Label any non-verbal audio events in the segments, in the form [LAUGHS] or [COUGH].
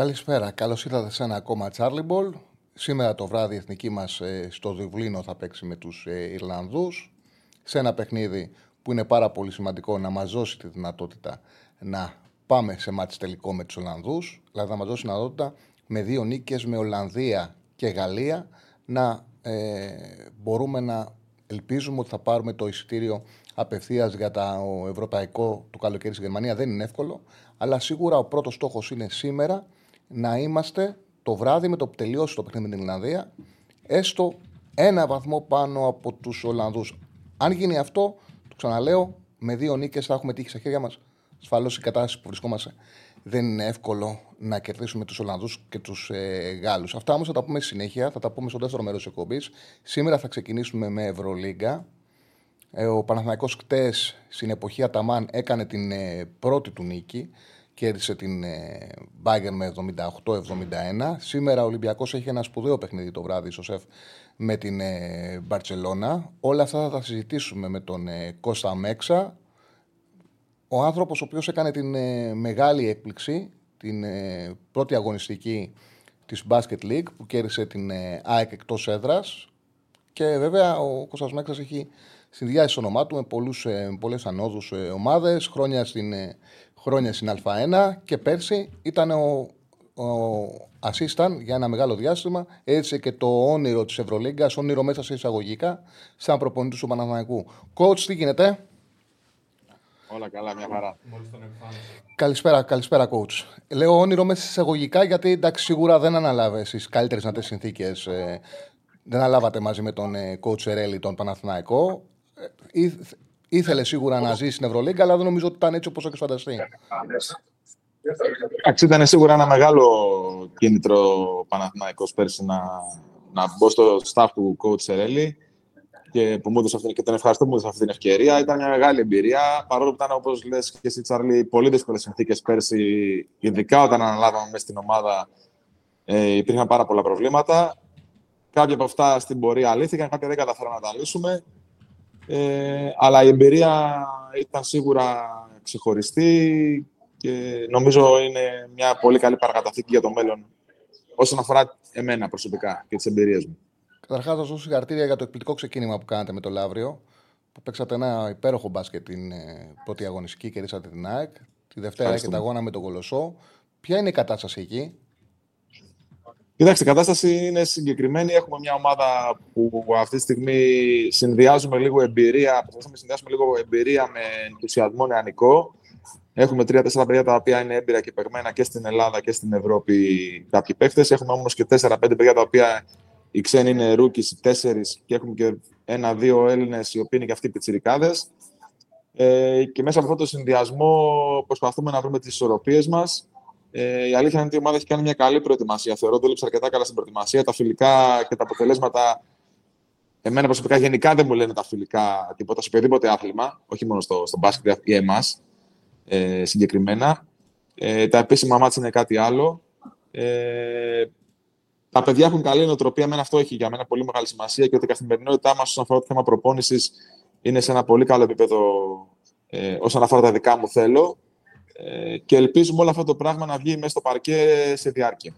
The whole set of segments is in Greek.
Καλησπέρα, καλώς ήρθατε σε ένα ακόμα Charlie Ball. Σήμερα το βράδυ η εθνική μας στο Διβλίνο θα παίξει με τους ε, Ιρλανδούς. Σε ένα παιχνίδι που είναι πάρα πολύ σημαντικό να μας δώσει τη δυνατότητα να πάμε σε μάτς τελικό με τους Ολλανδούς. Δηλαδή να μας δώσει τη δυνατότητα με δύο νίκες με Ολλανδία και Γαλλία να ε, μπορούμε να ελπίζουμε ότι θα πάρουμε το εισιτήριο απευθείας για το ευρωπαϊκό του καλοκαίρι στη Γερμανία. Δεν είναι εύκολο, αλλά σίγουρα ο πρώτος στόχος είναι σήμερα να είμαστε το βράδυ με το που τελειώσει το παιχνίδι με την Ιρλανδία, έστω ένα βαθμό πάνω από τους Ολλανδούς. Αν γίνει αυτό, το ξαναλέω, με δύο νίκες θα έχουμε τύχει στα χέρια μας. Ασφαλώς η κατάσταση που βρισκόμαστε δεν είναι εύκολο να κερδίσουμε τους Ολλανδούς και τους ε, Γάλλους. Αυτά όμως θα τα πούμε συνέχεια, θα τα πούμε στο δεύτερο μέρος της εκπομπής. Σήμερα θα ξεκινήσουμε με Ευρωλίγκα. Ε, ο Παναθηναϊκός χτες στην εποχή Αταμάν έκανε την ε, πρώτη του νίκη κέρδισε την ε, Bayern με 78-71. Σήμερα ο Ολυμπιακός έχει ένα σπουδαίο παιχνίδι το βράδυ στο ΣΕΦ με την ε, Μπαρτσελώνα. Όλα αυτά θα τα συζητήσουμε με τον ε, Κώστα Μέξα. Ο άνθρωπος ο οποίος έκανε την μεγάλη έκπληξη, την πρώτη αγωνιστική της Basket League που κέρδισε την ΑΕΚ εκτός έδρας και βέβαια ο Κώστας Μέξας έχει συνδυάσει το όνομά του με πολλούς, πολλές ανώδους ομάδες, χρόνια στην χρόνια στην Α1 και πέρσι ήταν ο, ο assistant για ένα μεγάλο διάστημα. Έτσι και το όνειρο της Ευρωλίγκας, όνειρο μέσα σε εισαγωγικά, σαν προπονητής του Παναθηναϊκού. Coach, τι γίνεται; Όλα καλά, μια χαρά. Καλησπέρα, καλησπέρα, coach. Λέω όνειρο μέσα σε εισαγωγικά γιατί εντάξει, σίγουρα δεν αναλάβε στι καλύτερε δυνατέ συνθήκες. Ε, δεν αναλάβατε μαζί με τον ε, coach Ερέλη τον Παναθηναϊκό. Ε, Ήθελε σίγουρα να ζει στην Ευρωλίγκα, αλλά δεν νομίζω ότι ήταν έτσι όπως έχεις φανταστεί. Εντάξει, ήταν σίγουρα ένα μεγάλο κίνητρο Παναθηναϊκός πέρσι να, να μπω στο staff του coach Σερέλη και, που μου έδωσε αυτή, και τον ευχαριστώ που μου έδωσε αυτή την ευκαιρία. Ήταν μια μεγάλη εμπειρία, παρόλο που ήταν, όπως λες και εσύ, Τσάρλι, πολύ δύσκολες συνθήκες πέρσι, ειδικά όταν αναλάβαμε μέσα στην ομάδα, ε, υπήρχαν πάρα πολλά προβλήματα. Κάποια από αυτά στην πορεία αλήθηκαν, κάποια δεν καταφέραμε να τα λύσουμε. Ε, αλλά η εμπειρία ήταν σίγουρα ξεχωριστή και νομίζω είναι μια πολύ καλή παρακαταθήκη για το μέλλον όσον αφορά εμένα προσωπικά και τις εμπειρίες μου. Καταρχάς, θα δώσω συγχαρητήρια για το εκπληκτικό ξεκίνημα που κάνατε με το Λαύριο. Που παίξατε ένα υπέροχο μπάσκετ την ε, πρώτη αγωνιστική και ρίξατε την ΑΕΚ. Τη Δευτέρα έχετε αγώνα με τον Κολοσσό. Ποια είναι η κατάσταση εκεί, Κοιτάξτε, η κατάσταση είναι συγκεκριμένη. Έχουμε μια ομάδα που αυτή τη στιγμή συνδυάζουμε λίγο εμπειρία, προσπαθούμε να συνδυάσουμε λίγο εμπειρία με ενθουσιασμό νεανικό. Έχουμε τρία-τέσσερα παιδιά τα οποία είναι έμπειρα και παιγμένα και στην Ελλάδα και στην Ευρώπη κάποιοι παίχτε. Έχουμε όμως και τέσσερα-πέντε παιδιά τα οποία οι ξένοι είναι rookie, τέσσερις και έχουμε και ένα-δύο Έλληνες οι οποίοι είναι και αυτοί πιτσιρικάδες. Ε, και μέσα από αυτό το συνδυασμό προσπαθούμε να βρούμε τις ισορροπίες μας ε, η αλήθεια είναι ότι η ομάδα έχει κάνει μια καλή προετοιμασία. Θεωρώ ότι δούλεψε αρκετά καλά στην προετοιμασία. Τα φιλικά και τα αποτελέσματα. Εμένα προσωπικά γενικά δεν μου λένε τα φιλικά τίποτα σε οποιοδήποτε άθλημα, όχι μόνο στο, στο μπάσκετ ή εμάς ε, συγκεκριμένα. Ε, τα επίσημα ματς είναι κάτι άλλο. Ε, τα παιδιά έχουν καλή νοοτροπία. Εμένα αυτό έχει για μένα πολύ μεγάλη σημασία και ότι η καθημερινότητά μας όσον αφορά το θέμα προπόνησης είναι σε ένα πολύ καλό επίπεδο ε, όσον αφορά τα δικά μου θέλω. Ε, και ελπίζουμε όλο αυτό το πράγμα να βγει μέσα στο παρκέ σε διάρκεια.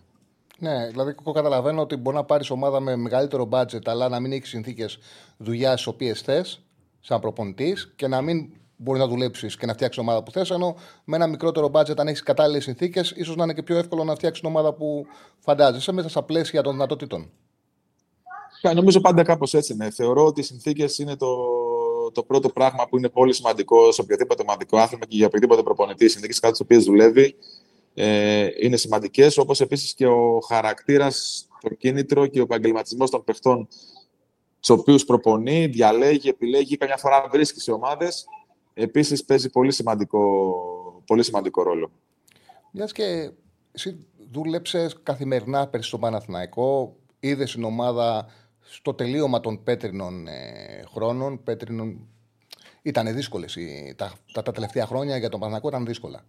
Ναι, δηλαδή εγώ καταλαβαίνω ότι μπορεί να πάρεις ομάδα με μεγαλύτερο μπάτζετ, αλλά να μην έχεις συνθήκες δουλειάς τι οποίες θες, σαν προπονητής, και να μην μπορείς να δουλέψεις και να φτιάξεις ομάδα που θες. Ενώ με ένα μικρότερο μπάτζετ, αν έχεις κατάλληλες συνθήκες, ίσως να είναι και πιο εύκολο να φτιάξεις ομάδα που φαντάζεσαι μέσα στα πλαίσια των δυνατοτήτων. Νομίζω πάντα κάπως έτσι είναι. Θεωρώ ότι οι συνθήκες είναι το, το πρώτο πράγμα που είναι πολύ σημαντικό σε οποιοδήποτε ομαδικό άθλημα και για οποιοδήποτε προπονητή, οι συνθήκε κάτω στις οποίες δουλεύει ε, είναι σημαντικές. Όπως επίσης και ο χαρακτήρας, το κίνητρο και ο επαγγελματισμός των παιχτών τους οποίους προπονεί, διαλέγει, επιλέγει, καμιά φορά βρίσκει σε ομάδες. Επίσης παίζει πολύ σημαντικό, πολύ σημαντικό ρόλο. Μιας και εσύ δούλεψες καθημερινά πέρσι στον Παναθηναϊκό, είδες την ομάδα στο τελείωμα των πέτρινων ε, χρόνων. Πέτρινων... Ήταν δύσκολες. Τα, τα, τα, τελευταία χρόνια για τον Παναθηναϊκό ήταν δύσκολα.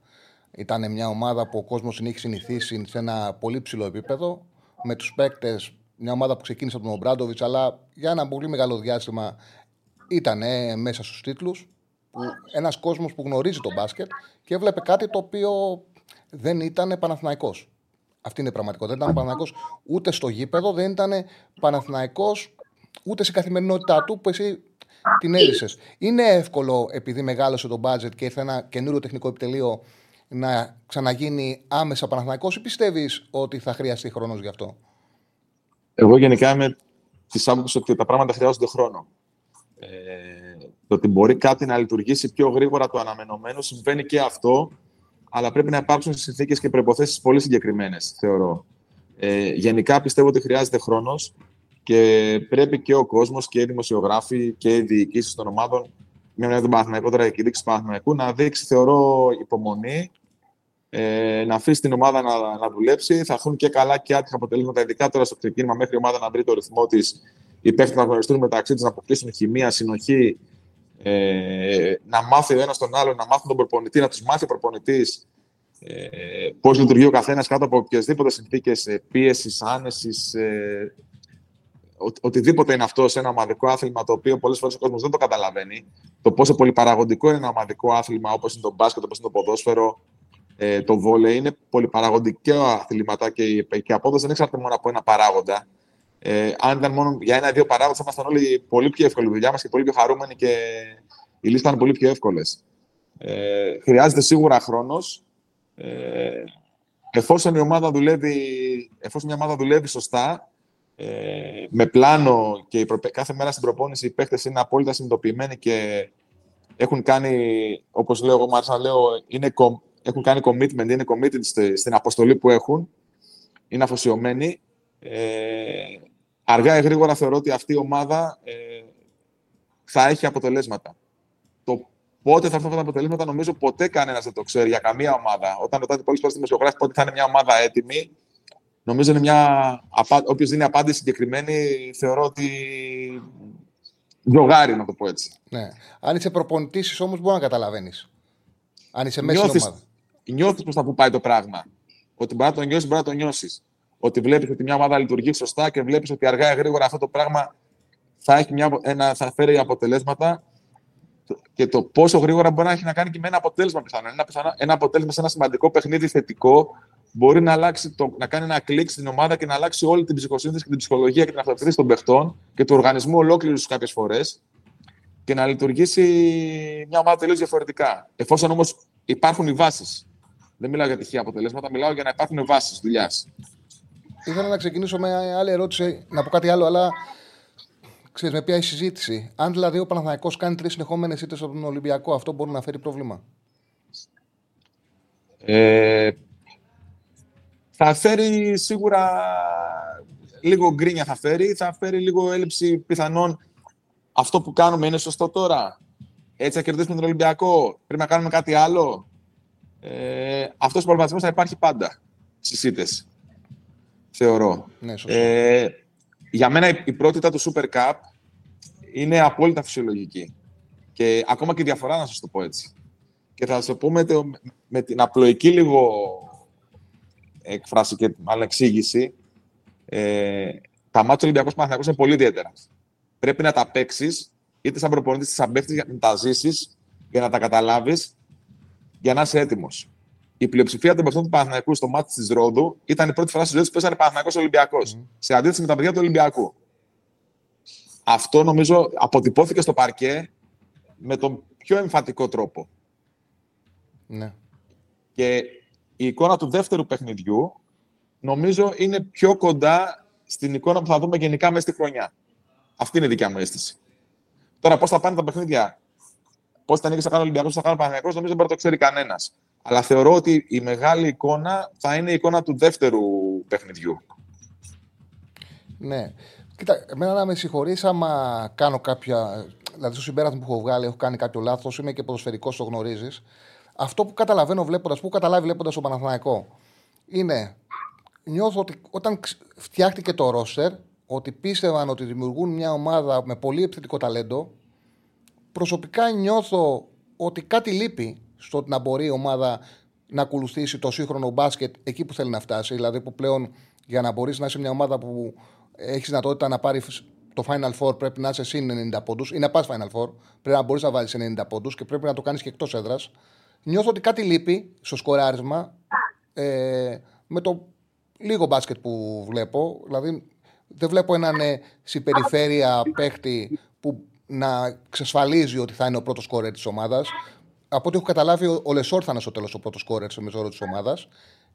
Ήταν μια ομάδα που ο κόσμος την έχει συνηθίσει σε ένα πολύ ψηλό επίπεδο. Με τους παίκτες, μια ομάδα που ξεκίνησε από τον Ομπράντοβιτς, αλλά για ένα πολύ μεγάλο διάστημα ήταν μέσα στους τίτλους. Ένας κόσμος που γνωρίζει τον μπάσκετ και έβλεπε κάτι το οποίο δεν ήταν Παναθηναϊκός. Αυτή είναι η πραγματικότητα. Δεν ήταν Παναθηναϊκός ούτε στο γήπεδο, δεν ήταν Παναθηναϊκός ούτε στην καθημερινότητά του που εσύ την έζησες. Είναι εύκολο επειδή μεγάλωσε το μπάτζετ και ήρθε ένα καινούριο τεχνικό επιτελείο να ξαναγίνει άμεσα Παναθηναϊκός ή πιστεύεις ότι θα χρειαστεί χρόνος γι' αυτό; Εγώ γενικά είμαι της άποψης ότι τα πράγματα χρειάζονται χρόνο. Ε, το ότι μπορεί κάτι να λειτουργήσει πιο γρήγορα το αναμενόμενο συμβαίνει και αυτό αλλά πρέπει να υπάρξουν συνθήκες και προποθέσει πολύ συγκεκριμένες, θεωρώ. Ε, γενικά πιστεύω ότι χρειάζεται χρόνος και πρέπει και ο κόσμος και οι δημοσιογράφοι και οι διοικήσεις των ομάδων, μια μέρα τον Παναθηναϊκό, τώρα η δείξη Παναθηναϊκού, να δείξει, θεωρώ, υπομονή, ε, να αφήσει την ομάδα να, να δουλέψει. Θα έρθουν και καλά και άτυχα αποτελέσματα, ειδικά τώρα στο ξεκίνημα, μέχρι η ομάδα να βρει το ρυθμό της. Οι παίχτε να γνωριστούν μεταξύ τους, να αποκτήσουν χημεία, συνοχή, ε, να μάθει ο ένας τον άλλο, να μάθει τον προπονητή, να τους μάθει ο προπονητής ε, πώς λειτουργεί ο καθένας κάτω από οποιασδήποτε συνθήκες ε, πίεσης, άνεσης. Ε, ο, οτιδήποτε είναι αυτό σε ένα ομαδικό άθλημα το οποίο πολλές φορές ο κόσμος δεν το καταλαβαίνει. Το πόσο πολυπαραγωγικό είναι ένα ομαδικό άθλημα όπως είναι το μπάσκετ, όπως είναι το ποδόσφαιρο, ε, το βόλε. Είναι πολυπαραγωγικό άθληματα και η, και η απόδοση δεν εξαρτάται μόνο από ένα παράγοντα. Ε, αν ήταν μόνο για ένα-δύο παράγοντες, θα ήμασταν όλοι πολύ πιο εύκολοι δουλειά μας και πολύ πιο χαρούμενοι και οι λύσει ήταν πολύ πιο εύκολες. Ε, χρειάζεται σίγουρα χρόνος. Ε, εφόσον, η ομάδα δουλεύει, εφόσον μια ομάδα δουλεύει σωστά, ε, με πλάνο και κάθε μέρα στην προπόνηση οι παίχτες είναι απόλυτα συνειδητοποιημένοι και έχουν κάνει, όπως λέω εγώ, μάλιστα λέω, είναι, έχουν κάνει commitment, είναι committed στην αποστολή που έχουν, είναι αφοσιωμένοι. Ε, αργά ή γρήγορα θεωρώ ότι αυτή η ομάδα ε, θα έχει αποτελέσματα. Το πότε θα έρθουν αυτά τα αποτελέσματα, νομίζω ποτέ κανένας δεν το ξέρει για καμία ομάδα. Όταν ρωτάτε πολλέ φορέ δημοσιογράφοι πότε θα είναι μια ομάδα έτοιμη, νομίζω είναι μια. Όποιος δίνει απάντηση συγκεκριμένη, θεωρώ ότι. Γιογάρι, να το πω έτσι. Ναι. Αν είσαι προπονητής, όμως μπορεί να καταλαβαίνεις. Αν είσαι μέσα στην ομάδα. Νιώθεις προς τα που πάει το πράγμα. Ότι μπορεί να το νιώσεις, μπορεί να το νιώσεις ότι βλέπεις ότι μια ομάδα λειτουργεί σωστά και βλέπεις ότι αργά ή γρήγορα αυτό το πράγμα θα, έχει μια, ένα, θα φέρει αποτελέσματα και το πόσο γρήγορα μπορεί να έχει να κάνει και με ένα αποτέλεσμα πιθανό. Ένα, πιθανό, ένα αποτέλεσμα σε ένα σημαντικό παιχνίδι θετικό μπορεί να, αλλάξει το, να κάνει ένα κλικ στην ομάδα και να αλλάξει όλη την ψυχοσύνθεση και την ψυχολογία και την αυτοθέτηση των παιχτών και του οργανισμού ολόκληρου κάποιες φορές και να λειτουργήσει μια ομάδα τελείως διαφορετικά. Εφόσον όμως υπάρχουν οι βάσεις. Δεν μιλάω για τυχαία αποτελέσματα, μιλάω για να υπάρχουν βάσεις δουλειάς. Ήθελα να ξεκινήσω με άλλη ερώτηση, να πω κάτι άλλο, αλλά ξέρεις με ποια η συζήτηση. Αν δηλαδή ο Παναθανικό κάνει τρεις συνεχόμενες ήττες από τον Ολυμπιακό, αυτό μπορεί να φέρει πρόβλημα; Ε, θα φέρει σίγουρα λίγο γκρίνια θα φέρει, θα φέρει λίγο έλλειψη πιθανών. Αυτό που κάνουμε είναι σωστό τώρα. Έτσι θα κερδίσουμε τον Ολυμπιακό. Πρέπει να κάνουμε κάτι άλλο. Ε, Αυτός ο προβληματισμός θα υπάρχει πάντα στις ήττες θεωρώ. Ναι, ε, για μένα η πρώτη του Super Cup είναι απόλυτα φυσιολογική. Και ακόμα και η διαφορά, να σας το πω έτσι. Και θα σας το πω με, την απλοϊκή λίγο εκφράση και μάλλον εξήγηση. Ε, τα μάτια του Ολυμπιακού Παναθηναϊκός είναι πολύ ιδιαίτερα. Πρέπει να τα παίξεις, είτε σαν προπονητής, είτε σαν παίχτη, να τα ζήσεις, για να τα καταλάβεις, για να είσαι έτοιμος η πλειοψηφία των παιχτών του Παναθηναϊκού στο μάτι της Ρόδου ήταν η πρώτη φορά στη ζωή τους που παίζανε Παναθηναϊκός Ολυμπιακός. Mm. Σε αντίθεση με τα παιδιά του Ολυμπιακού. Αυτό νομίζω αποτυπώθηκε στο παρκέ με τον πιο εμφαντικό τρόπο. Ναι. Και η εικόνα του δεύτερου παιχνιδιού νομίζω είναι πιο κοντά στην εικόνα που θα δούμε γενικά μέσα στη χρονιά. Αυτή είναι η δικιά μου αίσθηση. Τώρα, πώς θα πάνε τα παιχνίδια, πώς θα ανοίξει θα κάνει ο Ολυμπιακός, θα κάνει ο Παναγιακό, νομίζω δεν μπορεί να το ξέρει κανένας. Αλλά θεωρώ ότι η μεγάλη εικόνα θα είναι η εικόνα του δεύτερου παιχνιδιού. Ναι. Κοίτα, εμένα να με συγχωρείς άμα κάνω κάποια. Δηλαδή, στο συμπέρασμα που έχω βγάλει, έχω κάνει κάποιο λάθος. Είμαι και ποδοσφαιρικός, το γνωρίζεις. Αυτό που καταλαβαίνω βλέποντας, που καταλάβει βλέποντας τον Παναθηναϊκό, είναι νιώθω ότι όταν φτιάχτηκε το ρόστερ, ότι πίστευαν ότι δημιουργούν μια ομάδα με πολύ επιθετικό ταλέντο. Προσωπικά νιώθω ότι κάτι λείπει στο ότι να μπορεί η ομάδα να ακολουθήσει το σύγχρονο μπάσκετ εκεί που θέλει να φτάσει. Δηλαδή που πλέον για να μπορείς να είσαι μια ομάδα που έχεις δυνατότητα να πάρεις το Final Four πρέπει να είσαι συν 90 πόντους ή να πας Final Four. Πρέπει να μπορείς να βάλει 90 πόντους και πρέπει να το κάνεις και εκτός έδρας. Νιώθω ότι κάτι λείπει στο σκοράρισμα ε, με το λίγο μπάσκετ που βλέπω. Δηλαδή δεν βλέπω έναν ε, στην περιφέρεια παίχτη που να εξασφαλίζει ότι θα είναι ο πρώτος κόρε της ομάδας. Από ό,τι έχω καταλάβει, ο Λεσόρ θα είναι στο τέλος ο πρώτος κόρε στο μεσόρο της ομάδας.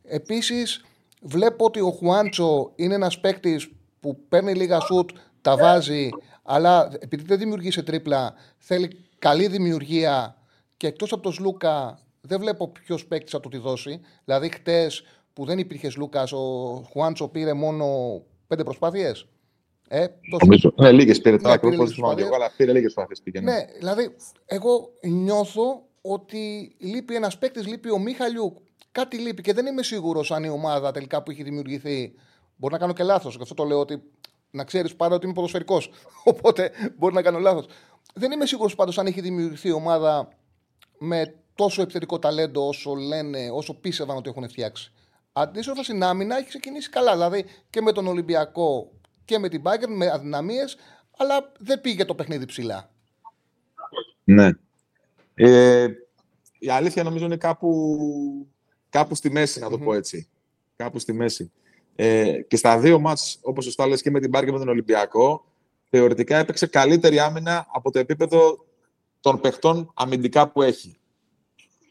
Επίσης, βλέπω ότι ο Χουάντσο είναι ένας παίκτης που παίρνει λίγα σουτ, τα βάζει, αλλά επειδή δεν δημιουργεί τρίπλα, θέλει καλή δημιουργία και εκτός από τον Σλούκα, δεν βλέπω ποιος παίκτης θα του τη δώσει. Δηλαδή, χτες που δεν υπήρχε Λούκα, ο Χουάντσο πήρε μόνο πέντε προσπάθειες. Ε, Νομίζω, ναι, λίγες πήρε τώρα ακριβώς αλλά πήρε λίγες προσπάθειες. Ναι, δηλαδή, εγώ νιώθω ότι λείπει ένας παίκτης, λείπει ο Μίχαλιου. Κάτι λείπει και δεν είμαι σίγουρος αν η ομάδα τελικά που έχει δημιουργηθεί. Μπορεί να κάνω και λάθος. Γι' αυτό το λέω ότι να ξέρεις πάντα ότι είμαι ποδοσφαιρικός. [LAUGHS] Οπότε μπορεί να κάνω λάθος. Δεν είμαι σίγουρος πάντως αν έχει δημιουργηθεί η ομάδα με τόσο επιθετικό ταλέντο όσο λένε, όσο πίστευαν ότι έχουν φτιάξει. Αντίστοιχα στην άμυνα έχει ξεκινήσει καλά. Δηλαδή και με τον Ολυμπιακό και με την Bayern με αδυναμίες, αλλά δεν πήγε το παιχνίδι ψηλά. Ναι. Ε, η αλήθεια νομίζω είναι κάπου, κάπου στη μέση, να το πω έτσι. Κάπου στη μέση. Ε, και στα δύο μάτς, όπως σωστά λες, και με την Bayern και με τον Ολυμπιακό, θεωρητικά έπαιξε καλύτερη άμυνα από το επίπεδο των παιχτών αμυντικά που έχει.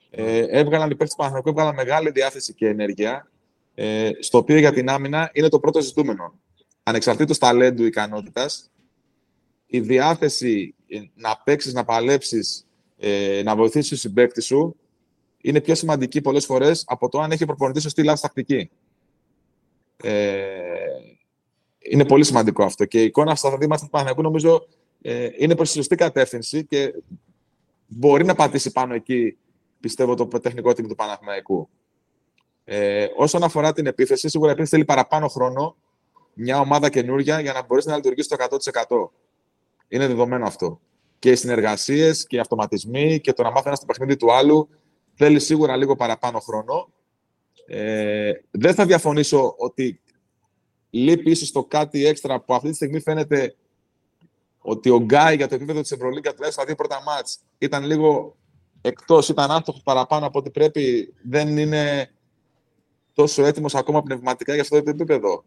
Ε, έβγαλαν οι παίχτες του Παναθηναϊκού, έβγαλαν μεγάλη διάθεση και ενέργεια ε, στο οποίο για την άμυνα είναι το πρώτο ζητούμενο. Ανεξαρτήτως ταλέντου ικανότητας, η διάθεση ε, να παίξεις, να παλέψεις, ε, να βοηθήσει τον συμπέκτη σου είναι πιο σημαντική πολλές φορές από το αν έχει προπονητή σωστή λάθο τακτική. Ε, είναι πολύ σημαντικό αυτό. Και η εικόνα στα δύο του Παναγιακού νομίζω ε, είναι προς τη σωστή κατεύθυνση και μπορεί να πατήσει πάνω εκεί, πιστεύω, το τεχνικό τίμη του Παναθηναϊκού. Ε, όσον αφορά την επίθεση, σίγουρα η επίθεση θέλει παραπάνω χρόνο μια ομάδα καινούρια για να μπορέσει να λειτουργήσει το 100%. Είναι δεδομένο αυτό. Και οι συνεργασίες και οι αυτοματισμοί και το να μάθει ένα στο παιχνίδι του άλλου θέλει σίγουρα λίγο παραπάνω χρόνο. Ε, δεν θα διαφωνήσω ότι λείπει ίσως το κάτι έξτρα που αυτή τη στιγμή φαίνεται ότι ο Γκάι για το επίπεδο της Ευρωλίγκα τουλάχιστον στα δύο πρώτα μάτς ήταν λίγο εκτός, ήταν άστοχο παραπάνω από ό,τι πρέπει. Δεν είναι τόσο έτοιμος ακόμα πνευματικά για αυτό το επίπεδο.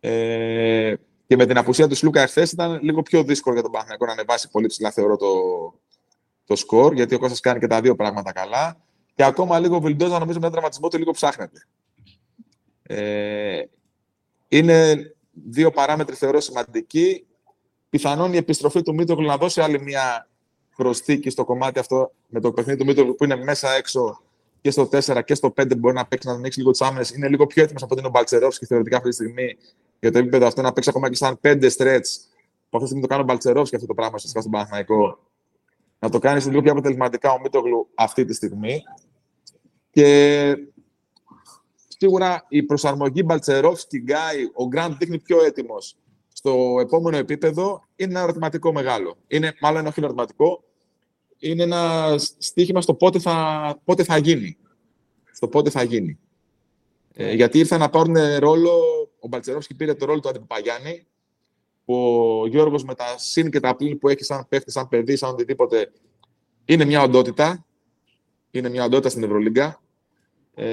Ε, και με την απουσία του Σλούκα εχθές ήταν λίγο πιο δύσκολο για τον Παναθηναϊκό να ανεβάσει πολύ ψηλά, θεωρώ, το, το σκορ, γιατί ο Κώστας κάνει και τα δύο πράγματα καλά. Και ακόμα λίγο ο Βιλντόζα, νομίζω, με τον τραυματισμό του λίγο ψάχνεται. Ε, είναι δύο παράμετροι, θεωρώ, σημαντικοί. Πιθανόν η επιστροφή του Μίτογλου να δώσει άλλη μια προσθήκη στο κομμάτι αυτό με το παιχνίδι του Μίτογλου που είναι μέσα έξω και στο 4 και στο 5 μπορεί να παίξει, να ανοίξει λίγο τις άμυνες. Είναι λίγο πιο έτοιμος από ότι είναι ο Μπαλτσερόφσκι θεωρητικά αυτή τη στιγμή για το επίπεδο αυτό να παίξει ακόμα και σαν 5 stretch. Που αυτή τη στιγμή το κάνει ο Μπαλτσερόφσκι αυτό το πράγμα ουσιαστικά στον Παναθηναϊκό. Να το κάνει λίγο πιο αποτελεσματικά ο Μίτογλου αυτή τη στιγμή. Και σίγουρα η προσαρμογή Μπαλτσερόφσκι, Γκάι, ο Γκραντ δείχνει πιο έτοιμος στο επόμενο επίπεδο είναι ένα ερωτηματικό μεγάλο. Είναι μάλλον όχι ερωτηματικό, είναι ένα στίχημα στο πότε θα, πότε θα γίνει. Στο πότε θα γίνει. Ε, γιατί ήρθαν να πάρουν ρόλο, ο Μπαλτσερόφσκι πήρε το ρόλο του Αντιπαπαγιάννη, που ο Γιώργος με τα συν και τα πλήν που έχει σαν παίχτη, σαν παιδί, σαν οτιδήποτε, είναι μια οντότητα. Είναι μια οντότητα στην Ευρωλίγκα. Ε,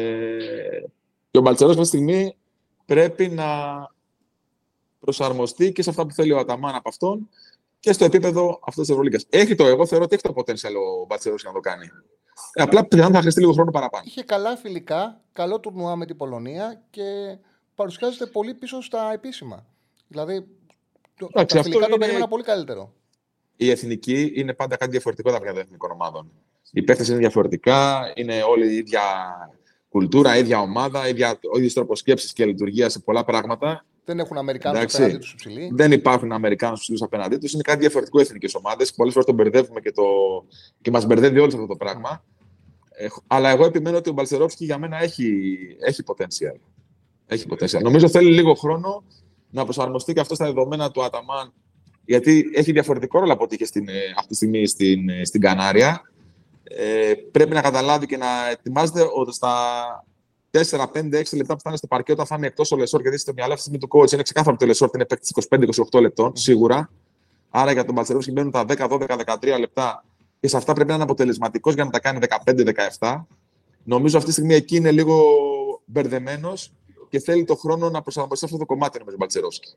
και ο Μπαλτσερόφσκι αυτή τη στιγμή πρέπει να προσαρμοστεί και σε αυτά που θέλει ο Αταμάν από αυτόν και στο επίπεδο αυτό της Ευρωλίγκας. Έχει το, εγώ θεωρώ ότι έχει το potential ο Μπατσερό να το κάνει. Ε, απλά πιθανόν θα χρειαστεί λίγο χρόνο παραπάνω. Είχε καλά φιλικά, καλό τουρνουά με την Πολωνία και παρουσιάζεται πολύ πίσω στα επίσημα. Δηλαδή, το, τα φιλικά το περίμενα πολύ καλύτερο. Η εθνική είναι πάντα κάτι διαφορετικό τα παιδιά των εθνικών ομάδων. Οι παίχτε είναι διαφορετικά, είναι όλη η ίδια κουλτούρα, η ίδια ομάδα, ίδια, ο ίδιος τρόπος σκέψης και λειτουργίας σε πολλά πράγματα. Δεν έχουν Αμερικάνους απέναντί τους υψηλοί. Δεν υπάρχουν Αμερικάνους υψηλούς απέναντί τους. Είναι κάτι διαφορετικό εθνικές ομάδες. Πολλές φορές το μπερδεύουμε και, το... και μας μπερδεύει όλος αυτό το πράγμα. αλλά εγώ επιμένω ότι ο Μπαλσερόφσκι για μένα έχει, έχει potential. Έχει potential. Νομίζω θέλει λίγο χρόνο να προσαρμοστεί και αυτό στα δεδομένα του Αταμάν, γιατί έχει διαφορετικό ρόλο από ό,τι είχε στην, ε, αυτή τη στιγμή στην, ε, στην Κανάρια. Ε, πρέπει να καταλάβει και να ετοιμάζεται ότι στα 4, 5, 6 λεπτά που θα είναι στο παρκέ όταν θα είναι εκτός ο Λεσόρ, γιατί στο μυαλό αυτή του coach είναι ξεκάθαρο ότι ο Λεσόρ είναι παίκτης 25-28 λεπτών, σίγουρα. Άρα για τον Μπαλσερόφσκι μπαίνουν τα 10, 12, 13 λεπτά και σε αυτά πρέπει να είναι αποτελεσματικός για να τα κάνει 15-17. Νομίζω αυτή τη στιγμή εκεί είναι λίγο μπερδεμένος και θέλει το χρόνο να προσαρμοστεί αυτό το κομμάτι με τον Μπαλτσερόφσκι.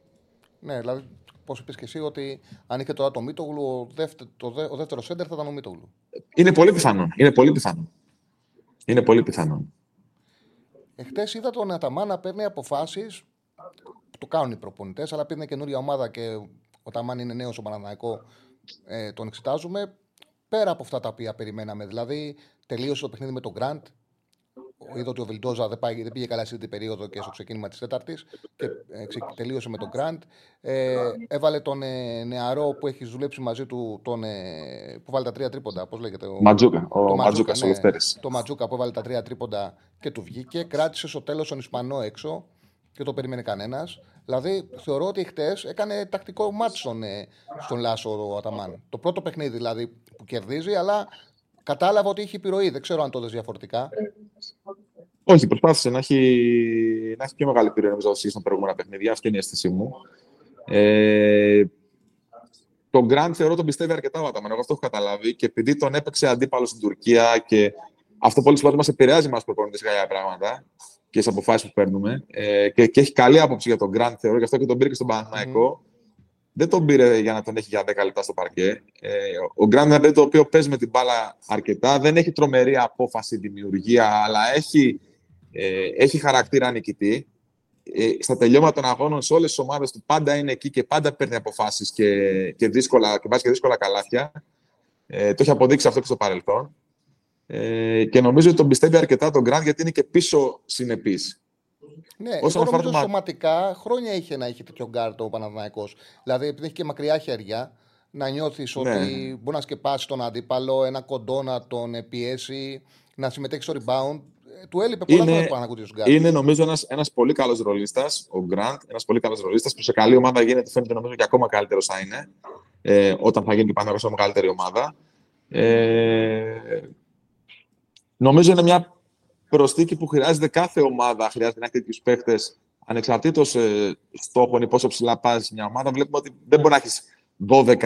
Ναι, δηλαδή, πώς είπες και εσύ, ότι αν είχε τώρα το Μίτογλου, ο, δεύτερο, το, ο δεύτερος σέντερ θα ήταν ο Μίτογλου. Είναι πολύ πιθανό. Είναι πολύ πιθανό. Είναι πολύ πιθανό. Εχθές είδα τον Αταμά να παίρνει αποφάσεις. Το κάνουν οι προπονητές, αλλά επειδή είναι καινούρια ομάδα και ο Ταμάν είναι νέος στο Παναναναϊκό, ε, τον εξετάζουμε. Πέρα από αυτά τα οποία περιμέναμε. Δηλαδή, τελείωσε το παιχνίδι με τον Γκραντ, είδα ότι ο Βιλντόζα δεν, δεν πήγε καλά σε την περίοδο και στο ξεκίνημα της Τέταρτης και ε, τελείωσε με τον Γκραντ. Ε, έβαλε τον ε, νεαρό που έχει δουλέψει μαζί του, τον, ε, που βάλει τα τρία τρίποντα. Πώς λέγεται, ο Ματζούκα. Ο το Ματζούκα, ναι, το Ματζούκα που έβαλε τα τρία τρίποντα και του βγήκε. Κράτησε στο τέλος τον Ισπανό έξω και το περίμενε κανένας. Δηλαδή, θεωρώ ότι χτες έκανε τακτικό μάτι στον, ε, στον Λάσο ο Αταμάν. Το πρώτο παιχνίδι δηλαδή που κερδίζει, αλλά Κατάλαβα ότι είχε επιρροή. Δεν ξέρω αν το διαφορετικά. Όχι, προσπάθησε να έχει, να έχει πιο μεγάλη επιρροή νομίζω στα προηγούμενα παιχνίδια. Αυτή είναι η αίσθησή μου. Ε, τον Γκραντ θεωρώ τον πιστεύει αρκετά ο Αταμάν. Εγώ αυτό έχω καταλάβει. Και επειδή τον έπαιξε αντίπαλος στην Τουρκία και αυτό πολύ σημαντικό μας επηρεάζει μας προπονητές για πράγματα και τι αποφάσεις που παίρνουμε. Ε, και, και, έχει καλή άποψη για τον Γκραντ, θεωρώ, γι' αυτό και τον πήρε και στον Παναναναϊκό. Mm δεν τον πήρε για να τον έχει για 10 λεπτά στο παρκέ. Ε, ο Γκραντ είναι το οποίο παίζει με την μπάλα αρκετά. Δεν έχει τρομερή απόφαση, δημιουργία, αλλά έχει, ε, έχει χαρακτήρα νικητή. Ε, στα τελειώματα των αγώνων σε όλες τις ομάδες του πάντα είναι εκεί και πάντα παίρνει αποφάσεις και, και, δύσκολα, και βάζει και δύσκολα καλάθια. Ε, το έχει αποδείξει αυτό και στο παρελθόν. Ε, και νομίζω ότι τον πιστεύει αρκετά τον Γκραντ γιατί είναι και πίσω συνεπής. Ναι, Όσον εγώ νομίζω σωματικά χρόνια είχε να έχει τέτοιο γκάρτο ο Παναδημαϊκός. Δηλαδή, επειδή έχει και μακριά χέρια, να νιώθεις ναι. ότι μπορεί να σκεπάσεις τον αντίπαλο, ένα κοντό να τον πιέσει, να συμμετέχεις στο rebound. Ε, του έλειπε πολλά είναι, χρόνια να Γκάρτ. Είναι νομίζω ένας ένας πολύ καλός ρολίστας, ο Γκραντ. Ένας πολύ καλός ρολίστας που σε καλή ομάδα γίνεται, φαίνεται νομίζω και ακόμα καλύτερος θα είναι. Ε, όταν θα γίνει και πάνω σε μεγαλύτερη ομάδα. Ε, νομίζω είναι μια προσθήκη που χρειάζεται κάθε ομάδα, χρειάζεται να έχει τέτοιους παίχτε ανεξαρτήτως ε, στόχων ή πόσο ψηλά πας μια ομάδα. Βλέπουμε ότι δεν μπορεί να έχεις 12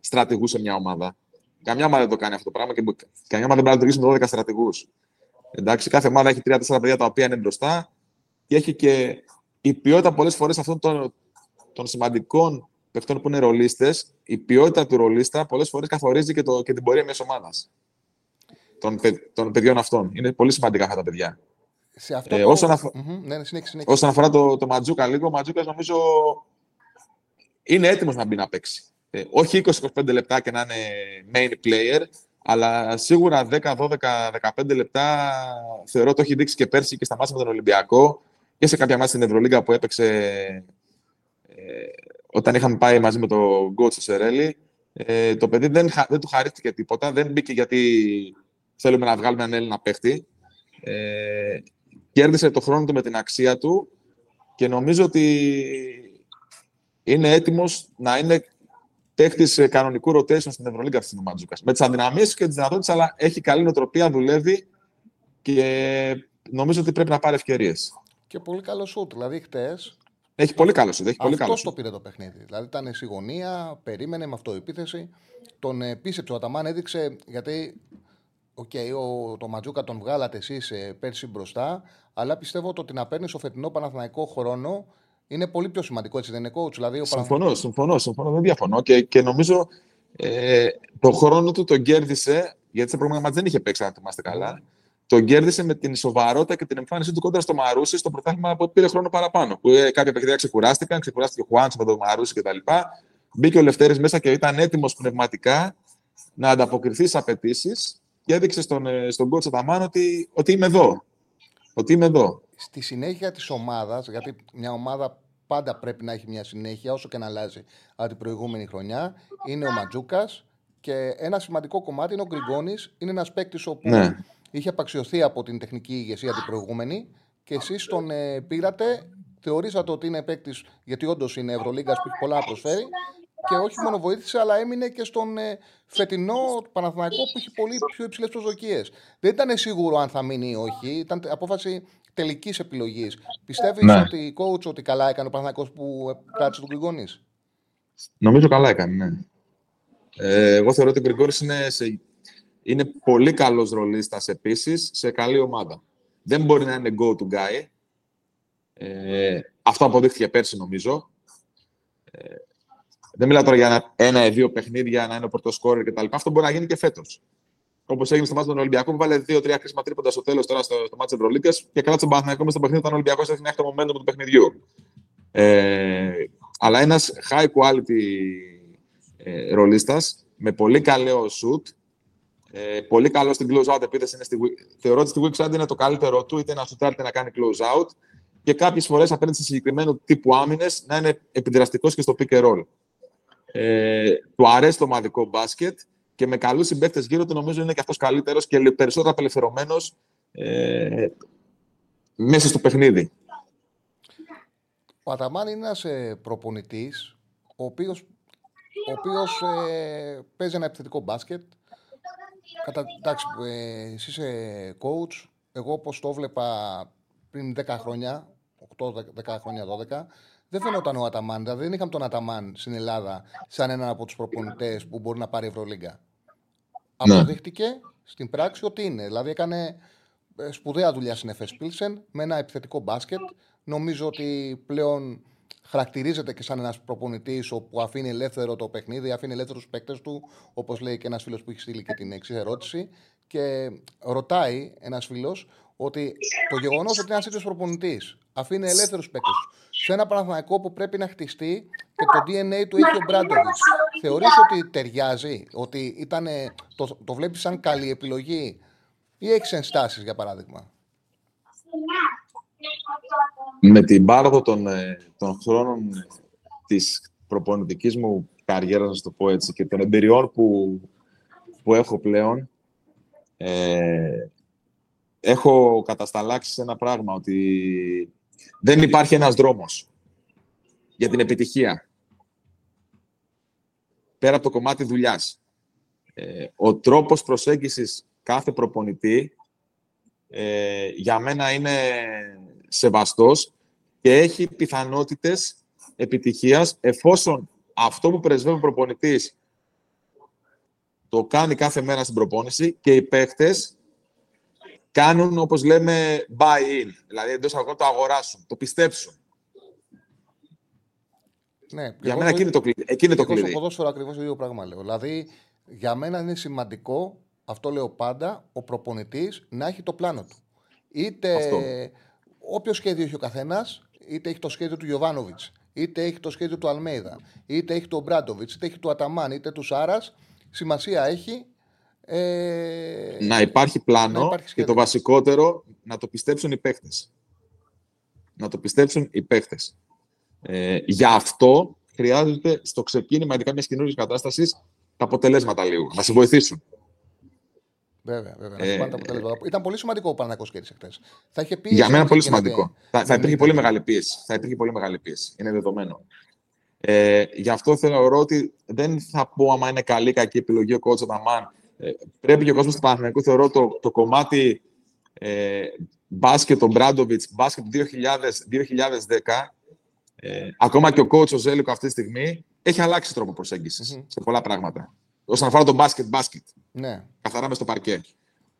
στρατηγούς σε μια ομάδα. Καμιά ομάδα δεν το κάνει αυτό το πράγμα και καμιά ομάδα δεν μπορεί να λειτουργήσει με 12 στρατηγούς. Εντάξει, κάθε ομάδα έχει 3-4 παιδιά τα οποία είναι μπροστά και έχει και η ποιότητα πολλές φορές αυτών των, των σημαντικών παιχτών που είναι ρολίστες, η ποιότητα του ρολίστα πολλές φορές καθορίζει και, το, και την πορεία μιας ομάδας των, των παιδιών αυτών. Είναι πολύ σημαντικά αυτά τα παιδιά. Σε αυτό ε, το... όσον, αφο... mm-hmm. ναι, συνέχισε, όσον αφορά το, το Ματζούκα λίγο, ο Ματζούκας νομίζω είναι έτοιμος να μπει να παίξει. Ε, όχι 20-25 λεπτά και να είναι main player, αλλά σίγουρα 10, 12, 15 λεπτά θεωρώ το έχει δείξει και πέρσι και στα μάτια με τον Ολυμπιακό και σε κάποια μάτια στην Ευρωλίγκα που έπαιξε ε, όταν είχαμε πάει μαζί με τον Γκότς στο Σερέλι. Ε, το παιδί δεν, δεν του χαρίστηκε τίποτα, δεν μπήκε γιατί θέλουμε να βγάλουμε έναν Έλληνα παίχτη. Ε, κέρδισε το χρόνο του με την αξία του και νομίζω ότι είναι έτοιμος να είναι παίχτης κανονικού rotation στην Ευρωλίγκα αυτή ο Μάτζουκα. Με τις αδυναμίες και τις δυνατότητες, αλλά έχει καλή νοοτροπία, δουλεύει και νομίζω ότι πρέπει να πάρει ευκαιρίες. Και πολύ καλό σουτ. Δηλαδή, χτες. Έχει πολύ καλό σουτ. Αυτός το πήρε το παιχνίδι. Δηλαδή, ήταν στη γωνία, περίμενε με αυτοπεποίθηση. Τον πίστεψε ο Αταμάν, έδειξε γιατί Okay, το Ματζούκα τον βγάλατε εσείς ε, πέρσι μπροστά, αλλά πιστεύω ότι να παίρνεις στο φετινό Παναθηναϊκό χρόνο είναι πολύ πιο σημαντικό, έτσι δεν είναι coach; Δηλαδή, ο συμφωνώ, συμφωνώ, συμφωνώ, δεν διαφωνώ. Και, και νομίζω ε, το χρόνο του τον κέρδισε, γιατί σε προηγούμενα μάτια δεν είχε παίξει, αν θυμάστε καλά. Τον κέρδισε με την σοβαρότητα και την εμφάνισή του κόντρα στο Μαρούσι στο πρωτάθλημα που πήρε χρόνο παραπάνω. Που ε, κάποια παιχνίδια ξεκουράστηκαν, ξεκουράστηκε ο Χουάντσο με τον Μαρούσι κτλ. Μπήκε ο Λευτέρης μέσα και ήταν έτοιμος πνευματικά να ανταποκριθεί στις απαιτήσεις και έδειξε στον, ε, στον coach Αταμάν ότι, ότι είμαι εδώ. Ότι είμαι εδώ. Στη συνέχεια της ομάδας, γιατί μια ομάδα πάντα πρέπει να έχει μια συνέχεια, όσο και να αλλάζει από την προηγούμενη χρονιά, είναι ο Ματζούκας. Και ένα σημαντικό κομμάτι είναι ο Γκριγκόνης. Είναι ένας παίκτης όπου ναι. είχε απαξιωθεί από την τεχνική ηγεσία την προηγούμενη και εσείς τον ε, πήρατε, θεωρήσατε ότι είναι παίκτης, γιατί όντως είναι Ευρωλίγκας που έχει πολλά να προσφέρει. Και όχι μόνο βοήθησε, αλλά έμεινε και στον ε, φετινό Παναθηναϊκό που έχει πολύ πιο υψηλές προσδοκίες. Δεν ήταν σίγουρο αν θα μείνει ή όχι. Ήταν απόφαση τελικής επιλογής. Πιστεύεις Ναι. ότι η coach ότι καλά έκανε ο Παναθηναϊκός που ε, κράτησε τον Γκριγκόνη. Νομίζω καλά έκανε, ναι. Ε, εγώ θεωρώ ότι ο Γκριγκόρης είναι, σε, είναι πολύ καλός ρολίστας επίσης σε καλή ομάδα. Δεν μπορεί να είναι go-to guy. Ε, αυτό αποδείχθηκε πέρσι, νομίζω. Ε, δεν μιλάω τώρα για ένα, ένα ή δύο παιχνίδια, να είναι ο πρωτοσκόρερ κτλ. Αυτό μπορεί να γίνει και φέτος. Όπως έγινε στο μάτι των Ολυμπιακών, που βάλε δύο-τρία κρίσιμα τρίποντα στο τέλος τώρα στο, στο μάτι τη Ευρωλίγκας και κράτησε τον Παναθηναϊκό μες στο παιχνίδι όταν ο Ολυμπιακός έδειχνε έχει το momentum του παιχνιδιού. Ε, αλλά ένας high quality ε, ρολίστας με πολύ καλό shoot, ε, πολύ καλό στην close out επίθεση. Είναι στη, weak- θεωρώ ότι στη weak side είναι το καλύτερο του, είτε να σουτάρει είτε να κάνει close out και κάποιες φορές απέναντι σε συγκεκριμένου τύπου άμυνες να είναι επιδραστικός και στο pick and roll. Ε, του αρέσει το ομαδικό μπάσκετ και με καλούς συμπαίκτες γύρω του νομίζω είναι και αυτός καλύτερος και λι- περισσότερο απελευθερωμένος ε, μέσα στο παιχνίδι. Ο Αταμάν είναι ένας προπονητής, ο οποίο ο οποίος, ε, παίζει ένα επιθετικό μπάσκετ. Κατα, εντάξει, ε, εσύ είσαι coach. Εγώ όπως το βλέπα πριν 10 χρόνια, 8-10 χρόνια, 12, δεν φαινόταν ο Αταμάν. Δηλαδή δεν είχαμε τον Αταμάν στην Ελλάδα σαν έναν από τους προπονητές που μπορεί να πάρει Ευρωλίγκα. Ναι. Αποδείχτηκε στην πράξη ότι είναι. Δηλαδή έκανε ε, σπουδαία δουλειά στην Εφes Pilsen με ένα επιθετικό μπάσκετ. Νομίζω ότι πλέον χαρακτηρίζεται και σαν ένας προπονητής που αφήνει ελεύθερο το παιχνίδι, αφήνει ελεύθερους παίκτες του, όπως λέει και ένας φίλος που έχει στείλει και την εξή ερώτηση. Και ρωτάει ένας φίλος ότι το γεγονός ότι ένας τέτοιο προπονητής αφήνει ελεύθερου παίκτε του σε ένα Παναθηναϊκό που πρέπει να χτιστεί και το DNA του έχει ο Μπράντοβιτ. Θεωρείς ότι ταιριάζει, ότι ήταν, το, το βλέπεις σαν καλή επιλογή ή έχεις ενστάσεις για παράδειγμα; με την πάροδο των, ε, των χρόνων της προπονητικής μου καριέρας, να σου το πω έτσι, και των εμπειριών που, που έχω πλέον, ε, έχω κατασταλάξει σε ένα πράγμα, ότι δεν υπάρχει ένας δρόμος για την επιτυχία. Πέρα από το κομμάτι δουλειάς. Ε, ο τρόπος προσέγγισης κάθε προπονητή ε, για μένα είναι σεβαστός και έχει πιθανότητες επιτυχίας εφόσον αυτό που πρεσβεύει ο προπονητής το κάνει κάθε μέρα στην προπόνηση και οι παίχτες κάνουν, όπως λέμε, buy-in. Δηλαδή, εντός αγώνα το αγοράσουν, το πιστέψουν. Ναι, Για εγώ μένα το- εκεί είναι το κλειδί. Εκεί είναι το εγώ στο κλειδί. ποδόσφαιρο ακριβώς το ίδιο πράγμα λέω. Δηλαδή, για μένα είναι σημαντικό, αυτό λέω πάντα, ο προπονητής να έχει το πλάνο του. Είτε Αυτό. όποιο σχέδιο έχει ο καθένας, είτε έχει το σχέδιο του Γιωβάνοβιτς, είτε έχει το σχέδιο του Αλμέιδα, είτε έχει του Μπράντοβιτς, είτε έχει του Αταμάν, είτε του Σάρας, σημασία έχει. Ε, Να υπάρχει πλάνο να υπάρχει και σχέδιο. το βασικότερο να το πιστέψουν οι παίχτες. Να το πιστέψουν οι παίχτες. Ε, γι' αυτό χρειάζεται στο ξεκίνημα, ειδικά μιας καινούργιας κατάστασης, τα αποτελέσματα λίγο. Να σε βοηθήσουν. Βέβαια, βέβαια. να Ε, σου πάνε τα αποτελέσματα. Ήταν πολύ σημαντικό ο Παναγό κέρδισε χθε. Θα είχε πίεση. Για μένα αν πολύ είχε γίνεται- σημαντικό. Θα, θα δεν υπήρχε ήταν- πολύ μεγάλη πίεση. Θα υπήρχε πολύ μεγάλη πίεση. Είναι δεδομένο. Ε, γι' αυτό θεωρώ ότι δεν θα πω άμα είναι καλή ή κακή επιλογή ο κότσο Ταμάν. Ε, πρέπει και ο κόσμος του Παναθηναϊκού θεωρώ το, το κομμάτι ε, μπάσκετ, τον Μπράντοβιτς, μπάσκετ του 2000, 2010, ε, ακόμα και ο coach ο Ζέλικο αυτή τη στιγμή, έχει αλλάξει τρόπο προσέγγισης Μμμ. σε πολλά πράγματα. Όσον αφορά τον μπάσκετ, μπάσκετ Ναι. καθαρά μες στο παρκέ.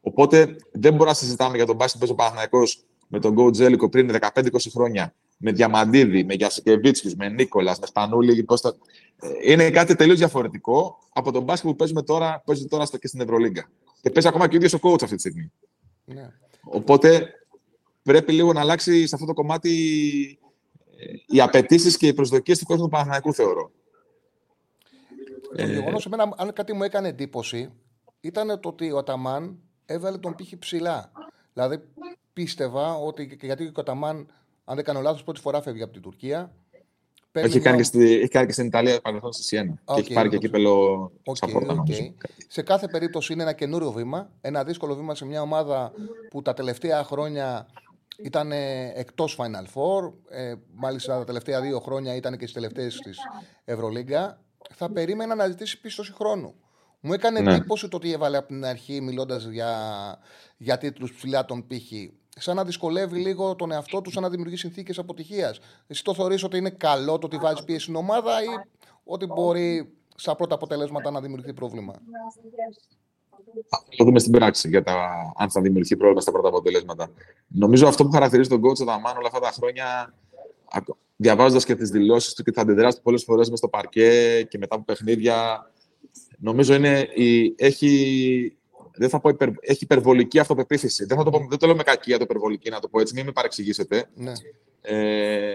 Οπότε δεν μπορούμε να συζητάμε για τον μπάσκετ που παίζει ο Παναθηναϊκός με τον Γκο Τζέλικο πριν 15-20 χρόνια. Με Διαμαντίδη, με Γιασικεβίτσιου, με Νίκολας, με Σπανούλη. Πώς τα... Ε, Είναι κάτι τελείως διαφορετικό από τον μπάσκετ που παίζουμε τώρα, παίζει τώρα στο, και στην Ευρωλίγκα. Και παίζει ακόμα και ο ίδιος ο coach αυτή τη στιγμή. ναι. Οπότε πρέπει λίγο να αλλάξει σε αυτό το κομμάτι ε, οι απαιτήσεις και οι προσδοκίες του κόσμου του Παναθηναϊκού, θεωρώ. Το Ε, γεγονός εμένα, αν κάτι μου έκανε εντύπωση, ήταν το ότι ο Αταμάν έβαλε τον πύχη ψηλά. Δηλαδή, πίστευα ότι. και Γιατί και ο Αταμάν, αν δεν κάνω λάθος, πρώτη φορά φεύγει από την Τουρκία. έχει, κάνει και στη, έχει κάνει και στην Ιταλία παρελθόν στη Σιένα. Okay, και έχει πάρει και κύπελο okay, Σαπόρτα, okay. Σε κάθε περίπτωση είναι ένα καινούριο βήμα. Ένα δύσκολο βήμα σε μια ομάδα που τα τελευταία χρόνια ήταν εκτός Final Four. Ε, μάλιστα τα τελευταία δύο χρόνια ήταν και στις τελευταίες της Ευρωλίγκα. Θα περίμενα να ζητήσει πίστοση χρόνου. Μου έκανε ναι. εντύπωση το ότι έβαλε από την αρχή μιλώντας για, για τίτλους ψηλά τον πύχη σαν να δυσκολεύει λίγο τον εαυτό του, σαν να δημιουργεί συνθήκες αποτυχίας. Εσύ το θεωρείς ότι είναι καλό το ότι βάζεις πίεση στην ομάδα ή ότι μπορεί στα πρώτα αποτελέσματα να δημιουργηθεί πρόβλημα; Θα το δούμε στην πράξη για τα, αν θα δημιουργηθεί πρόβλημα στα πρώτα αποτελέσματα. Νομίζω αυτό που χαρακτηρίζει τον coach Δαμάν όλα αυτά τα χρόνια, διαβάζοντας και τις δηλώσεις του και θα αντιδράσει πολλές φορές μες στο παρκέ και μετά από παιχνίδια, νομίζω είναι, η, έχει δεν θα πω υπερ, έχει υπερβολική αυτοπεποίθηση. Δεν, θα το, πω, δεν το λέω με κακία το υπερβολική, να το πω έτσι, μην με παρεξηγήσετε. Ναι. Ε,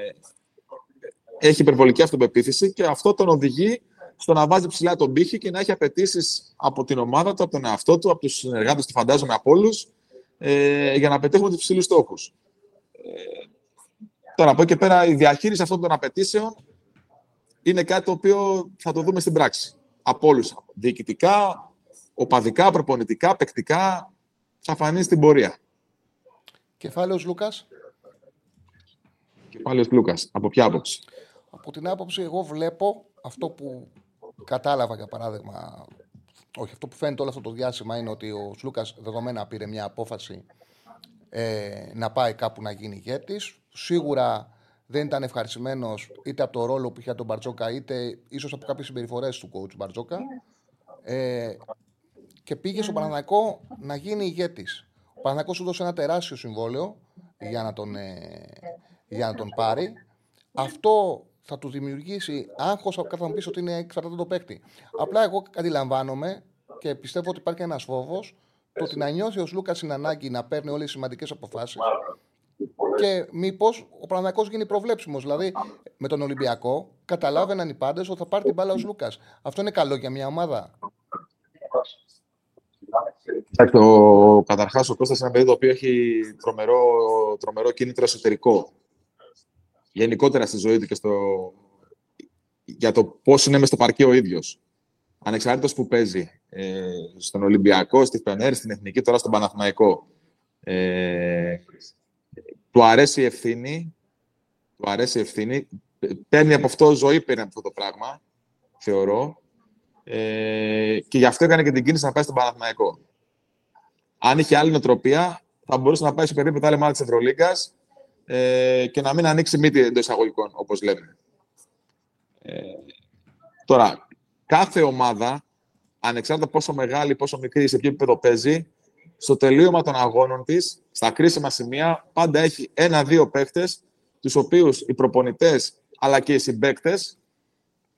έχει υπερβολική αυτοπεποίθηση και αυτό τον οδηγεί στο να βάζει ψηλά τον πύχη και να έχει απαιτήσει από την ομάδα του, από τον εαυτό του, από τους συνεργάτες του, φαντάζομαι από όλους, ε, για να πετύχουμε τους ψηλού στόχους. Ε, τώρα, από εκεί και πέρα, η διαχείριση αυτών των απαιτήσεων είναι κάτι το οποίο θα το δούμε στην πράξη. Από όλους. Διοικητικά, οπαδικά, προπονητικά, παικτικά, θα φανεί στην πορεία. Κεφάλαιος Λούκας; Κεφάλαιος Λούκας. Από ποια άποψη; Από την άποψη, εγώ βλέπω αυτό που κατάλαβα, για παράδειγμα, όχι, αυτό που φαίνεται όλο αυτό το διάστημα είναι ότι ο Λούκας δεδομένα πήρε μια απόφαση ε, να πάει κάπου να γίνει ηγέτης. Σίγουρα δεν ήταν ευχαριστημένος είτε από το ρόλο που είχε τον Μπαρτζόκα, είτε ίσως από κάποιες συμπεριφορές του coach Μπαρτζόκα. Ε, και πήγε στο Παναναναϊκό να γίνει ηγέτης. Ο Παναναναϊκό σου δώσε ένα τεράστιο συμβόλαιο για να τον, ε, για να τον πάρει. Αυτό θα του δημιουργήσει άγχος. Κατά θα μου πεις ότι είναι εξαρτάται το παίκτη. Απλά εγώ αντιλαμβάνομαι και πιστεύω ότι υπάρχει ένας φόβος το ότι να νιώθει ο Λούκα την ανάγκη να παίρνει όλες τις σημαντικές αποφάσεις και μήπως ο Παναναναϊκό γίνει προβλέψιμος. Δηλαδή με τον Ολυμπιακό καταλάβαιναν οι πάντες ότι θα πάρει την μπάλα ο Λούκα. Αυτό είναι καλό για μια ομάδα. Ο, καταρχάς, ο Κώστας είναι ένα παιδί το οποίο έχει τρομερό, τρομερό κίνητρο εσωτερικό. Γενικότερα στη ζωή του και στο... για το πώς είναι μέσα στο παρκή ο ίδιος. Ανεξάρτητος που παίζει ε, στον Ολυμπιακό, στη Φενέρ, στην Εθνική, τώρα στον Παναθηναϊκό. Ε, του αρέσει η ευθύνη, του αρέσει η ευθύνη, παίρνει από αυτό ζωή, παίρνει από αυτό το πράγμα, θεωρώ. Ε, και γι' αυτό έκανε και την κίνηση να πάει στον Παναθηναϊκό. Αν είχε άλλη νοοτροπία, θα μπορούσε να πάει σε περίπτωση άλλη μάτι της Ευρωλίγκας ε, και να μην ανοίξει μύτη εντός εισαγωγικών, όπως λέμε. Ε, τώρα, κάθε ομάδα, ανεξάρτητα πόσο μεγάλη, πόσο μικρή, σε ποιο επίπεδο παίζει, στο τελείωμα των αγώνων της, στα κρίσιμα σημεία, πάντα έχει ένα-δύο παίχτε, τους οποίους οι προπονητές αλλά και οι συμπαίκτες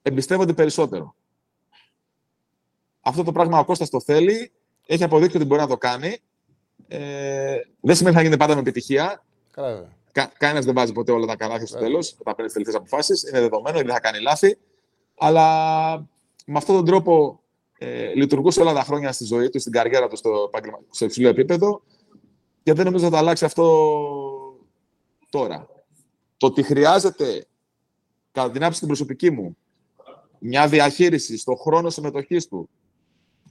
εμπιστεύονται περισσότερο. Αυτό το πράγμα ο Κώστας το θέλει, έχει αποδείξει ότι μπορεί να το κάνει. Ε, δεν σημαίνει ότι θα γίνεται πάντα με επιτυχία. Κα, Κανένας δεν βάζει ποτέ όλα τα καλάθια στο τέλος, όταν παίρνει τι τελευταίε αποφάσεις. Είναι δεδομένο, δεν θα κάνει λάθη. Αλλά με αυτόν τον τρόπο ε, λειτουργούσε όλα τα χρόνια στη ζωή του, στην καριέρα του στο, στο υψηλό επίπεδο. Και δεν νομίζω ότι θα αλλάξει αυτό τώρα. Το ότι χρειάζεται, κατά την άποψη την προσωπική μου, μια διαχείριση στον χρόνο συμμετοχής του,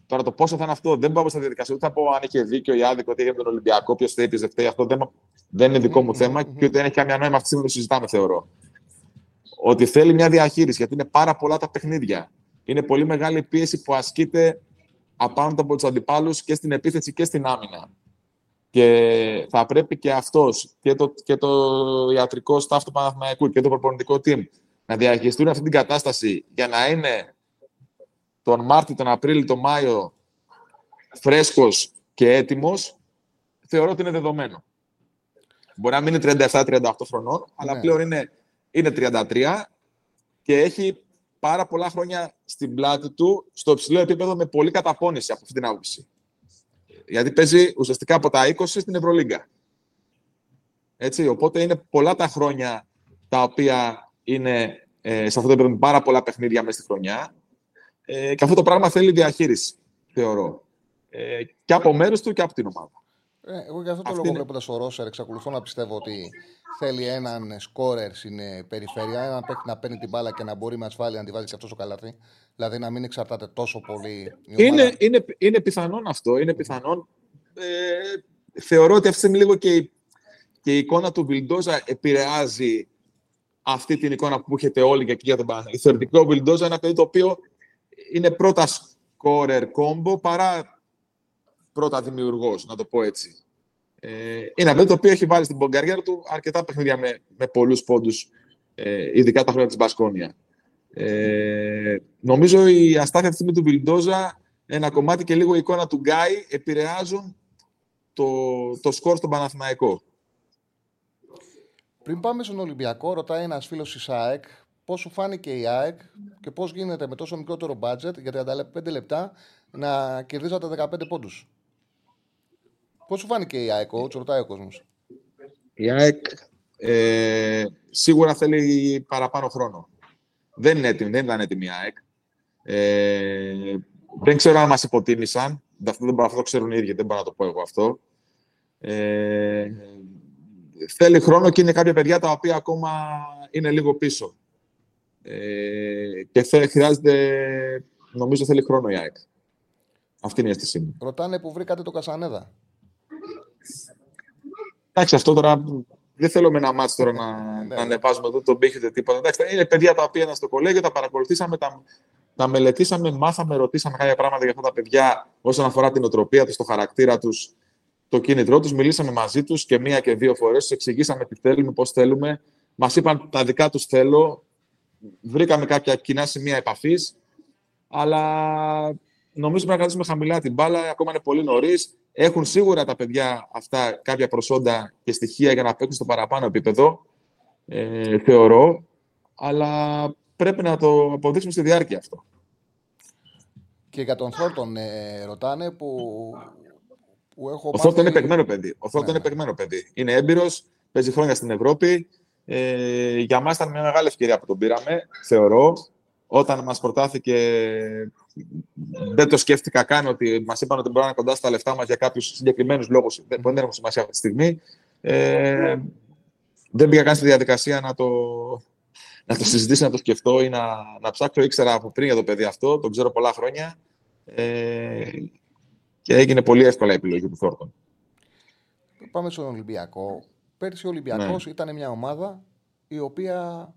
Τώρα το πόσο θα είναι αυτό δεν πάω στα διαδικασία. Ούτε θα πω αν είχε δίκιο ή άδικο ότι έγινε τον Ολυμπιακό, ποιος θέλει, ποιο δεν φταίει. Αυτό δεν, δεν είναι δικό μου θέμα και ούτε δεν έχει καμία νόημα αυτή τη στιγμή το συζητάμε, θεωρώ. Ότι θέλει μια διαχείριση, γιατί είναι πάρα πολλά τα παιχνίδια. Είναι πολύ μεγάλη πίεση που ασκείται απάνω από τους αντιπάλους και στην επίθεση και στην άμυνα. Και θα πρέπει και αυτός και το, και το ιατρικό staff του Παναθηναϊκού και το προπονητικό team να διαχειριστούν αυτή την κατάσταση για να είναι τον Μάρτιο, τον Απρίλιο, τον Μάιο φρέσκος και έτοιμος, θεωρώ ότι είναι δεδομένο. Μπορεί να μην είναι 37-38 χρονών, αλλά ναι. πλέον είναι, είναι 33 και έχει πάρα πολλά χρόνια στην πλάτη του στο υψηλό επίπεδο με πολύ καταπώνηση από αυτή την άποψη. Γιατί παίζει ουσιαστικά από τα 20 στην Ευρωλίγκα. Έτσι, οπότε είναι πολλά τα χρόνια τα οποία είναι ε, σε αυτό το επίπεδο με πάρα πολλά παιχνίδια μέσα στη χρονιά ε, και αυτό το πράγμα θέλει διαχείριση, θεωρώ. Ε, και από μέρους του και από την ομάδα. Ε, εγώ για αυτό το λόγο είναι... βλέποντα ο Ρόσερ, εξακολουθώ να πιστεύω ότι θέλει έναν σκόρερ στην ε, περιφέρεια, έναν παίκτη να παίρνει την μπάλα και να μπορεί με ασφάλεια να τη βάζει και αυτός στο καλάθι. Δηλαδή να μην εξαρτάται τόσο πολύ. Είναι, είναι, είναι πιθανόν αυτό. Είναι πιθανόν. Ε, θεωρώ ότι αυτή τη στιγμή λίγο και η, και η εικόνα του Βιλντόζα επηρεάζει αυτή την εικόνα που έχετε όλοι και εκεί για τον Παναγιώτη. Θεωρητικό Βιλντόζα είναι ένα παιδί το οποίο είναι πρώτα σκόρερ κόμπο παρά πρώτα δημιουργός, να το πω έτσι. Ε, είναι ένα παιδί το οποίο έχει βάλει στην καριέρα του αρκετά παιχνίδια με, με πολλούς πόντους, ε, ειδικά τα χρόνια της Μπασκόνια. Ε, νομίζω η αστάθεια αυτή του Βιλντόζα, ένα κομμάτι και λίγο η εικόνα του Γκάι επηρεάζουν το, το σκορ στον Παναθηναϊκό. Πριν πάμε στον Ολυμπιακό, ρωτάει ένας φίλος της ΑΕΚ πώς σου φάνηκε η ΑΕΚ και πώς γίνεται με τόσο μικρότερο budget για 35 λεπτά να κερδίζατε 15 πόντους. Πώς σου φάνηκε η ΑΕΚ, ο ρωτάει ο κόσμος. Η ΑΕΚ ε, σίγουρα θέλει παραπάνω χρόνο. Δεν, είναι έτοιμη, δεν ήταν έτοιμη η ΑΕΚ. Ε, δεν ξέρω αν μας υποτίμησαν. Αυτό δεν αυτό το ξέρουν οι ίδιοι, δεν μπορώ να το πω εγώ αυτό. Ε, θέλει χρόνο και είναι κάποια παιδιά τα οποία ακόμα είναι λίγο πίσω. Ε, και χρειάζεται, νομίζω θέλει χρόνο η ΑΕΚ. Αυτή είναι η αίσθησή μου. Ρωτάνε που βρήκατε το Κασανέδα. Εντάξει, αυτό τώρα δεν θέλω με ένα μάτσο τώρα να, ναι. να ανεβάζουμε εδώ τον πύχη τίποτα. Εντάξει, είναι παιδιά τα οποία ήταν στο κολέγιο, τα παρακολουθήσαμε, τα, τα μελετήσαμε, μάθαμε, ρωτήσαμε κάποια πράγματα για αυτά τα παιδιά όσον αφορά την οτροπία τους, το χαρακτήρα τους, το κίνητρό τους. Μιλήσαμε μαζί τους και μία και δύο φορές, τους εξηγήσαμε τι θέλουμε, πώς θέλουμε. Μας είπαν τα δικά τους θέλω. Βρήκαμε κάποια κοινά σημεία επαφής. Αλλά νομίζω πρέπει να κρατήσουμε χαμηλά την μπάλα. Ακόμα είναι πολύ νωρίς. Έχουν σίγουρα τα παιδιά αυτά κάποια προσόντα και στοιχεία για να παίξουν στο παραπάνω επίπεδο. Ε, θεωρώ. Αλλά πρέπει να το αποδείξουμε στη διάρκεια αυτό. Και για τον Θόρτον ε, ρωτάνε που, που έχω Ο Θόρτον είναι παιγμένο παιδί. Ο Θόρτον ναι. είναι παιγμένο παιδί. Είναι έμπειρος, παίζει χρόνια στην Ευρώπη. Ε, για μας ήταν μια μεγάλη ευκαιρία που τον πήραμε, θεωρώ. Όταν μας προτάθηκε, δεν το σκέφτηκα καν ότι μας είπαν ότι μπορούν να κοντά στα λεφτά μας για κάποιους συγκεκριμένους λόγους που δεν έχουν σημασία αυτή τη στιγμή. Ε, δεν πήγα καν στη διαδικασία να το, να το συζητήσω, να το σκεφτώ ή να, να ψάξω. Ήξερα από πριν για το παιδί αυτό, τον ξέρω πολλά χρόνια. Ε, και έγινε πολύ εύκολα η επιλογή του Θόρτον. Πάμε στον Ολυμπιακό. Πέρσι ο Ολυμπιακός ναι. ήταν μια ομάδα η οποία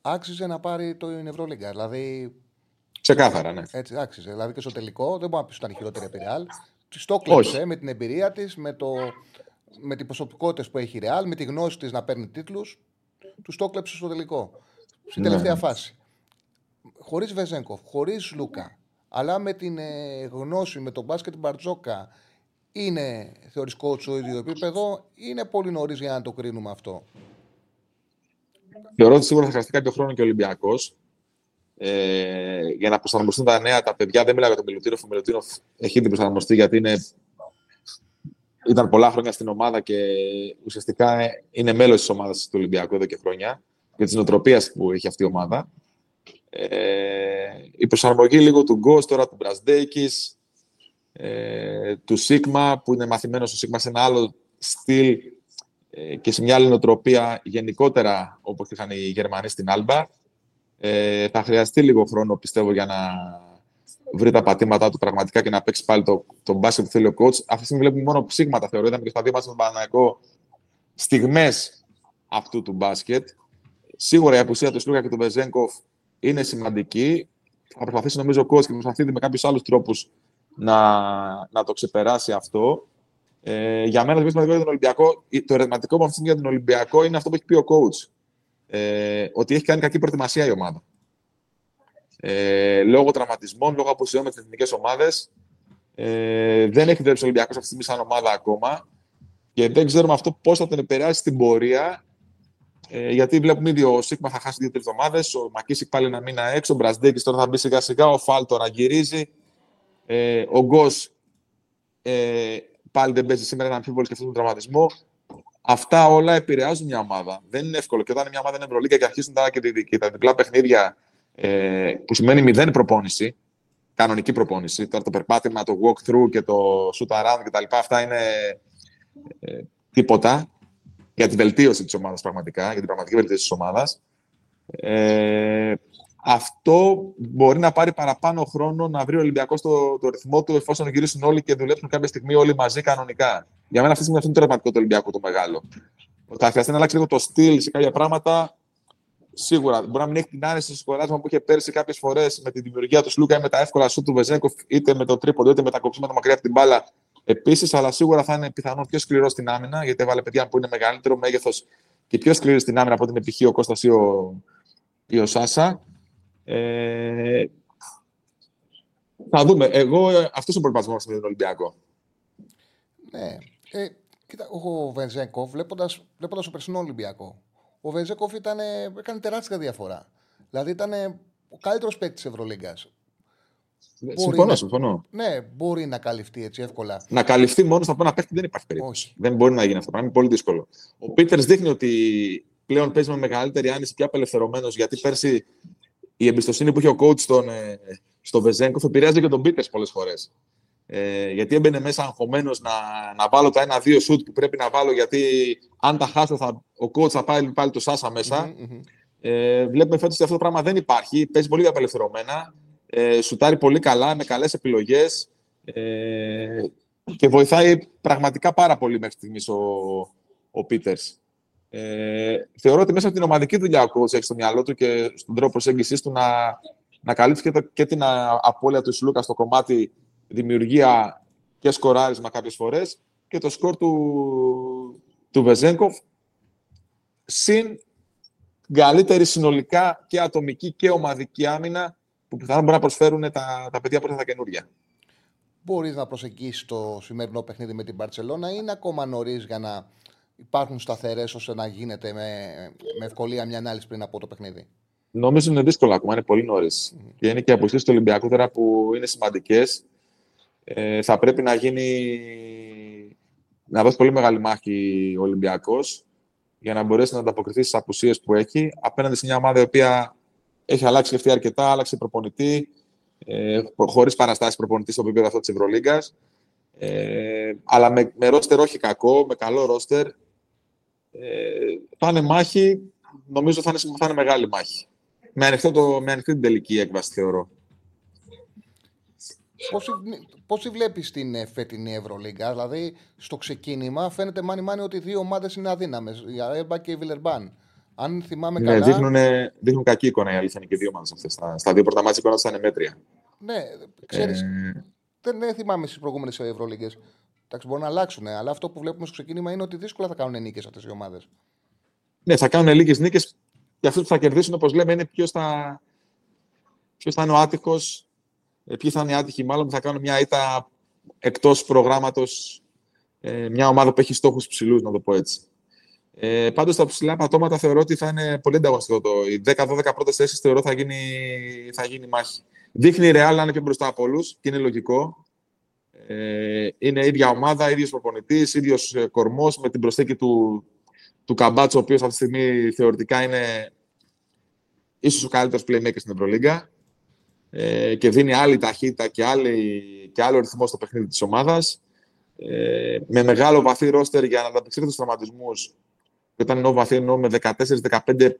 άξιζε να πάρει το Ευρωλίγκα. Δηλαδή. Ξεκάθαρα, ναι. Έτσι, άξιζε. Δηλαδή και στο τελικό δεν μπορεί να πεις ότι ήταν χειρότερη η Ρεάλ. Τη το κλέψε με την εμπειρία της, με, το, με τι προσωπικότητες που έχει η Ρεάλ, με τη γνώση της να παίρνει τίτλους. Τους το κλέψε στο τελικό. Στην ναι. τελευταία φάση. Χωρίς Βεζέγκοφ, χωρίς Λούκα, αλλά με την ε, γνώση, με τον μπάσκετ Μπαρτζόκα, είναι θεωρείς στο ίδιο επίπεδο, είναι πολύ νωρίς για να το κρίνουμε αυτό. Θεωρώ ότι σίγουρα θα χρειαστεί κάποιο χρόνο και ο Ολυμπιακός ε, για να προσαρμοστούν τα νέα τα παιδιά. Δεν μιλάω για τον Μιλουτίνοφ. Ο Μιλουτίνοφ έχει την προσαρμοστεί γιατί είναι, ήταν πολλά χρόνια στην ομάδα και ουσιαστικά είναι μέλος της ομάδας του Ολυμπιακού εδώ και χρόνια και της νοοτροπίας που έχει αυτή η ομάδα. Ε, η προσαρμογή λίγο του Γκος, τώρα του Μπρασδέκης, ε, του Σίγμα, που είναι μαθημένος στο Σίγμα σε ένα άλλο στυλ ε, και σε μια άλλη νοοτροπία γενικότερα, όπως είχαν οι Γερμανοί στην Άλμπα. Ε, θα χρειαστεί λίγο χρόνο, πιστεύω, για να βρει τα πατήματά του πραγματικά και να παίξει πάλι το, το μπάσκετ που θέλει ο coach. Αυτή τη στιγμή βλέπουμε μόνο ψήγματα, θεωρώ. Είδαμε και στα δύο μας στον Παναναϊκό στιγμές αυτού του μπάσκετ. Σίγουρα η απουσία του Σλούκα και του Βεζέγκοφ είναι σημαντική. Θα προσπαθήσει, νομίζω, ο coach και προσπαθεί με κάποιους άλλους τρόπους να, να το ξεπεράσει αυτό. Ε, για μένα, το σημαντικό για τον Ολυμπιακό, το ερωτηματικό μου αυτή για τον Ολυμπιακό είναι αυτό που έχει πει ο coach. Ε, ότι έχει κάνει κακή προετοιμασία η ομάδα. Ε, λόγω τραυματισμών, λόγω αποσιών με τις εθνικές ομάδες, ε, δεν έχει δουλέψει ο Ολυμπιακός αυτή τη στιγμή σαν ομάδα ακόμα. Και δεν ξέρουμε αυτό πώς θα τον επηρεάσει στην πορεία. Ε, γιατί βλέπουμε ήδη ο Σίγμα θα χάσει δύο-τρεις εβδομάδες, ο Μακίσικ πάλι ένα μήνα έξω, ο Μπρασδέκη τώρα θα μπει σιγά-σιγά, ο Φάλ τώρα γυρίζει. Ε, ο Γκος ε, πάλι δεν παίζει σήμερα ένα αμφίβολο και αυτόν τον τραυματισμό. Αυτά όλα επηρεάζουν μια ομάδα. Δεν είναι εύκολο. Και όταν μια ομάδα είναι Ευρωλίγκα και αρχίσουν τα, και, και τα διπλά παιχνίδια, ε, που σημαίνει μηδέν προπόνηση, κανονική προπόνηση. Τώρα το περπάτημα, το walk-through και το shoot around κτλ. Αυτά είναι ε, τίποτα για τη βελτίωση της ομάδας πραγματικά, για την πραγματική βελτίωση της ομάδας. Ε, αυτό μπορεί να πάρει παραπάνω χρόνο να βρει ο Ολυμπιακός το, το ρυθμό του εφόσον γυρίσουν όλοι και δουλέψουν κάποια στιγμή όλοι μαζί κανονικά. Για μένα αυτή τη στιγμή αυτό είναι το ρευματικό του Ολυμπιακού το μεγάλο. Θα χρειαστεί να αλλάξει λίγο το στυλ σε κάποια πράγματα. Σίγουρα μπορεί να μην έχει την άνεση στο σκοράσμα που είχε πέρσι κάποιες φορές με τη δημιουργία του Σλούκα ή με τα εύκολα σου του Βεζέγκοφ, είτε με το τρίποντο είτε με τα κοψίματα μακριά από την μπάλα επίσης. Αλλά σίγουρα θα είναι πιθανόν πιο σκληρό στην άμυνα, γιατί έβαλε παιδιά που είναι μεγαλύτερο μέγεθος και πιο σκληρή στην άμυνα από την π.χ. ο Κώστας ή ο, ή ο Σάσα. Ε, θα δούμε. Εγώ ε, αυτός είναι ο προβληματισμός με τον Ολυμπιακό. Ναι. Ε, κοίτα, ο Βενζέκοφ, βλέποντας βλέποντας το περσινό Ολυμπιακό, ο Βενζέκοφ ήταν, έκανε τεράστια διαφορά. Δηλαδή ήταν ο καλύτερος παίκτης της Ευρωλίγκας. Συμφωνώ, να... συμφωνώ. Ναι, μπορεί να καλυφθεί έτσι εύκολα. Να καλυφθεί μόνο από ένα παίκτη δεν υπάρχει περίπτωση. Δεν μπορεί να γίνει αυτό. Είναι πολύ δύσκολο. Ο Πίτερς δείχνει ότι πλέον παίζει με μεγαλύτερη άνεση και απελευθερωμένος γιατί πέρσι η εμπιστοσύνη που είχε ο coach στον, ε, στο Βεζέγκοφ επηρεάζει και τον Πίτερς πολλές φορές. Ε, γιατί έμπαινε μέσα αγχωμένος να, να βάλω τα ένα-δύο σουτ που πρέπει να βάλω, γιατί αν τα χάσω, θα, ο coach θα πάει πάλι το Σάσα μέσα. Mm-hmm, Ε, βλέπουμε φέτος ότι αυτό το πράγμα δεν υπάρχει. Παίζει πολύ απελευθερωμένα. Ε, σουτάρει πολύ καλά, με καλές επιλογές. Ε, και βοηθάει πραγματικά πάρα πολύ μέχρι στιγμής ο, ο Πίτερς. Ε, θεωρώ ότι μέσα από την ομαδική δουλειά ο coach έχει στο μυαλό του και στον τρόπο προσέγγιση του να, να καλύψει και, το, και την απώλεια του Σλούκα στο κομμάτι δημιουργία και σκοράρισμα κάποιες φορές και το σκορ του, του Βεζέγκοφ συν καλύτερη συνολικά και ατομική και ομαδική άμυνα που πιθανόν μπορεί να προσφέρουν τα, τα παιδιά που τα καινούργια. Μπορείς να προσεγγίσεις το σημερινό παιχνίδι με την Παρσελώνα ή είναι ακόμα νωρίς για να υπάρχουν σταθερές ώστε να γίνεται με, με ευκολία μια ανάλυση πριν από το παιχνίδι; Νομίζω είναι δύσκολο ακόμα, είναι πολύ νωρίς. Mm. Και είναι και αποστήσει του Ολυμπιακούς τώρα που είναι σημαντικές. Ε, θα πρέπει να γίνει. να δώσει πολύ μεγάλη μάχη ο Ολυμπιακός για να μπορέσει να ανταποκριθεί στις απουσίες που έχει απέναντι σε μια ομάδα η οποία έχει αλλάξει και αυτή αρκετά, άλλαξε προπονητή, ε, χωρίς παραστάσεις προπονητής στο επίπεδο αυτό της Ευρωλίγκας. Ε, αλλά με, με ρόστερ όχι κακό, με καλό ρόστερ. Ε, θα είναι μάχη, νομίζω θα είναι, θα είναι μεγάλη μάχη. Με, ανοιχτό το, με ανοιχτή την τελική έκβαση, θεωρώ. Πώς τη βλέπεις την ε, φετινή Ευρωλίγκα, δηλαδή στο ξεκίνημα φαίνεται μάνι μάνι ότι δύο ομάδες είναι αδύναμες, η Αέρμπα και η Βιλερμπάν. Αν θυμάμαι ναι, καλά... Δείχνουν, δείχνουν κακή εικόνα οι αλήθεια και δύο ομάδες αυτές. Στα, στα δύο πρώτα μάτια εικόνα θα είναι μέτρια. Ναι, ξέρεις, ε... δεν, δεν θυμάμαι στις προηγούμενες Ευρωλίγκες. Εντάξει, μπορεί να αλλάξουν, αλλά αυτό που βλέπουμε στο ξεκίνημα είναι ότι δύσκολα θα κάνουν νίκες αυτές οι ομάδες. Ναι, θα κάνουν λίγες νίκες και αυτούς που θα κερδίσουν, όπως λέμε, είναι ποιος θα, ποιος θα είναι ο άτυχος, ε, ποιοι θα είναι οι άτυχοι, μάλλον θα κάνουν μια ήττα εκτός προγράμματος. Ε, μια ομάδα που έχει στόχους ψηλούς, να το πω έτσι. Ε, Πάντως, τα ψηλά πατώματα θεωρώ ότι θα είναι πολύ ανταγωνιστικό. Το, οι 10-12 πρώτες θέσεις θεωρώ θα γίνει, θα γίνει μάχη. Δείχνει η Real να είναι πιο μπροστά από όλους και είναι λογικό. Ε, είναι ίδια ομάδα, ίδιος προπονητής, ίδιος ε, κορμός με την προσθήκη του, του Καμπάτσο, ο οποίος αυτή τη στιγμή θεωρητικά είναι ίσως ο καλύτερος playmaker στην Ευρωλίγκα ε, και δίνει άλλη ταχύτητα και, άλλη, και άλλο ρυθμό στο παιχνίδι της ομάδας. Ε, με μεγάλο βαθύ ρόστερ για να ανταπεξέλθει στους τραυματισμούς. Και όταν εννοώ βαθύ, εννοώ με 14-15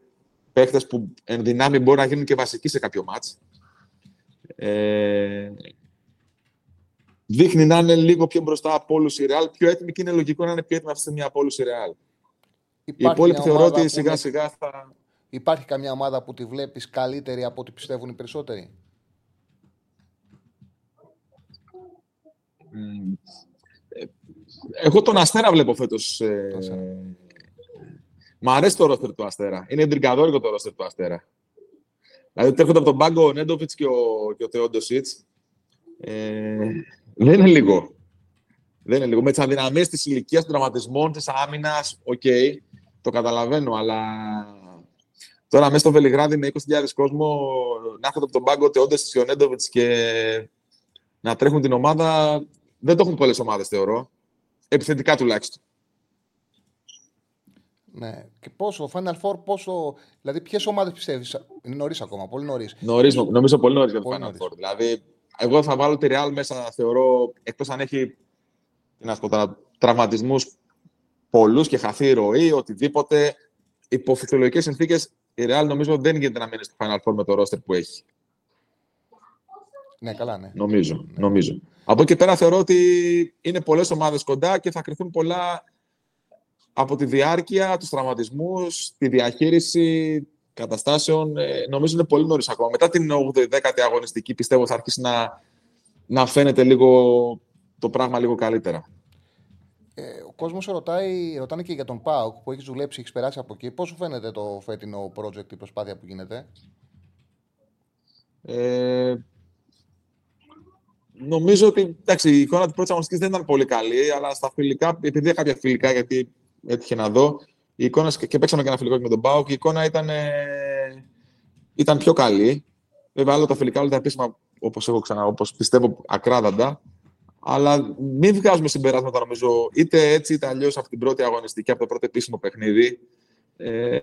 παίχτες που εν δυνάμει μπορεί να γίνουν και βασικοί σε κάποιο μάτς. Ε, δείχνει να είναι λίγο πιο μπροστά από όλου η Real. Πιο έτοιμη και είναι λογικό να είναι πιο έτοιμη αυτή τη στιγμή από όλου η Real. η υπόλοιπη θεωρώ ότι σιγά σιγά θα. Υπάρχει καμιά ομάδα που τη βλέπεις καλύτερη από ό,τι πιστεύουν οι περισσότεροι; Εγώ τον Αστέρα βλέπω φέτος. Ε... Μ' αρέσει το ρόστερ του Αστέρα. Είναι εντρικαδόρικο το ρόστερ του Αστέρα. Δηλαδή έρχονται από τον πάγκο ο Νέντοβιτς και ο, και ο Θεόντοσιτ. Ε, δεν είναι λίγο. Δεν είναι λίγο. Με τις αδυναμίες της ηλικίας των τραυματισμών, της άμυνας, okay, το καταλαβαίνω, αλλά τώρα μέσα στο Βελιγράδι με 20.000 κόσμο να έρχονται από τον πάγκο Τεόντες Σιωνέντοβιτ και να τρέχουν την ομάδα. Δεν το έχουν πολλές ομάδες, θεωρώ. Επιθετικά τουλάχιστον. Ναι. Και πόσο, Final Four, πόσο. Δηλαδή, ποιες ομάδες πιστεύεις. Είναι νωρίς ακόμα, πολύ νωρίς. Νωρίς, νομίζω πολύ νωρίς για το Final Four. Δηλαδή, εγώ θα βάλω τη Real μέσα, θεωρώ, εκτός αν έχει να πω, τραυματισμούς πολλούς και χαθεί η ροή, οτιδήποτε. Υπό φυσιολογικές συνθήκες, η Real νομίζω δεν γίνεται να μείνει στο Final Four με το roster που έχει. Ναι, καλά, ναι. Νομίζω, ναι. νομίζω. Από εκεί πέρα θεωρώ ότι είναι πολλές ομάδες κοντά και θα κρυθούν πολλά από τη διάρκεια, τους τραυματισμούς, τη διαχείριση καταστάσεων. Ε, νομίζω είναι πολύ νωρίς ακόμα. Μετά την 8η-10η αγωνιστική πιστεύω θα αρχίσει να, να φαίνεται λίγο το πράγμα λίγο καλύτερα. Ε, ο κόσμος ρωτάει, ρωτάνε και για τον ΠΑΟΚ που έχεις δουλέψει, έχεις περάσει από εκεί. Πώς σου φαίνεται το φετινό project, η προσπάθεια που γίνεται; Ε, νομίζω ότι εντάξει, η εικόνα της πρώτης αγωνιστικής δεν ήταν πολύ καλή, αλλά στα φιλικά, επειδή κάποια φιλικά, γιατί έτυχε να δω, η εικόνα, και παίξαμε και ένα φιλικό με τον ΠΑΟΚ, η εικόνα ήταν, ε, ήταν πιο καλή. Βέβαια, άλλο τα φιλικά, όλα τα επίσημα, όπως έχω ξανά, όπως πιστεύω, ακράδαντα. Αλλά μην βγάζουμε συμπεράσματα, νομίζω, είτε έτσι είτε αλλιώς από την πρώτη αγωνιστική, από το πρώτο επίσημο παιχνίδι. Ε,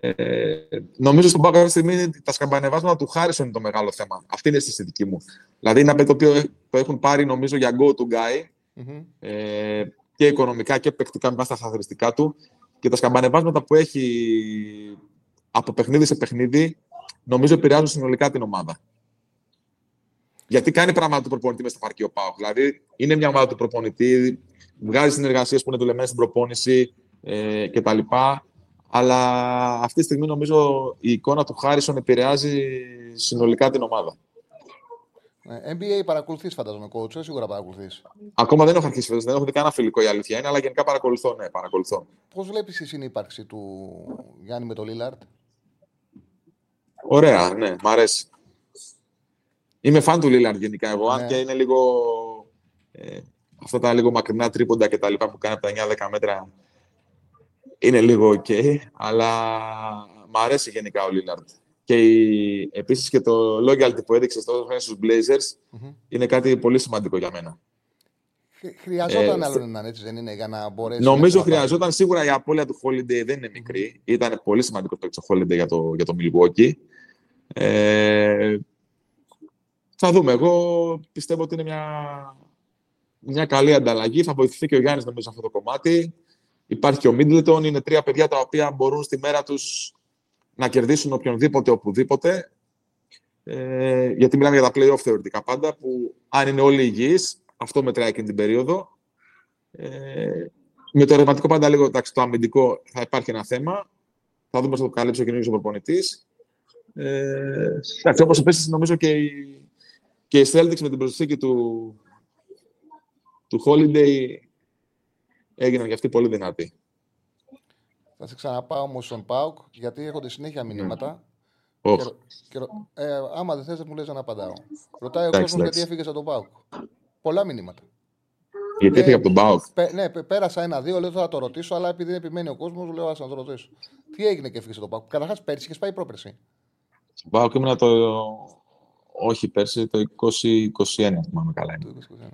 νομίζω στον Πάο αυτή τη στιγμή τα σκαμπανεβάσματα του Χάρισον είναι το μεγάλο θέμα. Αυτή είναι η αισθητική μου. Δηλαδή είναι ένα το οποίο το έχουν πάρει νομίζω για go to guy mm-hmm. ε, και οικονομικά και παικτικά με τα χαρακτηριστικά του. Και τα σκαμπανεβάσματα που έχει από παιχνίδι σε παιχνίδι νομίζω επηρεάζουν συνολικά την ομάδα. Γιατί κάνει πράγματα του προπονητή μέσα στο παρκείο Πάο. Δηλαδή, είναι μια ομάδα του προπονητή, βγάζει συνεργασίες που είναι δουλεμένες στην προπόνηση ε, κτλ. Αλλά αυτή τη στιγμή νομίζω η εικόνα του Χάρισον επηρεάζει συνολικά την ομάδα. Ε, NBA παρακολουθείς, φαντάζομαι, coach, ε, σίγουρα παρακολουθείς. Ακόμα δεν έχω αρχίσει φέτο, δεν έχω δει κανένα φιλικό η αλήθεια είναι, αλλά γενικά παρακολουθώ. Ναι, παρακολουθώ. Πώς βλέπεις η συνύπαρξη του Γιάννη με τον Λίλαρτ; Ωραία, ναι, μ' αρέσει. Είμαι φαν του Λίλαρντ γενικά εγώ, αν ναι. και είναι λίγο. Ε, αυτά τα λίγο μακρινά τρίποντα και τα λοιπά που κάνει από τα 9-10 μέτρα είναι λίγο ok, αλλά μ' αρέσει γενικά ο Λίλαρντ. Και η, επίσης και το loyalty που έδειξε τόσο χρόνια στους Blazers mm-hmm. είναι κάτι πολύ σημαντικό για μένα. Χρειαζόταν ε, άλλο έναν έτσι, δεν είναι, για να μπορέσει. Νομίζω να χρειαζόταν πάρει. σίγουρα η απώλεια του Holiday δεν είναι μικρή. Mm-hmm. Ήταν πολύ σημαντικό το Holiday για το, για το Milwaukee. Ε, θα δούμε. Εγώ πιστεύω ότι είναι μια, μια καλή ανταλλαγή. Θα βοηθηθεί και ο Γιάννης νομίζω σε αυτό το κομμάτι. Υπάρχει και ο Μίτλετον. Είναι τρία παιδιά τα οποία μπορούν στη μέρα τους να κερδίσουν οποιονδήποτε, οπουδήποτε. Ε, γιατί μιλάμε για τα play-off θεωρητικά πάντα, που αν είναι όλοι υγιείς, αυτό μετράει και την περίοδο. Ε, με το ρευματικό πάντα λίγο, εντάξει, το αμυντικό θα υπάρχει ένα θέμα. Θα δούμε θα το καλύψει ο καινούριο προπονητής. Ε, Όπως επίσης νομίζω και η, και οι Celtics με την προσθήκη του, του Holiday έγιναν και αυτοί πολύ δυνατοί. Θα σε ξαναπάω όμως στον Πάουκ, γιατί έχονται συνέχεια ναι. μηνύματα. Oh. Και, και, ε, άμα δεν θες, μου λες να απαντάω. Ρωτάει ο κόσμος γιατί έφυγες από τον Πάουκ. Πολλά μηνύματα. Γιατί έφυγε από τον Πάουκ. ναι, πέρασα ένα-δύο, λέω θα το ρωτήσω, αλλά επειδή επιμένει ο κόσμος, λέω ας να το ρωτήσω. Τι έγινε και έφυγες από τον Πάουκ. Καταρχάς, πέρσι είχες πάει πρόπερση. Στον Πάουκ ήμουν το όχι πέρσι, το 2021, θυμάμαι καλά.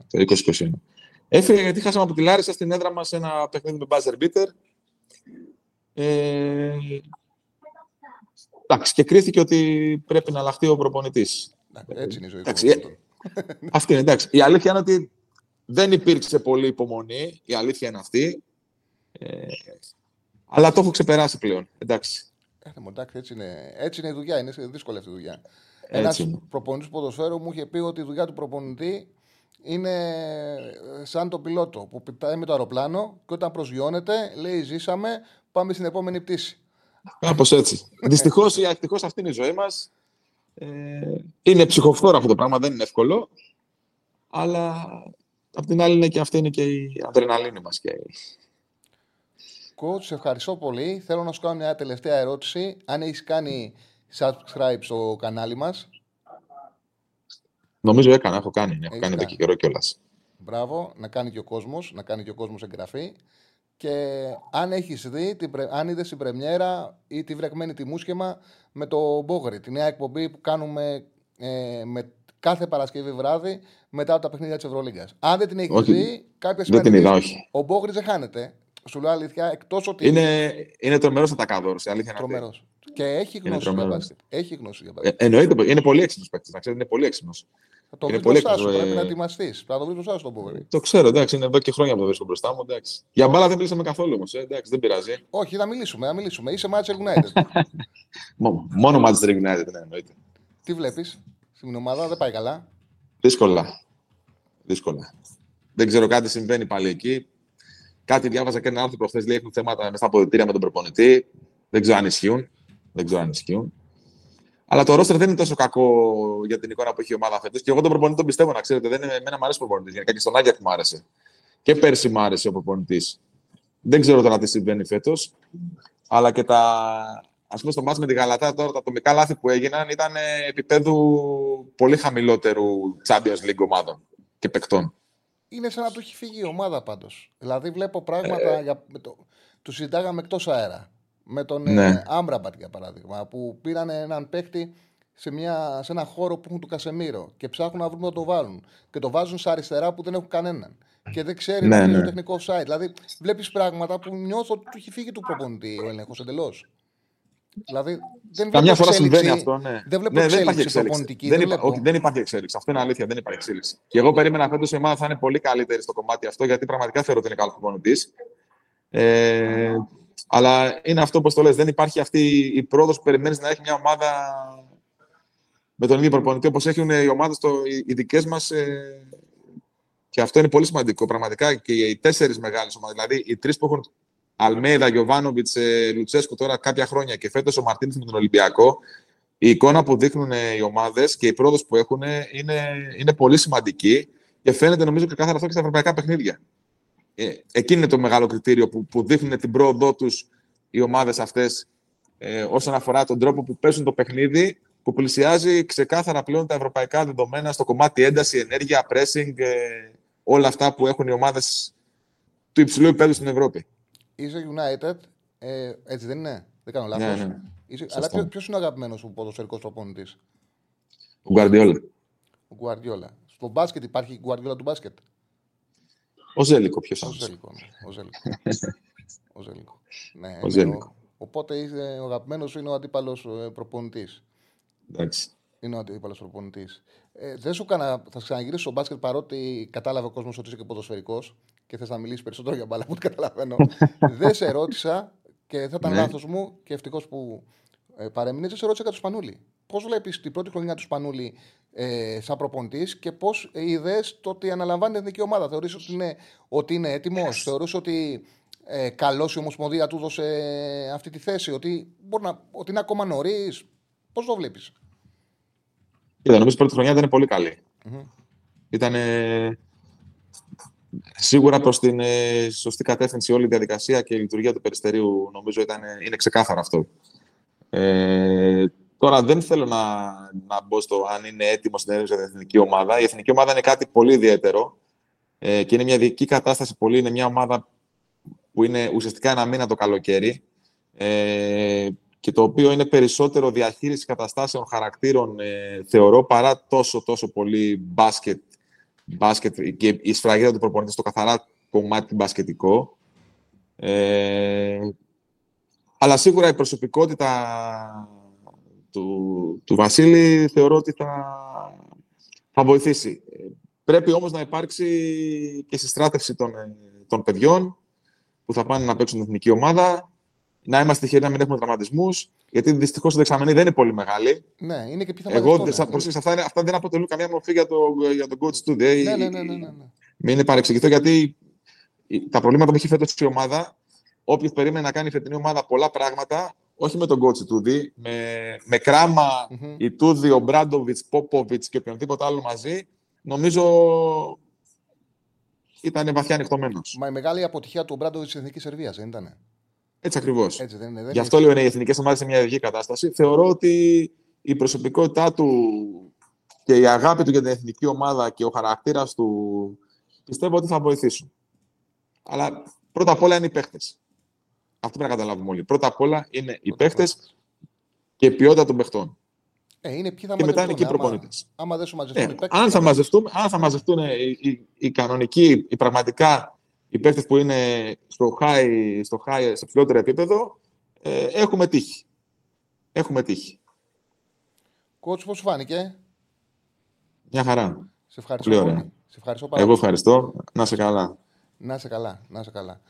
Το 2021. Έφυγε γιατί χάσαμε από τη Λάρισα στην έδρα μας ένα παιχνίδι με buzzer beater. Ε, εντάξει, και κρίθηκε ότι πρέπει να αλλάχτεί ο προπονητής. Έτσι είναι η ζωή. Εντάξει, ε, [LAUGHS] αυτή είναι, εντάξει. Η αλήθεια είναι ότι δεν υπήρξε πολύ υπομονή. Η αλήθεια είναι αυτή. Ε, αλλά το έχω ξεπεράσει πλέον. Εντάξει. Ε, εντάξει, έτσι είναι, έτσι είναι η δουλειά. Είναι δύσκολη αυτή η δουλειά. Ένας προπονητής του ποδοσφαίρου μου είχε πει ότι η δουλειά του προπονητή είναι σαν το πιλότο που πετάει με το αεροπλάνο και όταν προσγειώνεται λέει ζήσαμε, πάμε στην επόμενη πτήση. Κάπως έτσι. Δυστυχώς ή ευτυχώ αυτή είναι η ζωή μας. Ε, είναι ψυχοφθόρο αυτό το πράγμα, δεν είναι εύκολο. Αλλά απ' την άλλη είναι και αυτή είναι και η αδρεναλίνη μας. Και... Coach, σε ευχαριστώ πολύ. Θέλω να σου κάνω μια τελευταία ερώτηση. Αν έχεις κάνει subscribe στο κανάλι μας. Νομίζω έκανα, έχω κάνει. Ναι, έχω κάνει εδώ και καιρό κιόλας. Μπράβο, να κάνει και ο κόσμος, να κάνει και ο κόσμος εγγραφή. Και αν έχεις δει, αν είδες την πρεμιέρα ή τη βρεγμένη τη μουσχεμα με το Μπόγρι, τη νέα εκπομπή που κάνουμε ε, με κάθε Παρασκευή βράδυ μετά από τα παιχνίδια της Ευρωλίγκας. Αν δεν την έχεις δει, κάποια στιγμή. Δεν την είδα, όχι. Ο Μπόγρι δεν χάνεται. Σου λέω αλήθεια, εκτός ότι. Είναι, είναι τρομερός τα κάδωρο, αλήθεια. Τρομερός. Και έχει γνώση για μπάσκετ. Έχει γνώση για μπάσκετ. Ε, εννοείται, είναι πολύ έξυπνος παίκτης. Να ξέρετε, είναι πολύ έξυπνος. Θα το βρει μπροστά σου, πρέπει να ετοιμαστείς. Θα το βρει μπροστά σου το Το ξέρω, εντάξει, είναι εδώ και χρόνια που το βρίσκω μπροστά μου. Εντάξει. Για μπάλα δεν μιλήσαμε καθόλου όμως. Ε, εντάξει, δεν πειράζει. Όχι, θα μιλήσουμε, θα μιλήσουμε. Είσαι Manchester United. [LAUGHS] Μόνο Manchester United, ναι, εννοείται. Τι βλέπεις στην ομάδα, δεν πάει καλά; Δύσκολα. Δύσκολα. Δεν ξέρω κάτι συμβαίνει πάλι εκεί. Κάτι διάβαζα και ένα άνθρωπο χθε λέει έχουν θέματα με στα αποδητήρια με τον προπονητή. Δεν ξέρω αν ισχύουν. Δεν ξέρω αν ισχύουν. Αλλά το ρόστερ δεν είναι τόσο κακό για την εικόνα που έχει η ομάδα φέτος. Και εγώ τον προπονητή τον πιστεύω, να ξέρετε. Δεν είναι, εμένα μου αρέσει ο προπονητής. Γενικά και στον Άγιακ μου άρεσε. Και πέρσι μου άρεσε ο προπονητής. Δεν ξέρω τώρα τι συμβαίνει φέτος. Αλλά και τα. Α πούμε, στο μάτι με τη Γαλατά τώρα τα ατομικά λάθη που έγιναν ήταν επίπεδου πολύ χαμηλότερου Champions League ομάδων και παικτών. Είναι σαν να του έχει φύγει η ομάδα πάντως. Δηλαδή βλέπω πράγματα. Ε... Για... Το... Τους συζητάγαμε εκτός αέρα με τον ναι. Ε, Άμπραμπατ για παράδειγμα, που πήραν έναν παίκτη σε, μια, σε ένα χώρο που έχουν του Κασεμίρο και ψάχνουν να βρουν να το βάλουν. Και το βάζουν σε αριστερά που δεν έχουν κανέναν. Και δεν ξέρει ναι, να είναι ναι. το τεχνικό site. Δηλαδή, βλέπεις πράγματα που νιώθω ότι του έχει φύγει του προπονητή ο έλεγχος εντελώς. Δηλαδή, δεν Καμιά φορά συμβαίνει αυτό. Ναι. Δεν βλέπω ναι, δεν υπάρχει εξέλιξη. Δεν, δεν, όχι, δεν υπάρχει εξέλιξη. Αυτό είναι αλήθεια. Δεν υπάρχει εξέλιξη. Και εγώ περίμενα φέτος η ομάδα θα είναι πολύ καλύτερη στο κομμάτι αυτό, γιατί πραγματικά θεωρώ ότι είναι καλός προπονητής. Ε, αλλά είναι αυτό που το λες. Δεν υπάρχει αυτή η πρόοδος που περιμένεις να έχει μια ομάδα με τον ίδιο προπονητή όπως έχουν οι ομάδες οι δικές μας. Ε, και αυτό είναι πολύ σημαντικό. Πραγματικά και οι τέσσερις μεγάλες ομάδες, δηλαδή οι τρεις που έχουν Αλμέιδα, Γιωβάνοβιτς, ε, Λουτσέσκο τώρα κάποια χρόνια και φέτος ο Μαρτίνη με τον Ολυμπιακό, η εικόνα που δείχνουν οι ομάδες και η πρόοδος που έχουν είναι, είναι πολύ σημαντική και φαίνεται νομίζω και κάθε αυτό και στα ευρωπαϊκά παιχνίδια ε, εκείνη είναι το μεγάλο κριτήριο που, που δείχνουν την πρόοδό τους οι ομάδες αυτές ε, όσον αφορά τον τρόπο που παίζουν το παιχνίδι, που πλησιάζει ξεκάθαρα πλέον τα ευρωπαϊκά δεδομένα στο κομμάτι ένταση, ενέργεια, pressing, ε, όλα αυτά που έχουν οι ομάδες του υψηλού επίπεδου στην Ευρώπη. Είσαι United, ε, έτσι δεν είναι, δεν κάνω λάθος. Ναι, ναι. Είσαι, αλλά ποιο είναι ο αγαπημένος σου ποδοσφαιρικός προπονητής, Ο Γκουαρδιόλα. Ο Γκουαρδιόλα. Στο μπάσκετ υπάρχει Γκουαρδιόλα του μπάσκετ; Ο Ζέλικο, ποιος άλλος. [LAUGHS] Ο Ζέλικο. Ναι. Ο Ζέλικο. ο Ζέλικο. Ναι, ο Ζέλικο. οπότε ο αγαπημένος είναι ο αντίπαλος ε, προπονητής. Εντάξει. Είναι ο αντίπαλος προπονητής. Ε, δεν σου έκανα, θα ξαναγυρίσω στο μπάσκετ παρότι κατάλαβε ο κόσμος ότι είσαι και ποδοσφαιρικός και θες να μιλήσεις περισσότερο για μπάλα από ό,τι καταλαβαίνω. [LAUGHS] δεν σε ρώτησα και θα ήταν ναι. λάθος μου και ευτυχώς που ε, παρέμεινε. Δεν σε ρώτησα για του Σπανούλη. Πώς βλέπεις την πρώτη χρονιά του Σπανούλη ε, σαν προπονητής και πώς είδες το ότι αναλαμβάνει την εθνική ομάδα; Θεωρείς ότι είναι, ότι είναι έτοιμος, θεωρείς ότι ε, καλός η Ομοσπονδία του έδωσε αυτή τη θέση, ότι, μπορεί να, ότι είναι ακόμα νωρίς; Πώς το βλέπεις; Κοίτα, νομίζω ότι η πρώτη χρονιά ήταν πολύ καλή. Ήταν σίγουρα προς την ε, σωστή κατεύθυνση όλη η διαδικασία και η λειτουργία του περιστερίου. Νομίζω ήταν, είναι ξεκάθαρο αυτό. Ε, Τώρα δεν θέλω να, να μπω στο αν είναι έτοιμο στην για την εθνική ομάδα. Η εθνική ομάδα είναι κάτι πολύ ιδιαίτερο ε, και είναι μια δική κατάσταση πολύ. Είναι μια ομάδα που είναι ουσιαστικά ένα μήνα το καλοκαίρι ε, και το οποίο είναι περισσότερο διαχείριση καταστάσεων χαρακτήρων, ε, θεωρώ, παρά τόσο, τόσο πολύ μπάσκετ, μπάσκετ και η σφραγίδα του προπονητή στο καθαρά κομμάτι μπασκετικό. Ε, αλλά σίγουρα η προσωπικότητα του, του Βασίλη θεωρώ ότι θα, θα βοηθήσει. Πρέπει όμως να υπάρξει και συστράτευση των, των παιδιών που θα πάνε να παίξουν την εθνική ομάδα. Να είμαστε τυχεροί να μην έχουμε τραυματισμούς, γιατί δυστυχώς η δεξαμενή δεν είναι πολύ μεγάλη. Ναι, είναι και πιθανό. Εγώ ναι, αυτά, είναι, αυτά δεν αποτελούν καμία μορφή για, το, για τον coach του. Ναι, ναι, ναι, ναι, ναι, ναι. Μην είναι παρεξηγηθώ, γιατί τα προβλήματα που έχει φέτος η ομάδα, όποιος περίμενε να κάνει φετινή ομάδα πολλά πράγματα, όχι με τον κότσι Τούδη, με, με κραμα mm-hmm. η Τούδη, ο Μπράντοβιτς, Πόποβιτς και οποιονδήποτε άλλο μαζί, νομίζω ήταν βαθιά ανοιχτωμένος. Μα η μεγάλη αποτυχία του Μπράντοβιτς τη Εθνική Σερβίας, δεν ήταν. Έτσι ακριβώς. Γι' αυτό λέω είναι οι εθνικές ομάδες σε μια ειδική κατάσταση. Θεωρώ ότι η προσωπικότητά του και η αγάπη του για την εθνική ομάδα και ο χαρακτήρας του πιστεύω ότι θα βοηθήσουν. Αλλά πρώτα απ' όλα είναι οι παίχτε. Αυτό πρέπει να καταλάβουμε όλοι. Πρώτα απ' όλα είναι οι παίχτε και η ποιότητα των παιχτών. Ε, είναι ποιοι θα και μετά είναι και οι προπονητές. Άμα, δεν σου μαζευτούν ε, οι παίχτε. Αν, θα μαζευτούν, αν θα μαζευτούν οι, οι, οι κανονικοί, οι πραγματικά οι παίχτε που είναι στο high, στο high, σε ψηλότερο επίπεδο, ε, έχουμε τύχη. Έχουμε τύχη. Κότσου, πώς σου φάνηκε; Μια χαρά. Σε ευχαριστώ πολύ. πολύ. Σε ευχαριστώ πάρα Εγώ ευχαριστώ. Να σε καλά. Να σε καλά. Να σε καλά.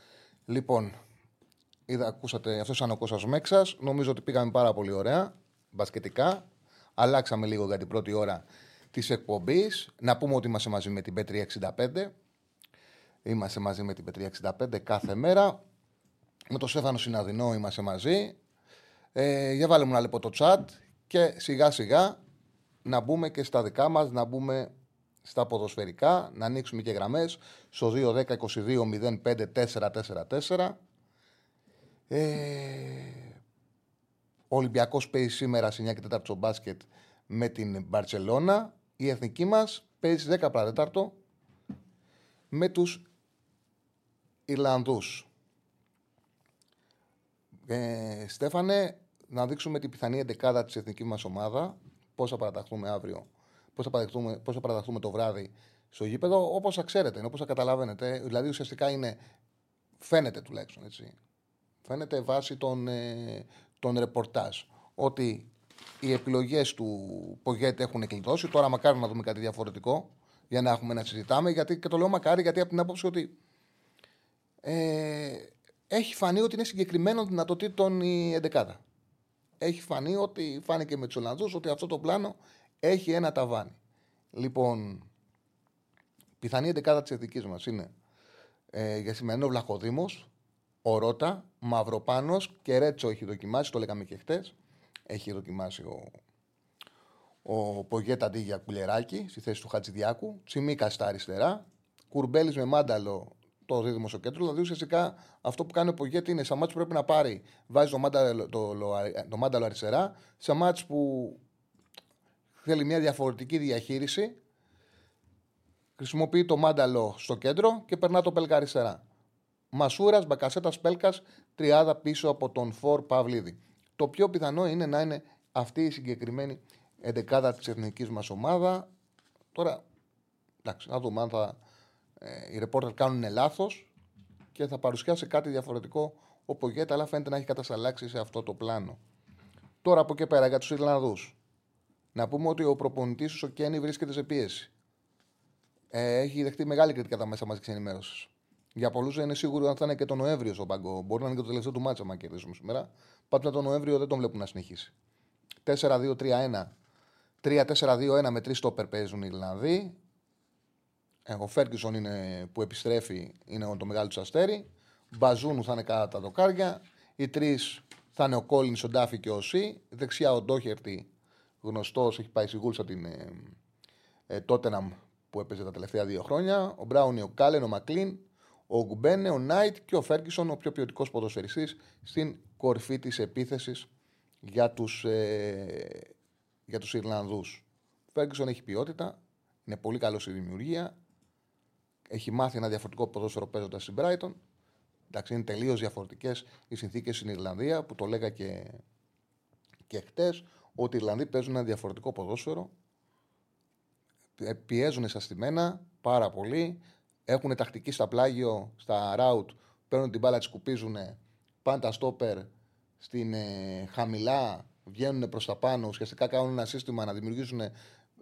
Λοιπόν, είδα, ακούσατε, αυτός ήταν ο Κώστας Μέξας. Νομίζω ότι πήγαμε πάρα πολύ ωραία, μπασκετικά. Αλλάξαμε λίγο για την πρώτη ώρα της εκπομπής. Να πούμε ότι είμαστε μαζί με την P365. Είμαστε μαζί με την P365 κάθε μέρα. Με τον Στέφανο Συναδεινό είμαστε μαζί. Ε, για βάλε μου να λεπτό το chat και σιγά σιγά να μπούμε και στα δικά μας, να μπούμε στα ποδοσφαιρικά, να ανοίξουμε και γραμμές στο 2-10-22-05-444. Ε, ο Ολυμπιακός παίζει σήμερα σε 9 και 4 στο μπάσκετ με την Μπαρτσελώνα. Η εθνική μας παίζει 10 παρατέταρτο με τους Ιρλανδούς. Ε, Στέφανε, να δείξουμε την πιθανή εντεκάδα της εθνικής μας ομάδα. Πώς θα παραταχθούμε αύριο, πώς θα παραταχθούμε, πώς θα παραταχθούμε το βράδυ στο γήπεδο, όπως θα ξέρετε, όπως θα καταλαβαίνετε. Δηλαδή ουσιαστικά είναι, φαίνεται τουλάχιστον έτσι, φαίνεται βάσει των, ε, των ρεπορτάζ ότι οι επιλογές του Πογέτ έχουν κλειδώσει. Τώρα, μακάρι να δούμε κάτι διαφορετικό για να έχουμε να συζητάμε. Γιατί, και το λέω μακάρι γιατί από την άποψη ότι ε, έχει φανεί ότι είναι συγκεκριμένο δυνατοτήτων η 11. Έχει φανεί ότι φάνηκε με τους Ολλανδούς ότι αυτό το πλάνο έχει ένα ταβάνι. Λοιπόν, πιθανή 11 της εθνικής μας είναι ε, για σημερινό Βλαχοδήμος, ο Ρότα, Μαυροπάνος και Ρέτσο έχει δοκιμάσει, το λέγαμε και χτες. Έχει δοκιμάσει ο, ο Πογέτα αντί για κουλεράκι στη θέση του Χατζηδιάκου. Τσιμίκα στα αριστερά. Κουρμπέλης με μάνταλο το δίδυμο στο κέντρο. Δηλαδή ουσιαστικά αυτό που κάνει ο Πογέτη είναι σε μάτς που πρέπει να πάρει, βάζει το μάνταλο, το, το μάνταλο αριστερά. Σε μάτς που θέλει μια διαφορετική διαχείριση, χρησιμοποιεί το μάνταλο στο κέντρο και περνά το πέλκα αριστερά. Μασούρας, Μπακασέτας, Πέλκας, τριάδα πίσω από τον Φορ Παυλίδη. Το πιο πιθανό είναι να είναι αυτή η συγκεκριμένη εντεκάδα της εθνικής μας ομάδα. Τώρα, εντάξει, να δούμε αν θα, ε, οι ρεπόρτερ κάνουν λάθος και θα παρουσιάσει κάτι διαφορετικό ο Πογέτα, αλλά φαίνεται να έχει κατασταλάξει σε αυτό το πλάνο. Τώρα από εκεί πέρα για τους Ιρλανδούς. Να πούμε ότι ο προπονητής ο Κέννη βρίσκεται σε πίεση. Ε, έχει δεχτεί μεγάλη κριτικά τα μέσα μαζικής ενημέρωσης. Για πολλούς δεν είναι σίγουρο αν θα είναι και τον Νοέμβριο στον πάγκο. Μπορεί να είναι και το τελευταίο του μάτσα, αν κερδίσουμε σήμερα. Πάντως τον Νοέμβριο δεν τον βλέπουν να συνεχίσει. 4-2-3-1. 3-4-2-1 με τρεις στόπερ παίζουν οι Ιρλανδοί. Ε, ο Φέργκισον είναι που επιστρέφει, είναι το μεγάλο του αστέρι. Μπαζούνου θα είναι κατά τα δοκάρια. Οι τρεις θα είναι ο Κόλλιν, ο Ντάφη και ο Σι. Δεξιά ο Ντόχερτη, γνωστός, έχει πάει σιγούλσα την ε, ε, Τότεναμ που έπαιζε τα τελευταία δύο χρόνια. Ο Μπράουν, ο Κάλεν, ο Μακλίν ο Γκουμπένε, ο Νάιτ και ο Φέργκισον, ο πιο ποιοτικός ποδοσφαιριστής στην κορυφή της επίθεσης για τους ε, για τους Ιρλανδούς. Ο Φέργκισον έχει ποιότητα, είναι πολύ καλό στη δημιουργία, έχει μάθει ένα διαφορετικό ποδόσφαιρο παίζοντας στην Brighton. Εντάξει, είναι τελείως διαφορετικές οι συνθήκες στην Ιρλανδία που το λέγα και, και χτες ότι οι Ιρλανδοί παίζουν ένα διαφορετικό ποδόσφαιρο. Ε, πιέζουν στα στημένα πάρα πολύ. Έχουν τακτική στα πλάγιο, στα ράουτ, παίρνουν την μπάλα, τη σκουπίζουν, πάνε τα στόπερ στην ε, χαμηλά, βγαίνουν προς τα πάνω. Ουσιαστικά κάνουν ένα σύστημα να δημιουργήσουν,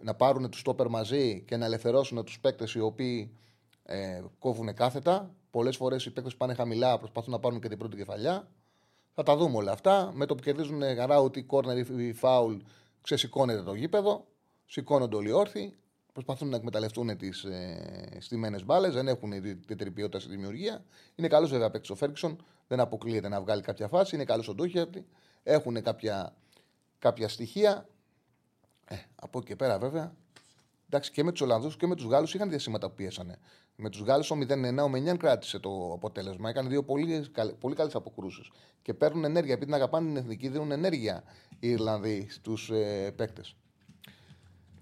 να πάρουν τους στόπερ μαζί και να ελευθερώσουν τους παίκτες οι οποίοι ε, κόβουν κάθετα. Πολλές φορές οι παίκτες πάνε χαμηλά, προσπαθούν να πάρουν και την πρώτη κεφαλιά. Θα τα δούμε όλα αυτά. Με το που κερδίζουν ράουτ ή κόρνερ ή φάουλ, ξεσηκώνεται το γήπεδο, σηκώνονται όλοι όρθιοι προσπαθούν να εκμεταλλευτούν τις ε, στιμένε μπάλες, δεν έχουν ιδιαίτερη ποιότητα στη δημιουργία. Είναι καλός βέβαια παίκτης ο Φέργκσον, δεν αποκλείεται να βγάλει κάποια φάση. Είναι καλός ο Ντόχερτη, έχουν κάποια, κάποια στοιχεία. Ε, από εκεί και πέρα βέβαια. Εντάξει, και με τους Ολλανδούς και με τους Γάλλους είχαν διασύματα που πίεσανε. Με τους Γάλλους ο 0-1, ο Μενιάν κράτησε το αποτέλεσμα. Έκανε δύο πολύ, πολύ καλές αποκρούσεις. Και παίρνουν ενέργεια. Επειδή την αγαπάνε την εθνική, δίνουν ενέργεια οι Ιρλανδοί στους ε, παίκτες.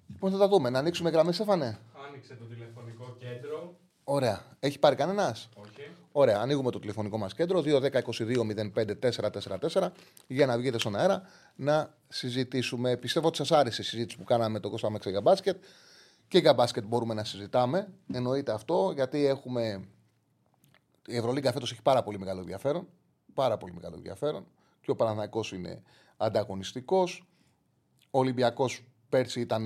Λοιπόν, θα τα δούμε. Να ανοίξουμε γραμμές, Στέφανε. Άνοιξε το τηλεφωνικό κέντρο. Ωραία. Έχει πάρει κανένας; Όχι. Ωραία. Ανοίγουμε το τηλεφωνικό μας κέντρο 2-10-22-05-444 για να βγείτε στον αέρα να συζητήσουμε. Πιστεύω ότι σας άρεσε η συζήτηση που κάναμε με τον Κώστα Μέξα για μπάσκετ. Και για μπάσκετ μπορούμε να συζητάμε. Εννοείται αυτό γιατί έχουμε. Η Ευρωλίγκα φέτος έχει πάρα πολύ μεγάλο ενδιαφέρον. Πάρα πολύ μεγάλο ενδιαφέρον. Και ο Παναναναϊκό είναι ανταγωνιστικός. Ο Ολυμπιακός πέρσι ήταν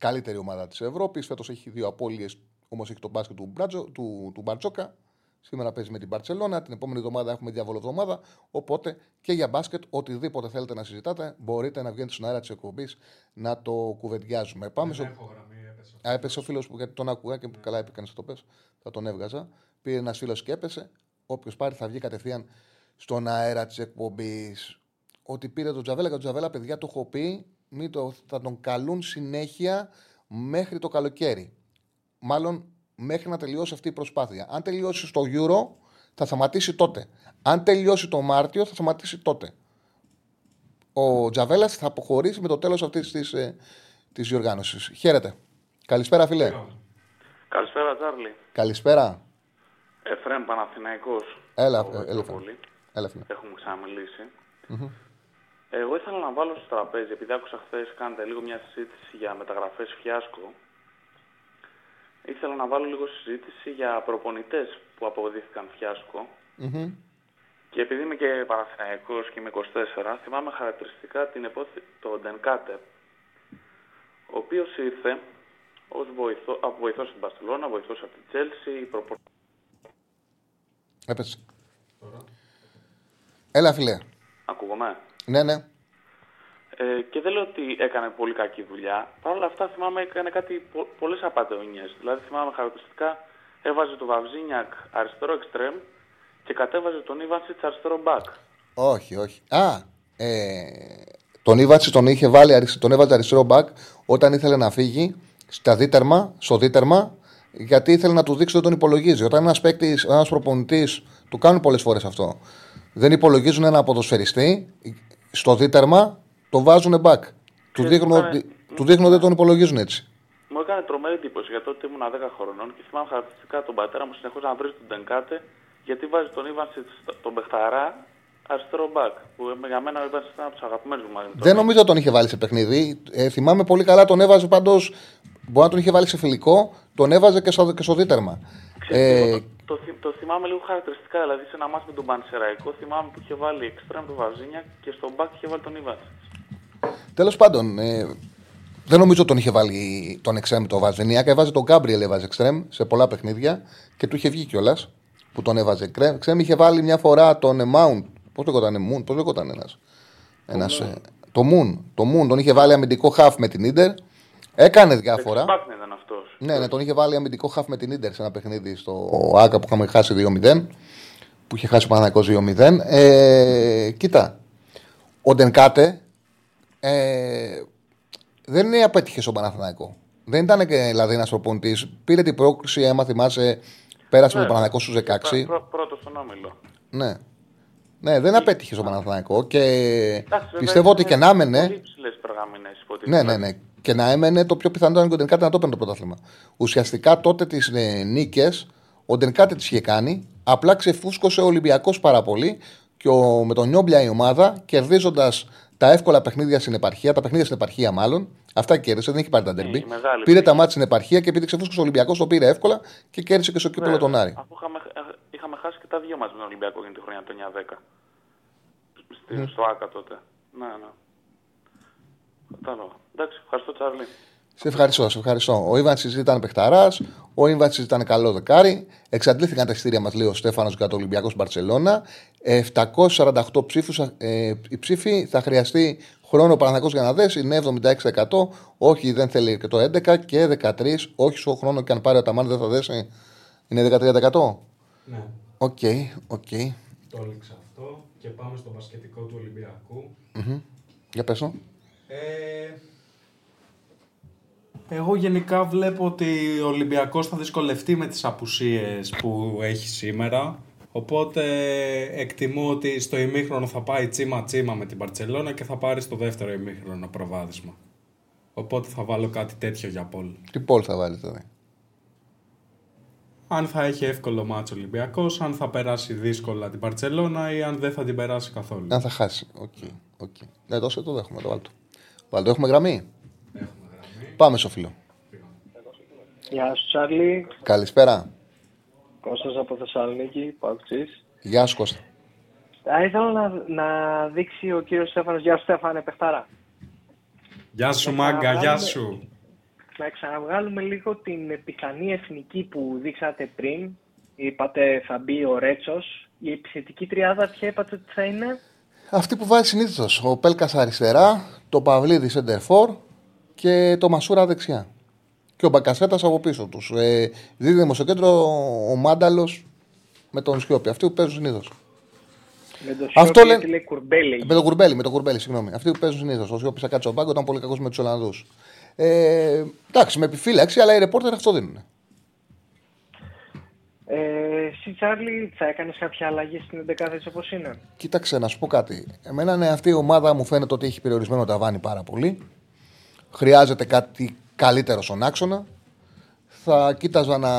καλύτερη ομάδα της Ευρώπης. Φέτος έχει δύο απώλειες, όμως έχει τον μπάσκετ του, Μπράτζο, του, του Μπαρτζόκα. Σήμερα παίζει με την Παρσελώνα. Την επόμενη εβδομάδα έχουμε διαβολοβδομάδα. Οπότε και για μπάσκετ, οτιδήποτε θέλετε να συζητάτε, μπορείτε να βγαίνετε στον αέρα της εκπομπής να το κουβεντιάζουμε. Πάμε στο... Α, έπεσε ο φίλος που γιατί τον άκουγα και καλά έπαιξε το πες. Θα τον έβγαζα. Πήρε ένας φίλος και έπεσε. Όποιος πάρει θα βγει κατευθείαν στον αέρα της εκπομπής. Ότι πήρε τον Τζαβέλα και τον Τζαβέλα, παιδιά, το έχω πει. Μην το, θα τον καλούν συνέχεια μέχρι το καλοκαίρι. Μάλλον μέχρι να τελειώσει αυτή η προσπάθεια. Αν τελειώσει στο Euro, θα σταματήσει τότε. Αν τελειώσει το Μάρτιο, θα σταματήσει τότε. Ο Τζαβέλας θα αποχωρήσει με το τέλος αυτής της της ε, διοργάνωσης. Χαίρετε. Καλησπέρα, φίλε. Καλησπέρα, Τσάρλι. Καλησπέρα. Εφρέμ Παναθηναϊκός. Έλα, ε, έλα, πολύ. έλα, φίλε. Έχουμε ξαναμιλήσει. Εγώ ήθελα να βάλω στο τραπέζι, επειδή άκουσα χθες κάνετε λίγο μια συζήτηση για μεταγραφές φιάσκο. Ήθελα να βάλω λίγο συζήτηση για προπονητές που αποδείχθηκαν φιάσκο. Και επειδή είμαι και Παναθηναϊκός και είμαι 24, θυμάμαι χαρακτηριστικά την επόθη, το Ντενκάτε, ο οποίος ήρθε ως βοηθό, από βοηθός στην Παρσελώνα, βοηθός από την Τσέλσι, προπο... Έπεσε. Έλα, φίλε. Ακούγομαι. Ναι, ναι. Ε, και δεν λέω ότι έκανε πολύ κακή δουλειά. Παρ' όλα αυτά θυμάμαι έκανε κάτι πο, πολλές απαταιωνιές. Δηλαδή θυμάμαι χαρακτηριστικά έβαζε το Βαβζίνιακ αριστερό εξτρέμ και κατέβαζε τον Ιβάνσιτ αριστερό μπακ. Όχι, όχι. Α, ε, τον Ιβάνσιτ τον είχε βάλει, τον έβαζε αριστερό μπακ όταν ήθελε να φύγει στα δίτερμα, στο δίτερμα, γιατί ήθελε να του δείξει ότι τον υπολογίζει. Όταν ένας παίκτης, ένας προπονητής, του κάνουν πολλές φορές αυτό. Δεν υπολογίζουν ένα ποδοσφαιριστή στο δίτερμα το βάζουν back. Του δείχνουν, έκανε... του δείχνουν ότι δεν τον υπολογίζουν έτσι. Μου έκανε τρομερή εντύπωση γιατί τότε ήμουν 10 χρονών και θυμάμαι χαρακτηριστικά τον πατέρα μου συνεχώς να βρει τον Τενκάτε γιατί βάζει τον Ιβαν τον Μπεχταρά αριστερό μπακ. Που για μένα ο Ιβαν ήταν από τους αγαπημένους μου. Δεν νομίζω ότι τον είχε βάλει σε παιχνίδι. Ε, θυμάμαι πολύ καλά τον έβαζε πάντω. Μπορεί να τον είχε βάλει σε φιλικό, τον έβαζε και στο, και στο δίτερμα. ε, το, το, το, θυμάμαι λίγο χαρακτηριστικά. Δηλαδή σε ένα μάτι με τον Πανσεραϊκό θυμάμαι που είχε βάλει εξτρέμ του Βαζίνια και στον μπακ είχε βάλει τον Ιβαν. Τέλος πάντων, ε, δεν νομίζω τον είχε βάλει τον εξτρέμ το Βαζενιάκ. Έβαζε τον Γκάμπριελ, έβαζε εξτρέμ σε πολλά παιχνίδια και του είχε βγει κιόλας που τον έβαζε εξτρέμ. Είχε βάλει μια φορά τον Mount. Πώς λέγονταν Moon, πώς λέγονταν ένας. Ένας, ε, το Moon. Το Moon τον είχε βάλει αμυντικό χαφ με την ντερ. Έκανε διάφορα. ήταν αυτός. Ναι, ναι, τον είχε βάλει αμυντικό χαφ με την ντερ σε ένα παιχνίδι στο Άκα που είχαμε χάσει 2-0. Που είχε χάσει ο 2-0. Ε, κοίτα. Ο Ντενκάτε ε, δεν είναι απέτυχες στον Παναθηναϊκό. Δεν ήταν και δηλαδή ένας προπονητής. Πήρε την πρόκληση, άμα θυμάσαι, πέρασε ναι, με τον Παναθηναϊκό στους 16. Πρω, πρώτος στον όμιλο. Ναι. Ναι, δεν απέτυχε στον Παναθηναϊκό και Εντάξει, πιστεύω ότι και να έμενε. Ναι, ναι, ναι. Και να έμενε το πιο πιθανό ήταν και ο Ντενκάτε να το παίρνει το πρωτάθλημα. Ουσιαστικά τότε τις ε, νίκες ο Ντενκάτε τις είχε κάνει. Απλά ξεφούσκωσε ο Ολυμπιακός πάρα πολύ και ο, με τον Νιόμπλια η ομάδα κερδίζοντας τα εύκολα παιχνίδια στην επαρχία, τα παιχνίδια στην επαρχία μάλλον. Αυτά κέρδισε, δεν έχει πάρει τα ντερμπι. Πήρε τα μάτια στην επαρχία και επειδή ξεφούσκωσε ο Ολυμπιακός, το πήρε εύκολα και κέρδισε και στο κύπελο τον Άρη. Αφού είχαμε, είχαμε χάσει και τα δύο μα με τον Ολυμπιακό για τη χρονιά το 9-10. Mm. Στο ΑΚΑ τότε. Ναι, ναι. Κατάλαβα. Εντάξει, ευχαριστώ Τσάρλι. Σε ευχαριστώ, σε ευχαριστώ. Ο Ιβανς ήταν παιχταράς, ο Ιβανς ήταν καλό δεκάρι. Εξαντλήθηκαν τα ειστήρια μας, λέει ο Στέφανος για το Ολυμπιακός Μπαρσελόνα. 748 ψήφους. Ε, οι ψήφοι θα χρειαστεί χρόνο ο για να δέσει. Είναι 76%. Όχι, δεν θέλει και το 11% και 13%. Όχι, στο χρόνο και αν πάρει ο Ταμάν δεν θα δέσει. Είναι 13%. Ναι. Οκ, okay, οκ. Okay. Το έλεξα αυτό και πάμε στο μπασκετικό του Ολυμπιακού. Mm-hmm. Για πέσω. Ε, εγώ γενικά βλέπω ότι ο Ολυμπιακός θα δυσκολευτεί με τις απουσίες που έχει σήμερα. Οπότε εκτιμώ ότι στο ημίχρονο θα πάει τσίμα τσίμα με την Μπαρτσελόνα και θα πάρει στο δεύτερο ημίχρονο προβάδισμα. Οπότε θα βάλω κάτι τέτοιο για poll. Τι poll θα βάλει τώρα; Αν θα έχει εύκολο ματς ο Ολυμπιακός, αν θα περάσει δύσκολα την Μπαρτσελόνα ή αν δεν θα την περάσει καθόλου. Αν θα χάσει. Okay. Okay. Ναι, τόσο το δέχομαι. Το βάλτο. Βάλτο, έχουμε γραμμή. Πάμε στο φίλο. Γεια σου Τσάρλι. Καλησπέρα. Κώστας από Θεσσαλονίκη, Παουξής. Γεια σου Κώστα. Θα ήθελα να, να δείξει ο κύριος Στέφανος. Γεια σου Στέφανε, παιχτάρα. Γεια σου Μάγκα, γεια σου. να ξαναβγάλουμε λίγο την πιθανή εθνική που δείξατε πριν. Είπατε θα μπει ο Ρέτσος. Η επιθετική τριάδα ποια είπατε ότι θα είναι; Αυτή που βάζει συνήθως. Ο Πέλκας αριστερά, το Παυλίδη Σεντερφόρ και το Μασούρα δεξιά. Και ο Μπακασέτας από πίσω τους. Ε, δίδυμο στο κέντρο ο Μάνταλος με τον Σιώπη. Αυτοί που παίζουν συνήθως. Με το Αυτό Σιώπη, λένε- λέει κουρμπέλι. Με τον Κουρμπέλη, με τον Κουρμπέλη, συγγνώμη. Αυτοί που παίζουν συνήθως. Ο Σιώπης θα κάτσει στον πάγκο, ήταν πολύ κακός με τους Ολλανδούς. Ε, εντάξει, με επιφύλαξη, αλλά οι ρεπόρτερ αυτό δίνουν. Ε, εσύ Τσάρλι θα έκανες κάποια αλλαγή στην 11η έτσι όπως είναι; Κοίταξε, να σου πω κάτι. Εμένα ναι, αυτή η ομάδα μου φαίνεται ότι έχει περιορισμένο ταβάνι πάρα πολύ. Χρειάζεται κάτι καλύτερο στον άξονα. Θα κοίταζα να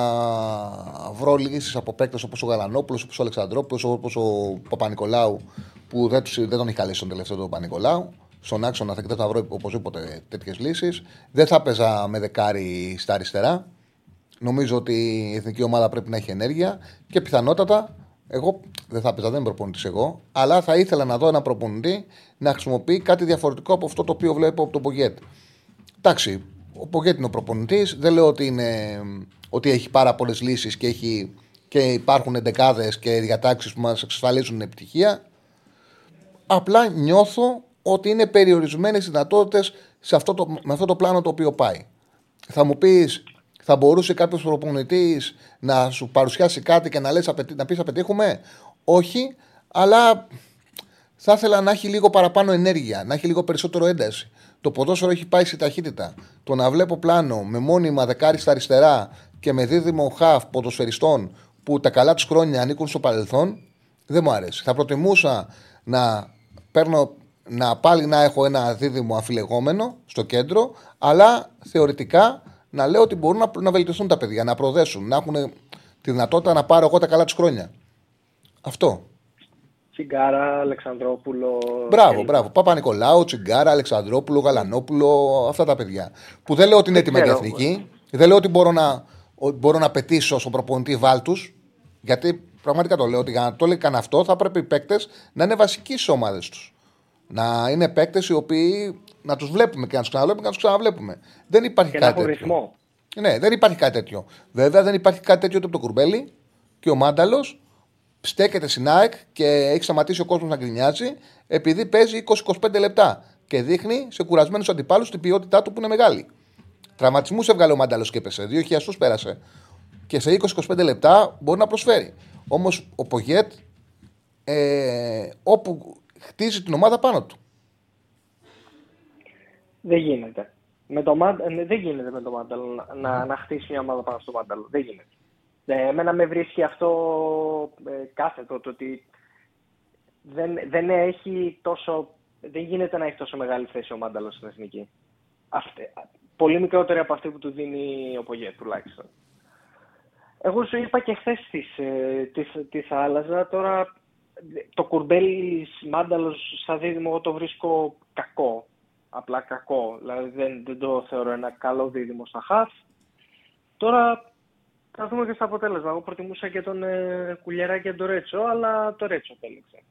βρω λύσεις από παίκτες όπως ο Γαλανόπουλος, όπως ο Αλεξανδρόπουλος, όπως ο Παπα-Νικολάου, που δεν, τους, δεν τον έχει καλέσει τον τελευταίο τον Παπα-Νικολάου. Στον άξονα θα κοιτάξω να βρω οπωσδήποτε τέτοιες λύσεις. Δεν θα παίζα με δεκάρι στα αριστερά. Νομίζω ότι η εθνική ομάδα πρέπει να έχει ενέργεια και πιθανότατα εγώ δεν θα έπαιζα, δεν είμαι προπονητής εγώ, αλλά θα ήθελα να δω ένα προπονητή να χρησιμοποιεί κάτι διαφορετικό από αυτό το οποίο βλέπω από τον Πογκέτ. Εντάξει, ο Πογκέτ είναι ο προπονητής. Δεν λέω ότι, είναι, ότι έχει πάρα πολλές λύσεις και, έχει, και υπάρχουν εντεκάδες και διατάξεις που μας εξασφαλίζουν την επιτυχία. Απλά νιώθω ότι είναι περιορισμένες οι δυνατότητε με αυτό το πλάνο το οποίο πάει. Θα μου πεις, θα μπορούσε κάποιος προπονητής να σου παρουσιάσει κάτι και να, λες, «Απαιτεί- να πεις θα πετύχουμε. Όχι, αλλά θα ήθελα να έχει λίγο παραπάνω ενέργεια, να έχει λίγο περισσότερο ένταση. Το ποδόσφαιρο έχει πάει σε ταχύτητα. Το να βλέπω πλάνο με μόνιμα δεκάρι στα αριστερά και με δίδυμο χαφ ποδοσφαιριστών που τα καλά τους χρόνια ανήκουν στο παρελθόν, δεν μου αρέσει. Θα προτιμούσα να παίρνω να πάλι να έχω ένα δίδυμο αφιλεγόμενο στο κέντρο, αλλά θεωρητικά να λέω ότι μπορούν να, να βελτιωθούν τα παιδιά, να προοδέσουν, να έχουν τη δυνατότητα να πάρω εγώ τα καλά τους χρόνια. Αυτό. Τσιγκάρα, Αλεξανδρόπουλο. Μπράβο, κλπ. μπράβο. Παπα-Νικολάου, Τσιγκάρα, Αλεξανδρόπουλο, Γαλανόπουλο, αυτά τα παιδιά. Που δεν λέω ότι είναι έτοιμη για ξέρω. εθνική. Δεν λέω ότι μπορώ να, ότι μπορώ να πετήσω στον προπονητή βάλτου. Γιατί πραγματικά το λέω ότι για να το έκανε αυτό θα πρέπει οι παίκτες να είναι βασικοί στις ομάδες τους. Να είναι παίκτες οι οποίοι να τους βλέπουμε και να τους ξαναβλέπουμε και να τους ξαναβλέπουμε. Δεν υπάρχει Και να κάτι έχουν τέτοιο. ρυθμό. Ναι, δεν υπάρχει κάτι τέτοιο. Βέβαια δεν υπάρχει κάτι τέτοιο ούτε από τον Κουρμπέλη και ο Μάνταλος στέκεται στην ΑΕΚ και έχει σταματήσει ο κόσμος να γκρινιάζει επειδή παίζει 20-25 λεπτά και δείχνει σε κουρασμένους αντιπάλους την ποιότητά του που είναι μεγάλη. Τραυματισμούς έβγαλε ο Μάνταλος και έπεσε. Δύο χιλιαστού πέρασε. Και σε 20-25 λεπτά μπορεί να προσφέρει. Όμως ο Πογέτ ε, όπου χτίζει την ομάδα πάνω του. Δεν γίνεται. Με το, Μάντα- ε, δεν γίνεται με το Μάνταλο να, να, να χτίσει μια ομάδα πάνω στο Μάνταλο. Δεν γίνεται. Ε, εμένα με βρίσκει αυτό ε, κάθετο το ότι δεν, δεν έχει τόσο. Δεν γίνεται να έχει τόσο μεγάλη θέση ο Μάνταλο στην εθνική. Αυτή, πολύ μικρότερη από αυτή που του δίνει ο Πογέ τουλάχιστον. Εγώ σου είπα και χθες τι, τι θα άλλαζα. Τώρα το κουρμπέλι Μάνταλος σαν δίδυμο εγώ το βρίσκω κακό. Απλά κακό. Δηλαδή δεν, δεν το θεωρώ ένα καλό δίδυμο στα χαφ. Τώρα θα δούμε και στο αποτέλεσμα. Εγώ προτιμούσα και τον ε, Κουλιερά και τον Ρέτσο, αλλά το Ρέτσο τέλειξε.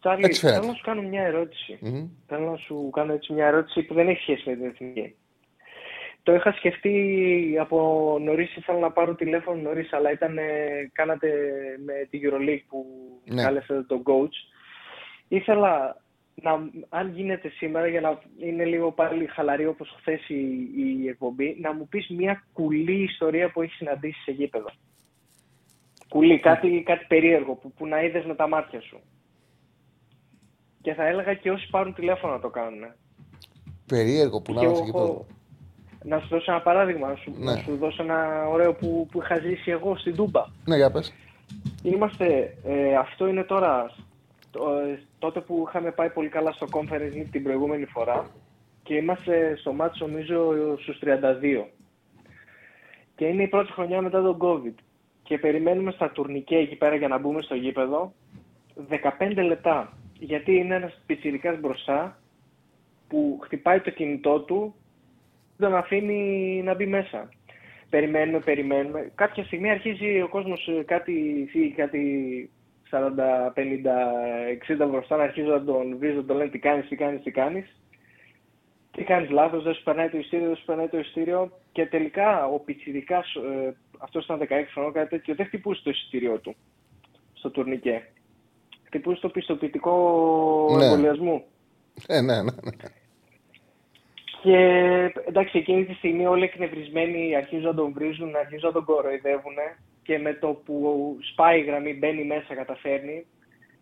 Τσάρλι, Έτσι φαίνεται. θέλω να σου κάνω μια ερώτηση. Μμμ. Θέλω να σου κάνω έτσι μια ερώτηση που δεν έχει σχέση με την εθνική. Το είχα σκεφτεί από νωρίς, ήθελα να πάρω τηλέφωνο νωρίς, αλλά ήταν, ε, κάνατε με τη EuroLeague που Ναι. κάλεσατε τον coach. Ήθελα να, αν γίνεται σήμερα, για να είναι λίγο πάλι χαλαρή όπως χθες η, η εκπομπή, να μου πεις μια κουλή ιστορία που έχεις συναντήσει σε γήπεδο. Κουλή, κάτι, κάτι περίεργο που, που να είδες με τα μάτια σου. Και θα έλεγα και όσοι πάρουν τηλέφωνο να το κάνουν. Περίεργο που να Και είναι εγώ- σε γήπεδο. Να σου δώσω ένα παράδειγμα, να σου, Ναι. να σου δώσω ένα ωραίο που, που είχα ζήσει εγώ στην Τούμπα. Ναι, για πες. Είμαστε, ε, αυτό είναι τώρα, το- ε, τότε που είχαμε πάει πολύ καλά στο Conference League την προηγούμενη φορά και είμαστε στο μάτσο νομίζω στους 32. Και είναι η πρώτη χρονιά μετά τον COVID. Και περιμένουμε στα τουρνικέ εκεί πέρα για να μπούμε στο γήπεδο 15 λεπτά. Γιατί είναι ένας πιτσιρικάς μπροστά που χτυπάει το κινητό του δεν τον αφήνει να μπει μέσα. Περιμένουμε, περιμένουμε. Κάποια στιγμή αρχίζει ο κόσμος ε, κάτι, φύγει κάτι 40, 50, 60 μπροστά να αρχίζουν να τον βρίζουν, τον λένε τι κάνεις, τι κάνεις, τι κάνεις. Και τι κάνεις λάθος, δεν σου περνάει το ειστήριο, δεν σου περνάει το ειστήριο. Και τελικά ο Πιτσιδικά, ε, αυτός ήταν 16 χρονών, κάτι τέτοιο, δεν χτυπούσε το εισιτήριο του στο τουρνικέ. Χτυπούσε το πιστοποιητικό Ναι. εμβολιασμού. Ε, ναι, ναι, ναι. Και εντάξει, εκείνη τη στιγμή όλοι εκνευρισμένοι αρχίζουν να τον βρίζουν, αρχίζουν να τον κοροϊδεύουν και με το που σπάει η γραμμή, μπαίνει μέσα, καταφέρνει.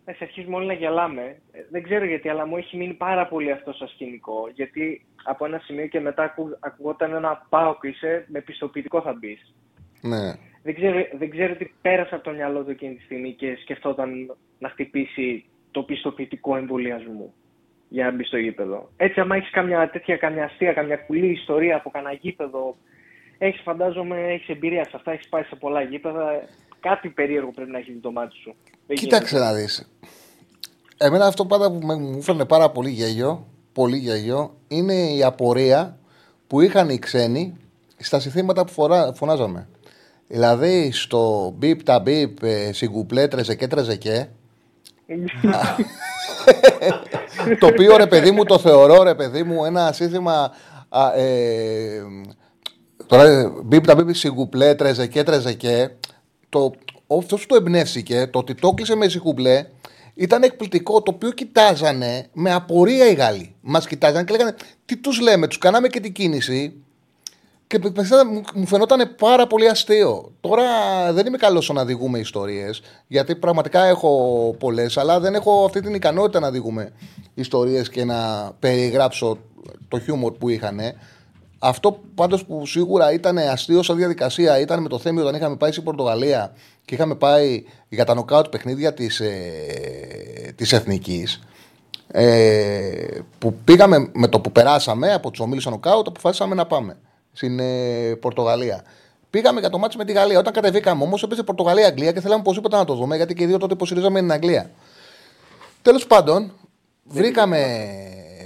Εντάξει, αρχίζουμε όλοι να γελάμε. Ε, Δεν ξέρω γιατί, αλλά μου έχει μείνει πάρα πολύ αυτό σαν σκηνικό. Γιατί από ένα σημείο και μετά ακού, ακουγόταν ένα πάω και είσαι, με πιστοποιητικό θα μπεις. ναι. Δεν ξέρω, δεν ξέρω τι πέρασε από το μυαλό του εκείνη τη στιγμή και σκεφτόταν να χτυπήσει το πιστοποιητικό εμβολιασμού για να μπει στο γήπεδο. Έτσι, άμα έχεις καμιά τέτοια, καμιά αστεία, καμιά κουλή ιστορία από κανένα γήπεδο, έχεις φαντάζομαι, έχεις εμπειρία σε αυτά, έχεις πάει σε πολλά γήπεδα. Κάτι περίεργο πρέπει να έχει δει το μάτι σου. Δεν Κοίταξε γίνεται. να δεις. Εμένα αυτό πάντα που με- μου φέρνε πάρα πολύ γέλιο, πολύ γέλιο, είναι η απορία που είχαν οι ξένοι στα συνθήματα που φορά, φωνάζαμε. Δηλαδή στο μπιπ τα μπιπ, ε, συγκουπλέ, τρεζεκέ, τρεζεκέ, το οποίο ρε παιδί μου το θεωρώ ρε παιδί μου ένα σύνθημα α, ε, τώρα μπιπ τα μπιπ συγκουπλέ τρεζεκέ τρεζεκέ το, αυτό που το εμπνεύστηκε το ότι το έκλεισε με συγκουπλέ ήταν εκπληκτικό το οποίο κοιτάζανε με απορία οι Γάλλοι. Μας κοιτάζανε και λέγανε τι τους λέμε τους κάναμε και την κίνηση και μετά μου- μου φαινόταν πάρα πολύ αστείο. Τώρα δεν είμαι καλός στο να διηγούμε ιστορίες, γιατί πραγματικά έχω πολλές, αλλά δεν έχω αυτή την ικανότητα να διηγούμε ιστορίες και να περιγράψω το χιούμορ που είχαν. Αυτό πάντως που σίγουρα ήταν αστείο σαν διαδικασία ήταν με το θέμα όταν είχαμε πάει στην Πορτογαλία και είχαμε πάει για τα νοκάουτ παιχνίδια της ε, της εθνικής. Ε, που πήγαμε με το που περάσαμε από τους ομίλους νοκάουτ, αποφάσισαμε να πάμε στην ε, Πορτογαλία. Πήγαμε για το μάτι με τη Γαλλία. Όταν κατεβήκαμε όμως, έπαιζε Πορτογαλία-Αγγλία και θέλαμε οπωσδήποτε να το δούμε γιατί και οι δύο τότε υποστηρίζαμε την Αγγλία. Τέλος πάντων, βρήκαμε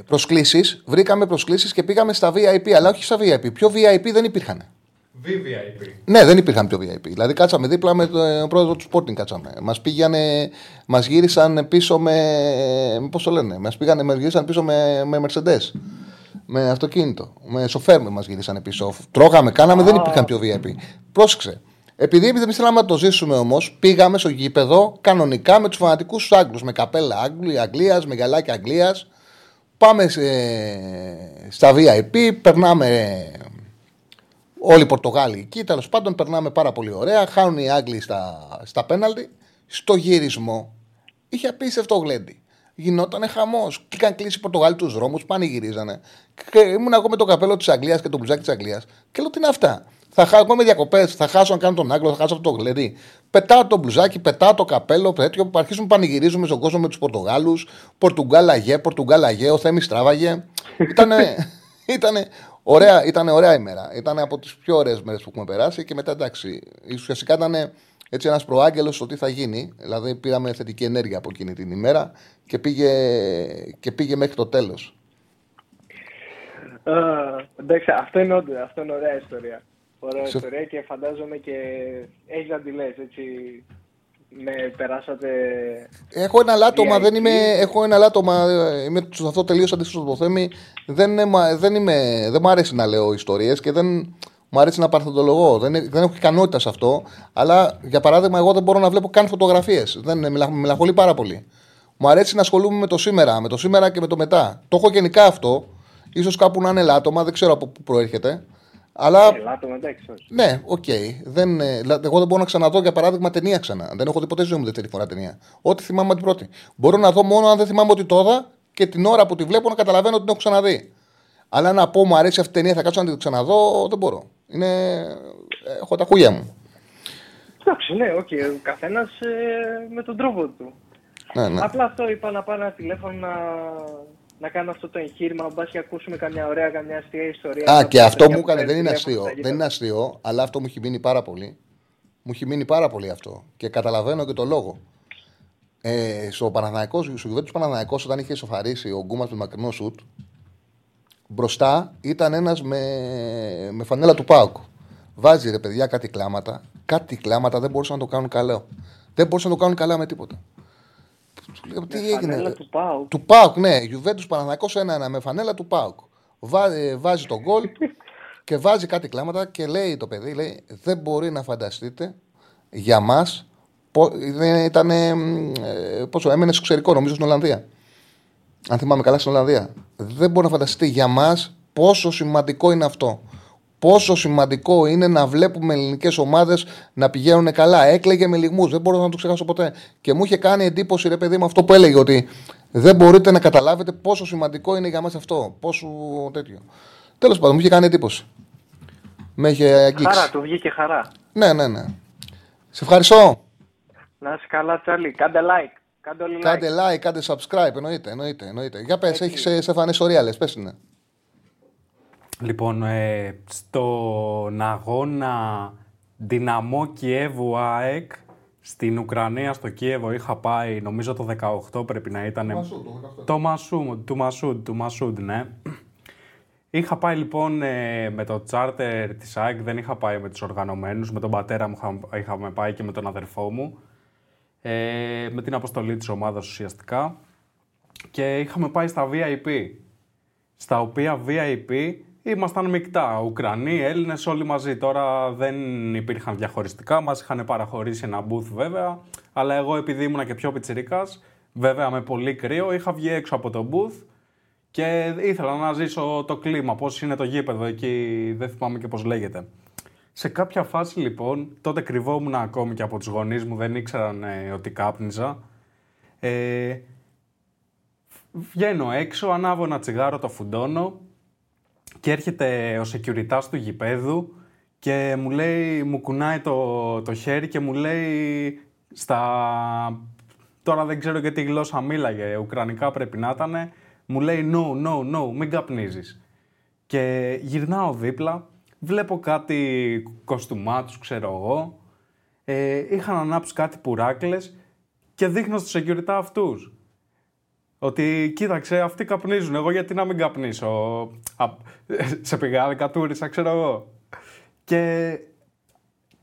προσκλήσεις βρήκαμε προσκλήσεις και πήγαμε στα VIP, αλλά όχι στα VIP. Πιο VIP δεν υπήρχαν. VVIP. Ναι, δεν υπήρχαν πιο VIP. Δηλαδή, κάτσαμε δίπλα με τον πρόεδρο του Sporting. Κάτσαμε. Μας πήγανε, μας γύρισαν πίσω με. Πώς το λένε, μας πήγανε, μας γύρισαν πίσω με, με Mercedes. Με αυτοκίνητο. Με σοφέρ μας γύρισαν πίσω. Τρώγαμε, κάναμε, δεν υπήρχαν πιο VIP. Πρόσεξε. Επειδή εμεί θέλαμε να το ζήσουμε όμως, πήγαμε στο γήπεδο κανονικά με τους φανατικούς Άγγλους. Με καπέλα Αγγλίας, με γαλάκια Αγγλίας. Πάμε σε- στα VIP, περνάμε όλοι οι Πορτογάλοι εκεί. Τέλος πάντων, περνάμε πάρα πολύ ωραία. Χάνουν οι Άγγλοι στα, στα πέναλτι. Στο γύρισμό είχε απίστευτο γλέντι. Γινότανε χαμός. Και είχαν κλείσει οι Πορτογάλοι τους δρόμους, πανηγυρίζανε. Και ήμουν εγώ με το καπέλο της Αγγλίας και το μπλουζάκι της Αγγλίας. Και λέω τι είναι αυτά; Θα χάσω εγώ με διακοπές, θα χάσω αν κάνω τον Άγγλο, θα χάσω αυτό το γλέντι. Πετάω το μπλουζάκι, πετάω το καπέλο, τέτοιο που αρχίζουμε να πανηγυρίζουμε στον κόσμο με τους Πορτογάλους. Πορτουγκάλα γε, Πορτουγκάλα γε, ο Θέμης τράβαγε. Ήτανε, [LAUGHS] ήτανε, ωραία, ήτανε ωραία ημέρα. Ήταν από τις πιο ωραίες μέρες που έχουμε περάσει και μετά εντάξει. Ουσιαστικά ήταν έτσι ένας προάγγελος στο τι θα γίνει. Δηλαδή πήραμε θετική ενέργεια από εκείνη την ημέρα και πήγε, και πήγε μέχρι το τέλος. Α, εντάξει, αυτό είναι, όντως, αυτό είναι ωραία ιστορία. Ωραία Σε- ιστορία και φαντάζομαι και έχεις να τη λες, έτσι. Με περάσατε. Έχω ένα λάτωμα, VIP. δεν είμαι, έχω ένα λάτωμα, ε, είμαι σε αυτό τελείως αντίστοιχο στο Θέμη. Δεν, είμαι, δεν, είμαι, δεν μου αρέσει να λέω ιστορίες και δεν μου αρέσει να παρελθοντολογώ. Δεν, δεν έχω ικανότητα σε αυτό. Αλλά για παράδειγμα, εγώ δεν μπορώ να βλέπω καν φωτογραφίες. Δεν με μελα- με μελαγχολεί πάρα πολύ. Μου αρέσει να ασχολούμαι με το σήμερα, με το σήμερα και με το μετά. Το έχω γενικά αυτό. Ίσως κάπου να είναι ελάττωμα, δεν ξέρω από πού προέρχεται. Αλλά Ελάττωμα, εντάξει, όχι. ναι, οκ. Δεν, ε, δηλαδή, εγώ δεν μπορώ να ξαναδώ για παράδειγμα ταινία ξανά. Δεν έχω δει ποτέ στη ζωή μου δεύτερη φορά ταινία. Ό,τι θυμάμαι από την πρώτη. Μπορώ να δω μόνο αν δεν θυμάμαι ότι το είδα και την ώρα που τη βλέπω να καταλαβαίνω ότι την έχω ξαναδεί. Αλλά να πω μου αρέσει αυτή η ταινία, θα κάτσω να την ξαναδώ, δεν μπορώ. Είναι... ε, Έχω τα χούλια μου. Εντάξει, ναι, οκ. Ο καθένα με τον τρόπο του. Ναι, ναι. Απλά αυτό είπα να πάρω ένα τηλέφωνο να, να κάνω αυτό το εγχείρημα. Μπας και ακούσουμε καμιά ωραία, καμιά αστεία ιστορία. Α, Να και πούμε αυτό παιδιά μου που έκανε, δεν παίρνει είναι τηλέφωνο αστείο. στα Δεν είναι αστείο, αλλά αυτό μου έχει μείνει πάρα πολύ. Μου έχει μείνει πάρα πολύ αυτό. Και καταλαβαίνω και το λόγο. Ε, στο Παναθηναϊκός, στο Γιουβέντους Παναθηναϊκός, όταν είχε σοφαρίσει ο Γκούμας με μακρινό σουτ, μπροστά ήταν ένας με, με φανέλα του Πάουκ. Βάζει ρε παιδιά κάτι κλάματα. Κάτι κλάματα δεν μπορούσαν να το κάνουν καλά. Δεν μπορούσαν να το κάνουν καλά με τίποτα. Του λέω, τι Με έγινε. φανέλα ρε. του Πάου. Του Πάουκ, ναι. Γιουβέντους Παναθηναϊκός 1-1 με φανέλα του Πάουκ. Βά, ε, βάζει τον γκολ [LAUGHS] και βάζει κάτι κλάματα και λέει το παιδί, λέει, δεν μπορεί να φανταστείτε για μας. Ήταν. Ε, πόσο έμενε στο εξωτερικό, νομίζω στην Ολλανδία. Αν θυμάμαι καλά, στην Ολλανδία. Δεν μπορεί να φανταστείτε για μας πόσο σημαντικό είναι αυτό. Πόσο σημαντικό είναι να βλέπουμε ελληνικές ομάδες να πηγαίνουν καλά. Έκλαιγε με λιγμούς, δεν μπορώ να το ξεχάσω ποτέ. Και μου είχε κάνει εντύπωση, ρε παιδί μου, αυτό που έλεγε ότι δεν μπορείτε να καταλάβετε πόσο σημαντικό είναι για μας αυτό. Πόσο τέτοιο. Τέλος πάντων, μου είχε κάνει εντύπωση. Με είχε αγγίξει. Χαρά, του βγήκε χαρά. Ναι, ναι, ναι. Σε ευχαριστώ. Να είσαι καλά, Τσάρλι. Κάντε like. Κάντε όλοι like. Κάντε like, κάντε subscribe. Εννοείται, εννοείται. εννοείται. Για πες, έχεις σε, σε φανές ορία, πες είναι. Λοιπόν, ε, στον αγώνα Δυναμό Κιέβου ΑΕΚ στην Ουκρανία, στο Κίεβο, είχα πάει, νομίζω το 18 πρέπει να ήταν. Το Μασούντ, του Μασούντ, του Μασούντ, ναι. Είχα πάει λοιπόν ε, με το τσάρτερ της ΑΕΚ, δεν είχα πάει με τους οργανωμένους, με τον πατέρα μου είχα, είχαμε πάει και με τον αδερφό μου, ε, με την αποστολή της ομάδας ουσιαστικά και είχαμε πάει στα VIP, στα οποία VIP ήμασταν μεικτά. Ουκρανοί, Έλληνες, όλοι μαζί. Τώρα δεν υπήρχαν διαχωριστικά. Μας είχαν παραχωρήσει ένα booth βέβαια. Αλλά εγώ επειδή ήμουνα και πιο πιτσυρικά, βέβαια με πολύ κρύο, είχα βγει έξω από το booth και ήθελα να ζήσω το κλίμα. Πώς είναι το γήπεδο εκεί, δεν θυμάμαι και πώς λέγεται. Σε κάποια φάση λοιπόν, τότε κρυβόμουν ακόμη και από τους γονείς μου, δεν ήξεραν ε, ότι κάπνιζα. Ε, βγαίνω έξω, ανάβω ένα τσιγάρο, το φουντώνω και έρχεται ο security του γηπέδου και μου λέει, μου κουνάει το, το χέρι και μου λέει στα... Τώρα δεν ξέρω γιατί γλώσσα μίλαγε, ουκρανικά πρέπει να ήταν. Μου λέει no, no, no, μην καπνίζεις. Και γυρνάω δίπλα, βλέπω κάτι κοστούμάτους, ξέρω εγώ. Ε, είχαν ανάψει κάτι πουράκλες και δείχνω στους security αυτούς. Ότι κοίταξε, αυτοί καπνίζουν. Εγώ γιατί να μην καπνίσω; Α, σε πηγάδι κατούρισα, ξέρω εγώ. Και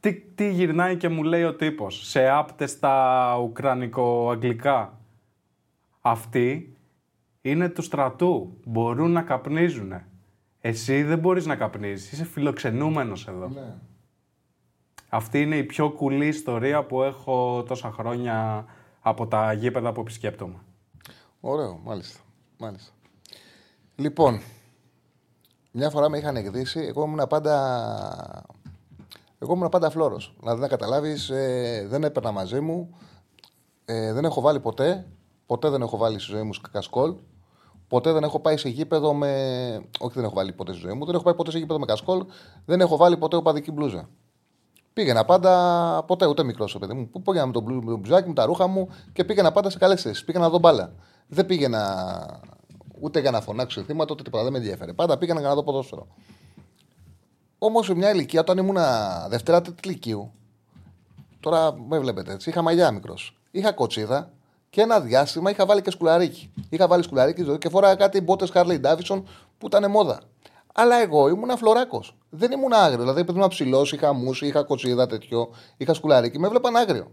τι, τι γυρνάει και μου λέει ο τύπος. Σε άπτε στα ουκρανικο-αγγλικά. Αυτοί είναι του στρατού. Μπορούν να καπνίζουν. Εσύ δεν μπορείς να καπνίζεις. Είσαι φιλοξενούμενος εδώ. Ναι. Αυτή είναι η πιο κουλή ιστορία που έχω τόσα χρόνια από τα γήπεδα που επισκέπτομαι. Ωραίο, μάλιστα. μάλιστα. Λοιπόν, μια φορά με είχαν εκδίσει, εγώ ήμουν πάντα. Εγώ ήμουν πάντα φλόρο. Δηλαδή να καταλάβει, ε, δεν έπαιρνα μαζί μου, ε, δεν έχω βάλει ποτέ, ποτέ δεν έχω βάλει στη ζωή μου κασκόλ. Ποτέ δεν έχω πάει σε γήπεδο με. Όχι, δεν έχω βάλει ποτέ στη ζωή μου, δεν έχω πάει ποτέ σε γήπεδο με κασκόλ, δεν έχω βάλει ποτέ οπαδική μπλούζα. Πήγαινα πάντα, ποτέ ούτε μικρός παιδί μου. Πήγαινα με τον μπλουζάκι μου, τα ρούχα μου και πήγαινα πάντα σε καλές θέσεις. Πήγαινα να δω μπάλα. Δεν πήγαινα ούτε για να φωνάξω θύματα, ούτε τίποτα. Δεν με ενδιαφέρε. Πάντα πήγαινα για να δω ποδόσφαιρο. Όμως σε μια ηλικία, όταν ήμουν Δευτέρα Τρίτη Λυκείου, τώρα με βλέπετε έτσι, είχα μαλλιά μικρός. Είχα κοτσίδα και ένα διάστημα είχα βάλει και σκουλαρίκι. Είχα βάλει σκουλαρίκι ζωή και φοράγα κάτι μπότες Harley Davidson που ήταν μόδα. Αλλά εγώ ήμουν φλωράκος. Δεν ήμουν άγριο. Δηλαδή, επειδή ήμουν ψηλός, είχα μουσι, είχα κοτσίδα τέτοιο, είχα σκουλαρίκι, με έβλεπαν άγριο.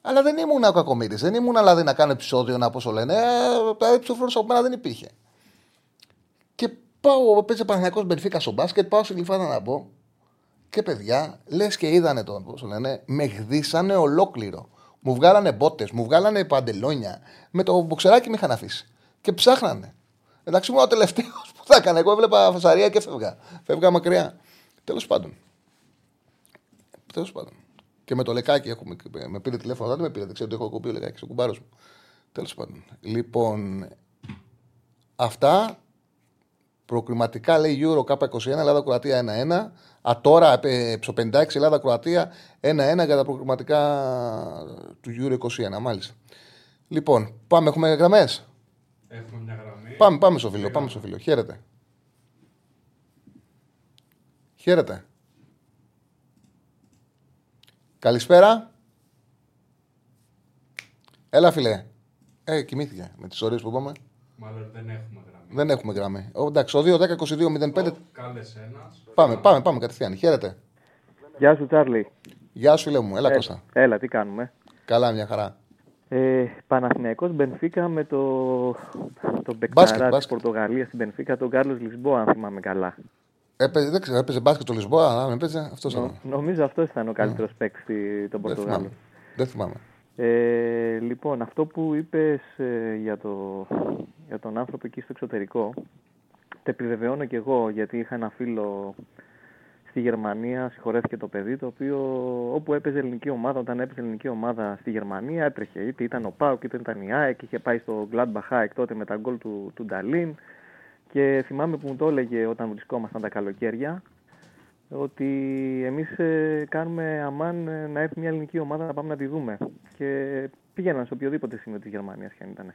Αλλά δεν ήμουν ο κακομίτη. Δεν ήμουν δηλαδή να κάνω επεισόδιο να πώ λένε. Ε, ψηφοφόρο από μένα δεν υπήρχε. Και πάω, παίζει Παναγιακό Μπενφίκα στο μπάσκετ, πάω στην κλειφάδα να μπω. Και παιδιά, λες και είδανε τον, πώ λένε, με γδίσανε ολόκληρο. Μου βγάλανε μπότες, μου βγάλανε παντελόνια. Με το μποξεράκι με είχαν αφήσει. Και ψάχνανε. Εντάξει, ήμουν ο τελευταίος που θα έκανα. Εγώ έβλεπα φασαρία και φεύγα. Φεύγα μακριά. Τέλος πάντων. Τέλος πάντων. Και με το λεκάκι έχουμε. Με πήρε τηλέφωνο, δεν με πήρε, δεν ξέρω τι έχω κοπεί ο λεκάκι στο κουμπάρος μου. Τέλος πάντων. Λοιπόν, αυτά. Προκριματικά λέει Euro K21, Ελλάδα-Κροατία 1-1. Α, τώρα ψω 56 Ελλάδα-Κροατία 1-1 για τα προκριματικά του Euro 21, μάλιστα. Λοιπόν, πάμε, έχουμε γραμμές; Έχουμε μια γραμμή. Πάμε, πάμε στο φίλο, πάμε στο φίλο. Χαίρετε. Χαίρετε. Καλησπέρα. Έλα, φιλέ. Ε, κοιμήθηκε με τις ώρες που είπαμε. Μάλλον δεν έχουμε γραμμή. Δεν έχουμε γραμμή. Ο, εντάξει, ο 2, 10, 22, 05. Κάλε ένας. Πάμε, πάμε, πάμε κατευθείαν. Χαίρετε. Γεια σου, Τσάρλι. Γεια σου, φίλε μου. Έλα, Ε, Κώστα. Έλα, τι κάνουμε; Καλά, μια χαρά. Ε, Παναθηναϊκός Μπενφίκα με το, το Μπάσκετ, Μπεκταρά της μπάσκετ. Πορτογαλίας στην Μπενφίκα, τον Κάρλος Λισμπό, αν θυμάμαι καλά. Έπαιζε, δεν ξέρω, έπαιζε μπάσκετ το Λισμπόα, αν έπαιζε, αυτός Νο- ήταν. νομίζω αυτός ήταν ο καλύτερος παίκτης των Δεν Πορτογάλων. θυμάμαι. Δεν θυμάμαι. Ε, λοιπόν, αυτό που είπες ε, για, το, για τον άνθρωπο εκεί στο εξωτερικό, το επιβεβαιώνω και εγώ, γιατί είχα ένα φίλο στη Γερμανία, συγχωρέθηκε το παιδί, το οποίο όπου έπαιζε ελληνική ομάδα, όταν έπαιζε ελληνική ομάδα στη Γερμανία, έτρεχε. Είτε ήταν ο Πάουκ, είτε ήταν η ΑΕΚ, είχε πάει στο Gladbach ΑΕΚ τότε με τα γκολ του, του Νταλίν. Και θυμάμαι που μου το έλεγε όταν βρισκόμασταν τα καλοκαίρια, ότι εμείς ε, κάνουμε αμάν ε, να έρθει μια ελληνική ομάδα να πάμε να τη δούμε. Και πήγαιναν σε οποιοδήποτε σημείο της Γερμανίας και αν ήταν.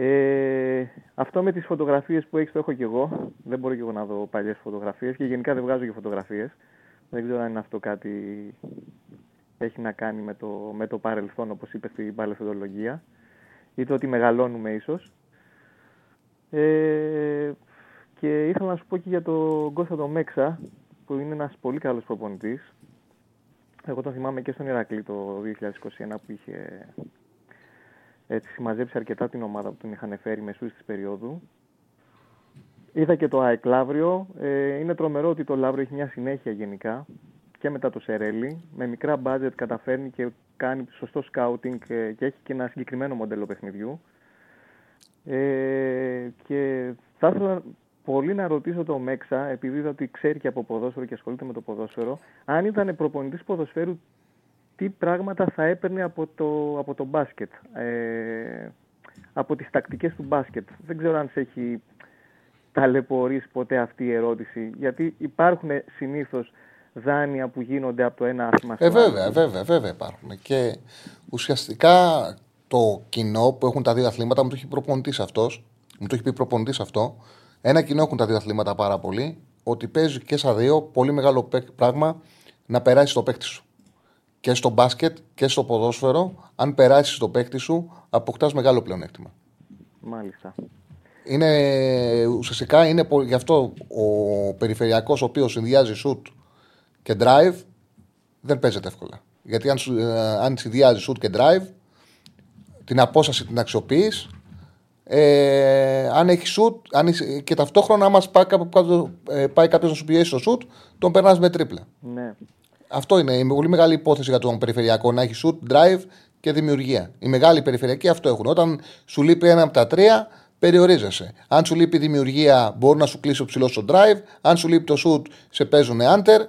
Ε, αυτό με τις φωτογραφίες που έχεις το έχω και εγώ. Δεν μπορώ και εγώ να δω παλιές φωτογραφίες και γενικά δεν βγάζω και φωτογραφίες. Δεν ξέρω αν αυτό κάτι έχει να κάνει με το, με το παρελθόν όπως είπες στην παλαιφοδολογία ή το ότι μεγαλώνουμε ίσως. Ε, και ήθελα να σου πω και για τον Κώστα το Μέξα, που είναι ένας πολύ καλός προπονητής. Εγώ τον θυμάμαι και στον Ηρακλή το 2021 που είχε έτσι, συμμαζέψει αρκετά την ομάδα που τον είχαν φέρει μεσούς της περίοδου. Είδα και το ΑΕΚ Λαύριο. Ε, είναι τρομερό ότι το Λαύριο έχει μια συνέχεια γενικά και μετά το Σερέλι. Με μικρά μπάτζετ καταφέρνει και κάνει σωστό σκάουτινγκ ε, και έχει και ένα συγκεκριμένο μοντέλο παιχνιδιού. Ε, και θα ήθελα πολύ να ρωτήσω το Μέξα, επειδή είδα ότι ξέρει και από ποδόσφαιρο και ασχολείται με το ποδόσφαιρο, αν ήταν προπονητής ποδοσφαίρου, τι πράγματα θα έπαιρνε από το, από το μπάσκετ, ε, από τις τακτικές του μπάσκετ. Δεν ξέρω αν σε έχει ταλαιπωρήσει ποτέ αυτή η ερώτηση, γιατί υπάρχουν συνήθως δάνεια που γίνονται από το ένα άθλημα στο Ε, άλλο. βέβαια, βέβαια, βέβαια υπάρχουν. Και ουσιαστικά το κοινό που έχουν τα δύο αθλήματα μου το έχει προπονητής αυτός. Μου το έχει πει προπονητής αυτό. Ένα κοινό έχουν τα δύο αθλήματα πάρα πολύ. Ότι παίζει και στα δύο πολύ μεγάλο παίκ- πράγμα να περάσει το παίκτη σου. Και στο μπάσκετ και στο ποδόσφαιρο, αν περάσεις το παίκτη σου, αποκτάς μεγάλο πλεονέκτημα. Μάλιστα. Είναι, ουσιαστικά είναι πο- γι' αυτό ο περιφερειακός ο οποίος συνδυάζει shoot και drive δεν παίζεται εύκολα. Γιατί αν, σου, ε, αν συνδυάζει shoot και drive, την απόσταση την αξιοποιείς. Ε, αν έχεις shoot αν είσαι- και ταυτόχρονα, άμα πάει, κάπου κάτω, ε, πάει κάποιος να σου πιέσει το shoot, τον περνάς με τρίπλα. Ναι. Αυτό είναι η πολύ μεγάλη υπόθεση για τον περιφερειακό. Να έχει shoot, drive και δημιουργία. Οι μεγάλοι περιφερειακοί αυτό έχουν. Όταν σου λείπει ένα από τα τρία, περιορίζεσαι. Αν σου λείπει η δημιουργία, μπορεί να σου κλείσει ο ψηλός στο drive. Αν σου λείπει το shoot, σε παίζουν under.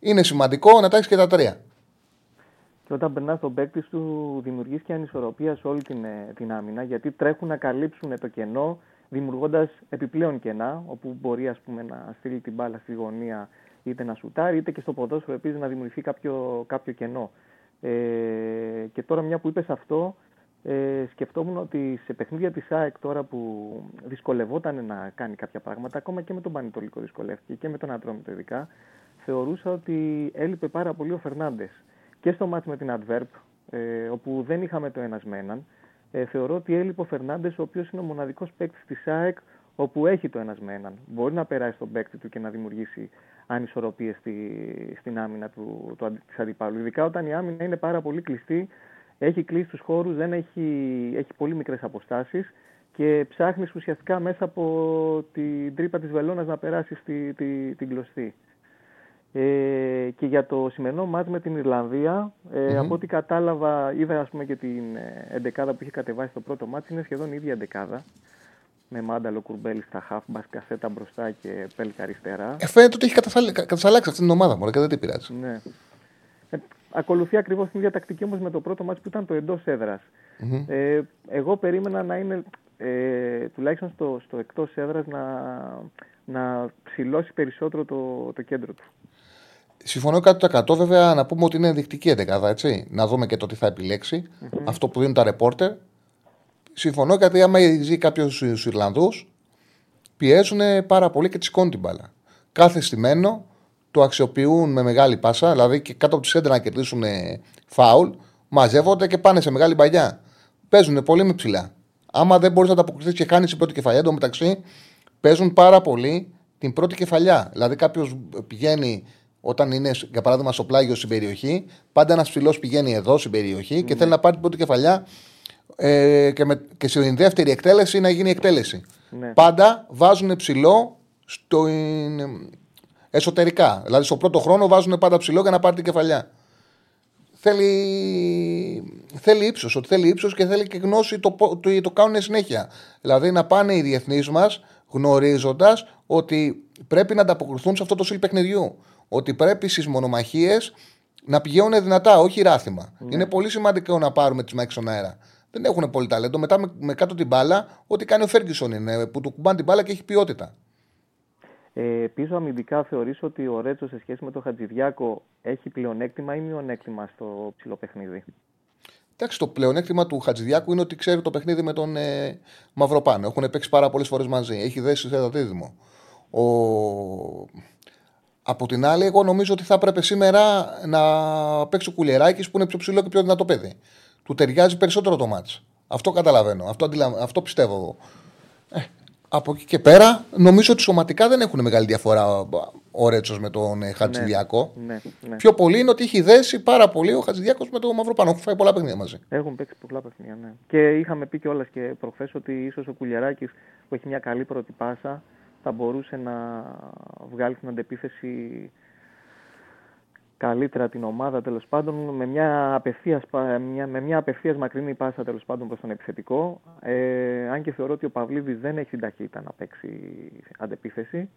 Είναι σημαντικό να τα έχεις και τα τρία. Και όταν περνάς τον παίκτη σου, δημιουργείς και ανισορροπία σε όλη την, ε, την άμυνα, γιατί τρέχουν να καλύψουν το κενό, δημιουργώντας επιπλέον κενά, όπου μπορεί ας πούμε, να στείλει την μπάλα στη γωνία είτε να σουτάρει, είτε και στο ποδόσφαιρο επίσης να δημιουργηθεί κάποιο, κάποιο κενό. Ε, και τώρα, μια που είπες αυτό, ε, σκεφτόμουν ότι σε παιχνίδια της ΑΕΚ τώρα που δυσκολευόταν να κάνει κάποια πράγματα, ακόμα και με τον Πανετολικό δυσκολεύτηκε και με τον Ατρόμητο ειδικά, θεωρούσα ότι έλειπε πάρα πολύ ο Φερνάντες. Και στο μάτς με την Adverb, ε, όπου δεν είχαμε το ένας με έναν, ε, θεωρώ ότι έλειπε ο Φερνάντες, ο οποίος είναι ο μοναδικός παίκτης της ΑΕΚ, όπου έχει το ένας με έναν. Μπορεί να περάσει τον παίκτη του και να δημιουργήσει ανισορροπίες στη, στην άμυνα του, του, αντι- της αντιπάλου. Ειδικά όταν η άμυνα είναι πάρα πολύ κλειστή, έχει κλείσει τους χώρους, δεν έχει, έχει πολύ μικρές αποστάσεις και ψάχνεις ουσιαστικά μέσα από την τρύπα της βελόνας να περάσεις τη, τη, την κλωστή. Ε, και για το σημερινό μάτς με την Ιρλανδία, ε, από ό,τι κατάλαβα, είδα ας πούμε και την ε, εντεκάδα που είχε κατεβάσει το πρώτο μάτς, είναι σχεδόν η ίδια εντεκάδα. Με Μάνταλο Κουρμπέλη στα χαφ, Μπασκασέτα μπροστά και Πέλκα αριστερά. Ε, φαίνεται ότι έχει κατασαλ- κατασαλλάξει αυτή την ομάδα μου και δεν την πειράζει. Ναι. Ε, ακολουθεί ακριβώς την ίδια τακτική όμως με το πρώτο μάτς που ήταν το εντός Ε, εγώ περίμενα να είναι ε, τουλάχιστον στο, στο εκτός έδρας να, να ψηλώσει περισσότερο το, το κέντρο του. Συμφωνώ 100% βέβαια να πούμε ότι είναι ενδεικτική εντεκάδα, έτσι. Να δούμε και το τι θα επιλεξει Αυτό που δίνουν τα ρεπόρτερ. Συμφωνώ γιατί άμα ζει κάποιος στους Ιρλανδούς, πιέζουν πάρα πολύ και τη σηκώνουν την μπάλα. Κάθε στημένο το αξιοποιούν με μεγάλη πάσα, δηλαδή και κάτω από τη σέντρα να κερδίσουν ε, φάουλ, μαζεύονται και πάνε σε μεγάλη μπαγιά. Παίζουν πολύ με ψηλά. Άμα δεν μπορείς να τα αποκριθείς και χάνεις την πρώτη κεφαλιά, εντωμεταξύ παίζουν πάρα πολύ την πρώτη κεφαλιά. Δηλαδή κάποιος πηγαίνει Όταν είναι, για παράδειγμα, στο πλάγιο στην περιοχή, πάντα ένας ψηλός πηγαίνει εδώ στην περιοχή και θέλει να πάρει την πρώτη κεφαλιά ε, και, με, και στην δεύτερη εκτέλεση να γίνει εκτέλεση. Ναι. Πάντα βάζουν ψηλό στο, ε, εσωτερικά. Δηλαδή, στο πρώτο χρόνο βάζουν πάντα ψηλό για να πάρει την κεφαλιά. Θέλει, θέλει ύψος, ότι θέλει ύψος και θέλει και γνώση το, το, το, το κάνουν συνέχεια. Δηλαδή να πάνε οι διεθνείς μας γνωρίζοντας ότι πρέπει να ανταποκριθούν σε αυτό το στυλ παιχνιδιού. Ότι πρέπει στις μονομαχίες να πηγαίνουν δυνατά, όχι ράθιμα. Είναι πολύ σημαντικό να πάρουμε τις μάχε στον αέρα. Δεν έχουν πολύ ταλέντο. Μετά με, με κάτω την μπάλα, ό,τι κάνει ο Φέργκισον είναι, που του κουμπάνε την μπάλα και έχει ποιότητα. Ε, πίσω αμυντικά θεωρείς ότι ο Ρέτσο σε σχέση με τον Χατζηδιάκο έχει πλεονέκτημα ή μειονέκτημα στο ψηλό παιχνίδι; Εντάξει, το πλεονέκτημα του Χατζηδιάκου είναι ότι ξέρει το παιχνίδι με τον ε, Μαυροπάνο. Έχουν παίξει πάρα πολλές φορές μαζί. Έχει δέσει σε ένα δίδυμο. Ο... Από την άλλη, εγώ νομίζω ότι θα έπρεπε σήμερα να παίξει ο Κουλιεράκη που είναι πιο ψηλό και πιο δυνατό παιδί. Του ταιριάζει περισσότερο το μάτς. Αυτό καταλαβαίνω. Αυτό, αντιλα... Αυτό πιστεύω εγώ. Ε, από εκεί και πέρα, νομίζω ότι σωματικά δεν έχουν μεγάλη διαφορά ο Ρέτσος με τον ε, Χατζηδιακό. Ναι, ναι. Πιο πολύ είναι ότι έχει δέσει πάρα πολύ ο Χατζηδιακό με τον Μαυροπάνο. Έχουν φάει πολλά παιχνίδια μαζί. Έχουν παίξει πολλά παιχνίδια, ναι. Και είχαμε πει κιόλας και προχθές ότι ίσως ο Κουλιαράκης που έχει μια καλή πρώτη πάσα θα μπορούσε να βγάλει την αντεπίθεση καλύτερα την ομάδα τέλος πάντων με μια απευθείας, μια, με μια απευθείας μακρινή πάσα τέλος πάντων προς τον επιθετικό. Ε, αν και θεωρώ ότι ο Παυλίδης δεν έχει την ταχύτητα να παίξει αντεπίθεση.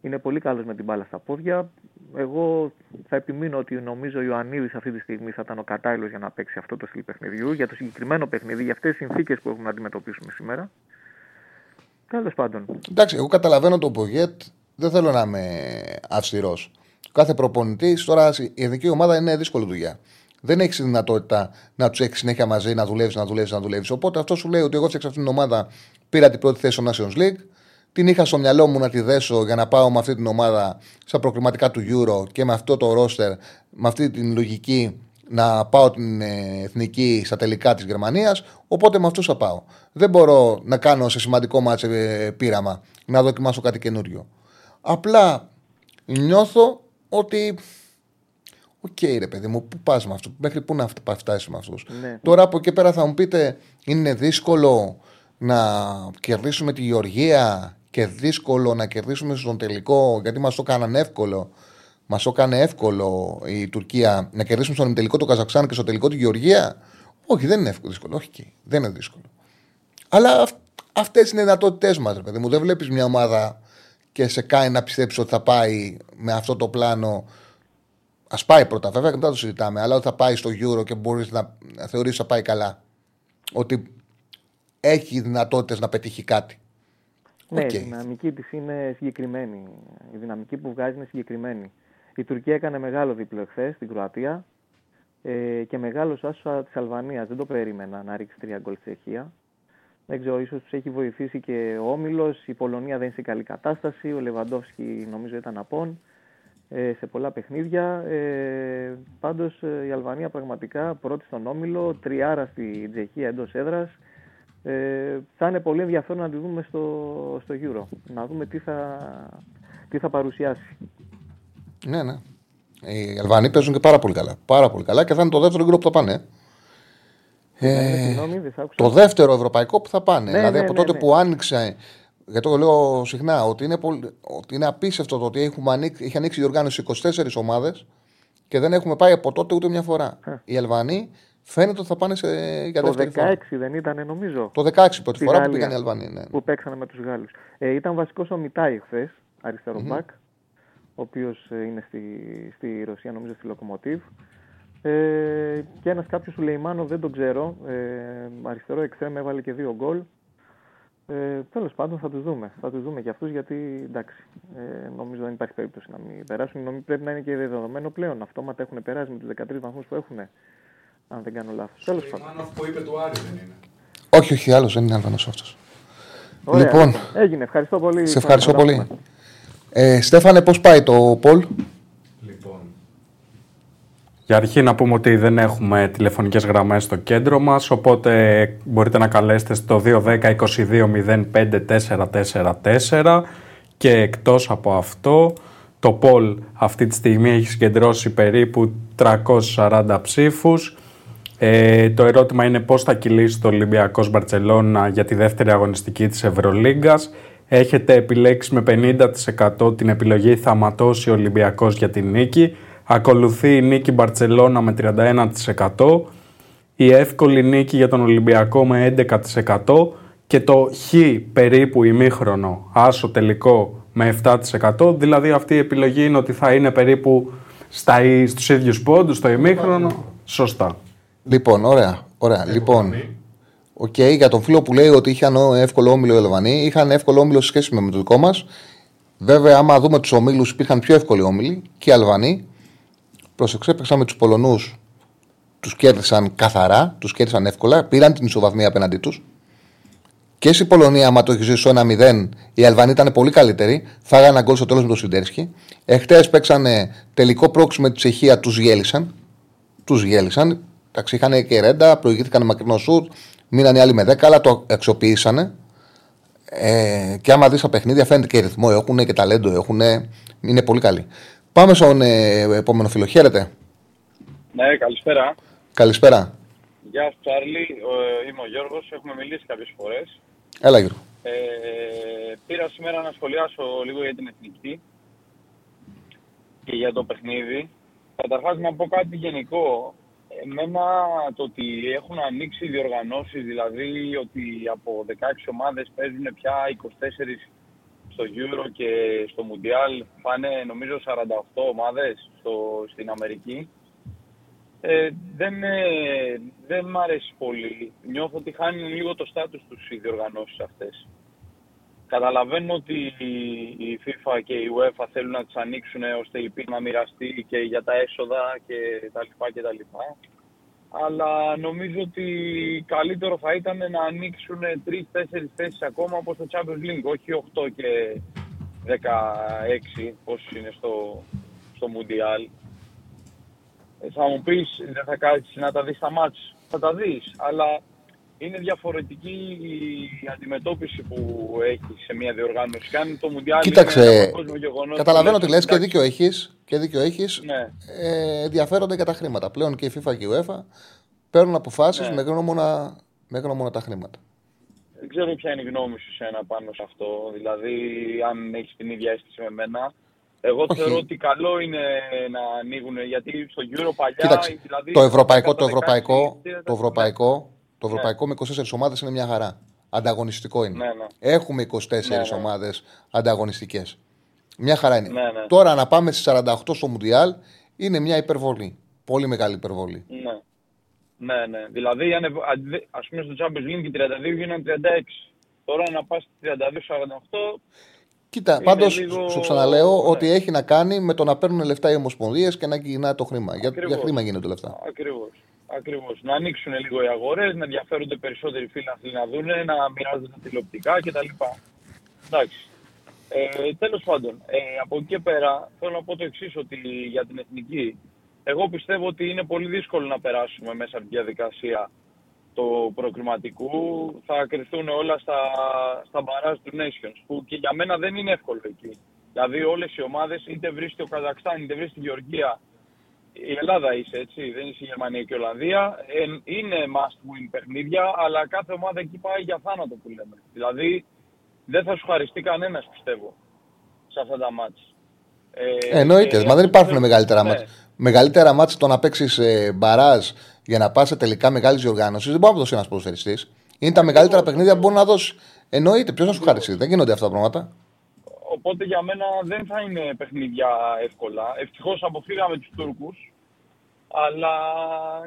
Είναι πολύ καλός με την μπάλα στα πόδια. Εγώ θα επιμείνω ότι νομίζω ο Ιωαννίδης αυτή τη στιγμή θα ήταν ο κατάλληλος για να παίξει αυτό το στυλ παιχνιδιού, για το συγκεκριμένο παιχνίδι, για αυτές τις συνθήκες που έχουμε να αντιμετωπίσουμε σήμερα. Τέλος πάντων. Εντάξει, εγώ καταλαβαίνω τον Πογέτ. Δεν θέλω να είμαι αυστηρός. Κάθε προπονητής τώρα η εθνική ομάδα είναι δύσκολη δουλειά. Δεν έχεις δυνατότητα να τους έχεις συνέχεια μαζί, να δουλεύεις, να δουλεύεις, να δουλεύεις. Οπότε αυτό σου λέει ότι εγώ φτιάξα αυτήν την ομάδα, πήρα την πρώτη θέση στο Nations League, την είχα στο μυαλό μου να τη δέσω για να πάω με αυτή την ομάδα στα προκριματικά του Euro και με αυτό το roster, με αυτή την λογική να πάω την ε, εθνική στα τελικά της Γερμανίας. Οπότε με αυτούς θα πάω. Δεν μπορώ να κάνω σε σημαντικό ματς ε ε, πείραμα να δοκιμάσω κάτι καινούριο. Απλά νιώθω ότι. Okay, ρε παιδί μου, πού πας με αυτό, μέχρι πού να φτάσεις με αυτούς. Ναι. Τώρα από εκεί πέρα θα μου πείτε, είναι δύσκολο να κερδίσουμε τη Γεωργία και δύσκολο να κερδίσουμε στον τελικό, γιατί μας το έκαναν εύκολο. Μας το έκανε εύκολο η Τουρκία να κερδίσουμε στον τελικό το Καζακστάν και στο τελικό τη Γεωργία. Όχι, δεν είναι εύκολο, δύσκολο. Όχι, και δεν είναι δύσκολο. Αλλά αυτές είναι οι δυνατότητές μας, ρε παιδί μου. Δεν βλέπεις μια ομάδα και σε κάνει να πιστέψεις ότι θα πάει με αυτό το πλάνο. Ας πάει πρώτα, βέβαια, και μετά το συζητάμε. Αλλά ότι θα πάει στο Euro και μπορείς να θεωρήσεις ότι θα πάει καλά. Ότι έχει δυνατότητες να πετύχει κάτι. Ναι, Οκ. η δυναμική της είναι συγκεκριμένη. Η δυναμική που βγάζει είναι συγκεκριμένη. Η Τουρκία έκανε μεγάλο διπλό εχθές στην Κροατία ε, και μεγάλο άσο της Αλβανίας. Δεν το περίμενα να ρίξει τρία γκολ στη Τσεχία. Δεν ξέρω, ίσως τους έχει βοηθήσει και ο Όμιλος. Η Πολωνία δεν είναι σε καλή κατάσταση. Ο Λεβαντόφσκι νομίζω ήταν απόν ε, σε πολλά παιχνίδια. Ε, Πάντως η Αλβανία πραγματικά πρώτη στον Όμιλο, τριάρα στη Τσεχία εντός έδρας. Ε, θα είναι πολύ ενδιαφέρον να τη δούμε στο, στο Euro. Να δούμε τι θα, τι θα παρουσιάσει. Ναι, ναι. Οι Αλβανοί παίζουν και πάρα πολύ καλά. Πάρα πολύ καλά και θα είναι το δεύτερο γκρουπ που θα πάνε. Ε, Ε, συγγνώμη, δεν σ' άκουσα. το δεύτερο ευρωπαϊκό που θα πάνε. Ναι, δηλαδή ναι, από ναι, τότε ναι. που άνοιξε. Γιατί το λέω συχνά ότι είναι, πολύ, ότι είναι απίστευτο το ότι έχουμε ανοίξει, έχει ανοίξει η οργάνωση 24 ομάδες και δεν έχουμε πάει από τότε ούτε μια φορά. Οι Αλβανοί φαίνεται ότι θα πάνε σε, για Το δεύτερη 16 φορά. δεν ήταν νομίζω Το 16 πρώτη Στη φορά που Γαλλία. πήγαν οι Αλβανοί. Ναι. που παίξανε με τους Γάλλους. Ε, ήταν βασικός ο Μιτάι χθες, αριστερό μπακ, ο οποίος ε, είναι στη, στη Ρωσία, νομίζω στη Λοκομοτίβ. Ε, και ένας κάποιος ο Λεϊμάνο, δεν τον ξέρω, ε, αριστερό εξτρέμ έβαλε και δύο γκολ. Ε, Τέλος πάντων θα τους δούμε. Θα τους δούμε και αυτούς γιατί εντάξει, ε, νομίζω δεν υπάρχει περίπτωση να μην περάσουν. Νομίζω πρέπει να είναι και δεδομένο πλέον. Αυτόματα έχουν περάσει με τους 13 βαθμούς που έχουν. Αν δεν κάνω λάθος. Τέλος πάντων. Μάνο που είπε του Άρη δεν είναι. Όχι, όχι, άλλος δεν είναι Αλβανό αυτός. Ωραία, Λοιπόν. Έγινε. Ευχαριστώ πολύ. Σε Θα- ευχαριστώ θα τα πολύ. πούμε. Ε, Στέφανε, πώς πάει το Πολ. Λοιπόν. Για αρχή να πούμε ότι δεν έχουμε τηλεφωνικές γραμμές στο κέντρο μας, οπότε μπορείτε να καλέσετε στο 210-22-05-444 και εκτός από αυτό Το Πολ αυτή τη στιγμή έχει συγκεντρώσει περίπου 340 ψήφους. Ε, το ερώτημα είναι πώς θα κυλήσει το Ολυμπιακός Μπαρτσελώνα για τη δεύτερη αγωνιστική της Ευρωλίγκας. Έχετε επιλέξει με 50% την επιλογή θα ματώσει ο Ολυμπιακός για την νίκη. Ακολουθεί η νίκη Μπαρτσελώνα με 31%. Η εύκολη νίκη για τον Ολυμπιακό με 11% και το χ περίπου ημίχρονο άσο τελικό με 7%. Δηλαδή αυτή η επιλογή είναι ότι θα είναι περίπου στα, στους ίδιους πόντους, στο ημίχρονο. Σωστά. Λοιπόν, ωραία. ωραία. Λοιπόν, OK, okay, για τον φίλο που λέει ότι είχαν εύκολο όμιλο οι Αλβανοί, είχαν εύκολο όμιλο σε σχέση με το δικό μας. Βέβαια, άμα δούμε τους ομίλους, υπήρχαν πιο εύκολοι όμιλοι και οι Αλβανοί. Πρόσεξε, παίξαμε τους Πολωνούς, τους κέρδισαν καθαρά, τους κέρδισαν εύκολα, πήραν την ισοβαθμία απέναντί τους. Και στην Πολωνία, άμα το έχεις ζήσει 1-0, οι Αλβανοί ήταν πολύ καλύτεροι. Φάγανε ένα γκολ στο τέλος με τον Σφιντέρσκι. Εχθές παίξανε τελικό πρόξιμο με τη Τσεχία, τους γέλισαν. Τους γέλισαν. Εντάξει, είχαν και ρέντα, προηγήθηκαν μακρινό σουτ, μείναν οι άλλοι με 10, αλλά το αξιοποιήσανε. Ε, και άμα δεις τα παιχνίδια, φαίνεται και ρυθμό έχουν και ταλέντο έχουν. Είναι πολύ καλοί. Πάμε στον ε, επόμενο φίλο. Χαίρετε. Ναι, καλησπέρα. Καλησπέρα. Γεια σου, Τσάρλι. Ε, είμαι ο Γιώργος. Έχουμε μιλήσει κάποιες φορές. Έλα, Γιώργο. Ε, πήρα σήμερα να σχολιάσω λίγο για την εθνική και για το παιχνίδι. Καταρχάς, να πω κάτι γενικό. Εμένα το ότι έχουν ανοίξει οι διοργανώσεις, δηλαδή ότι από 16 ομάδες παίζουν πια 24 στο Euro και στο Mundial, πάνε νομίζω 48 ομάδες στο, στην Αμερική. Ε, δεν, ε, δεν μ' αρέσει πολύ. Νιώθω ότι χάνει λίγο το στάτους τους οι διοργανώσεις αυτές. Καταλαβαίνω ότι η FIFA και η UEFA θέλουν να τις ανοίξουν ώστε η πίνα να μοιραστεί και για τα έσοδα και τα λοιπά και τα λοιπά. Αλλά νομίζω ότι καλύτερο θα ήταν να ανοίξουν τρει-τέσσερι θέσεις ακόμα από το Champions League, όχι 8 και 16 όσοι είναι στο, στο Mundial. Ε, θα μου πεις, δεν θα κάτσεις να τα δεις στα μάτς. Θα τα δεις, αλλά είναι διαφορετική η αντιμετώπιση που έχει σε μια διοργάνωση. Κάνει το Μουντιάλ Κοίταξε, καταλαβαίνω τι λες και δίκιο έχεις, και δίκιο έχεις. Ναι. Ε, ενδιαφέρονται για τα χρήματα. Πλέον και η FIFA και η UEFA παίρνουν αποφάσεις ναι. με, γνώμονα, με γνώμονα τα χρήματα. Δεν ξέρω ποια είναι η γνώμη σου σε ένα πάνω σε αυτό. Δηλαδή, αν έχεις την ίδια αίσθηση με μένα. Εγώ Όχι. θεωρώ ότι καλό είναι να ανοίγουν γιατί στο Euro παλιά. Κοίταξε, δηλαδή, το ευρωπαϊκό, το ευρωπαϊκό, το ευρωπαϊκό, το ναι. ευρωπαϊκό με 24 ομάδες είναι μια χαρά. Ανταγωνιστικό είναι. Ναι, ναι. Έχουμε 24 ναι, ναι. ομάδες ανταγωνιστικές. Μια χαρά είναι. Ναι, ναι. Τώρα να πάμε στις 48 στο Μουντιάλ είναι μια υπερβολή. Πολύ μεγάλη υπερβολή. Ναι. Ναι, ναι. Δηλαδή, ας πούμε στο Champions League οι 32 γίνανε 36. Τώρα να πας 32-48. Κοίτα, πάντως σου ξαναλέω ναι. ότι έχει να κάνει με το να παίρνουν λεφτά οι ομοσπονδίες και να γυρνάει το χρήμα. Για, για χρήμα γίνονται λεφτά. Ακριβώς. Ακριβώς. Να ανοίξουν λίγο οι αγορές, να ενδιαφέρονται περισσότεροι φίλοι να δουν, να μοιράζονται τηλεοπτικά κτλ. Εντάξει. Ε, Τέλος πάντων, ε, από εκεί και πέρα θέλω να πω το εξής ότι για την εθνική εγώ πιστεύω ότι είναι πολύ δύσκολο να περάσουμε μέσα από τη διαδικασία του προκριματικού. Θα κρυφτούν όλα στα, στα μπαράζ του Nations, που και για μένα δεν είναι εύκολο εκεί. Δηλαδή όλες οι ομάδες, είτε βρίσκεται ο Καζακστάν, είτε βρίσκεται η Γεωργία, η Ελλάδα είσαι έτσι, δεν είσαι η Γερμανία και η Ολλανδία. Ε, είναι must win παιχνίδια, αλλά κάθε ομάδα εκεί πάει για θάνατο που λέμε. Δηλαδή δεν θα σου χαριστεί κανένας πιστεύω σε αυτά τα μάτια. Ε, Εννοείται, ε, μα δεν υπάρχουν μεγαλύτερα ναι. μάτια. Μεγαλύτερα μάτια το να παίξεις ε, μπαράζ για να πας σε τελικά μεγάλης διοργάνωσης δεν μπορεί να το δώσει ένα ποδοσφαιριστή. Είναι τα μεγαλύτερα παιχνίδια που μπορεί να δώσεις. Εννοείται, ποιος να σου χαριστεί. Δεν γίνονται αυτά τα πράγματα. Οπότε για μένα δεν θα είναι παιχνίδια εύκολα. Ευτυχώς αποφύγαμε τους Τούρκους. Αλλά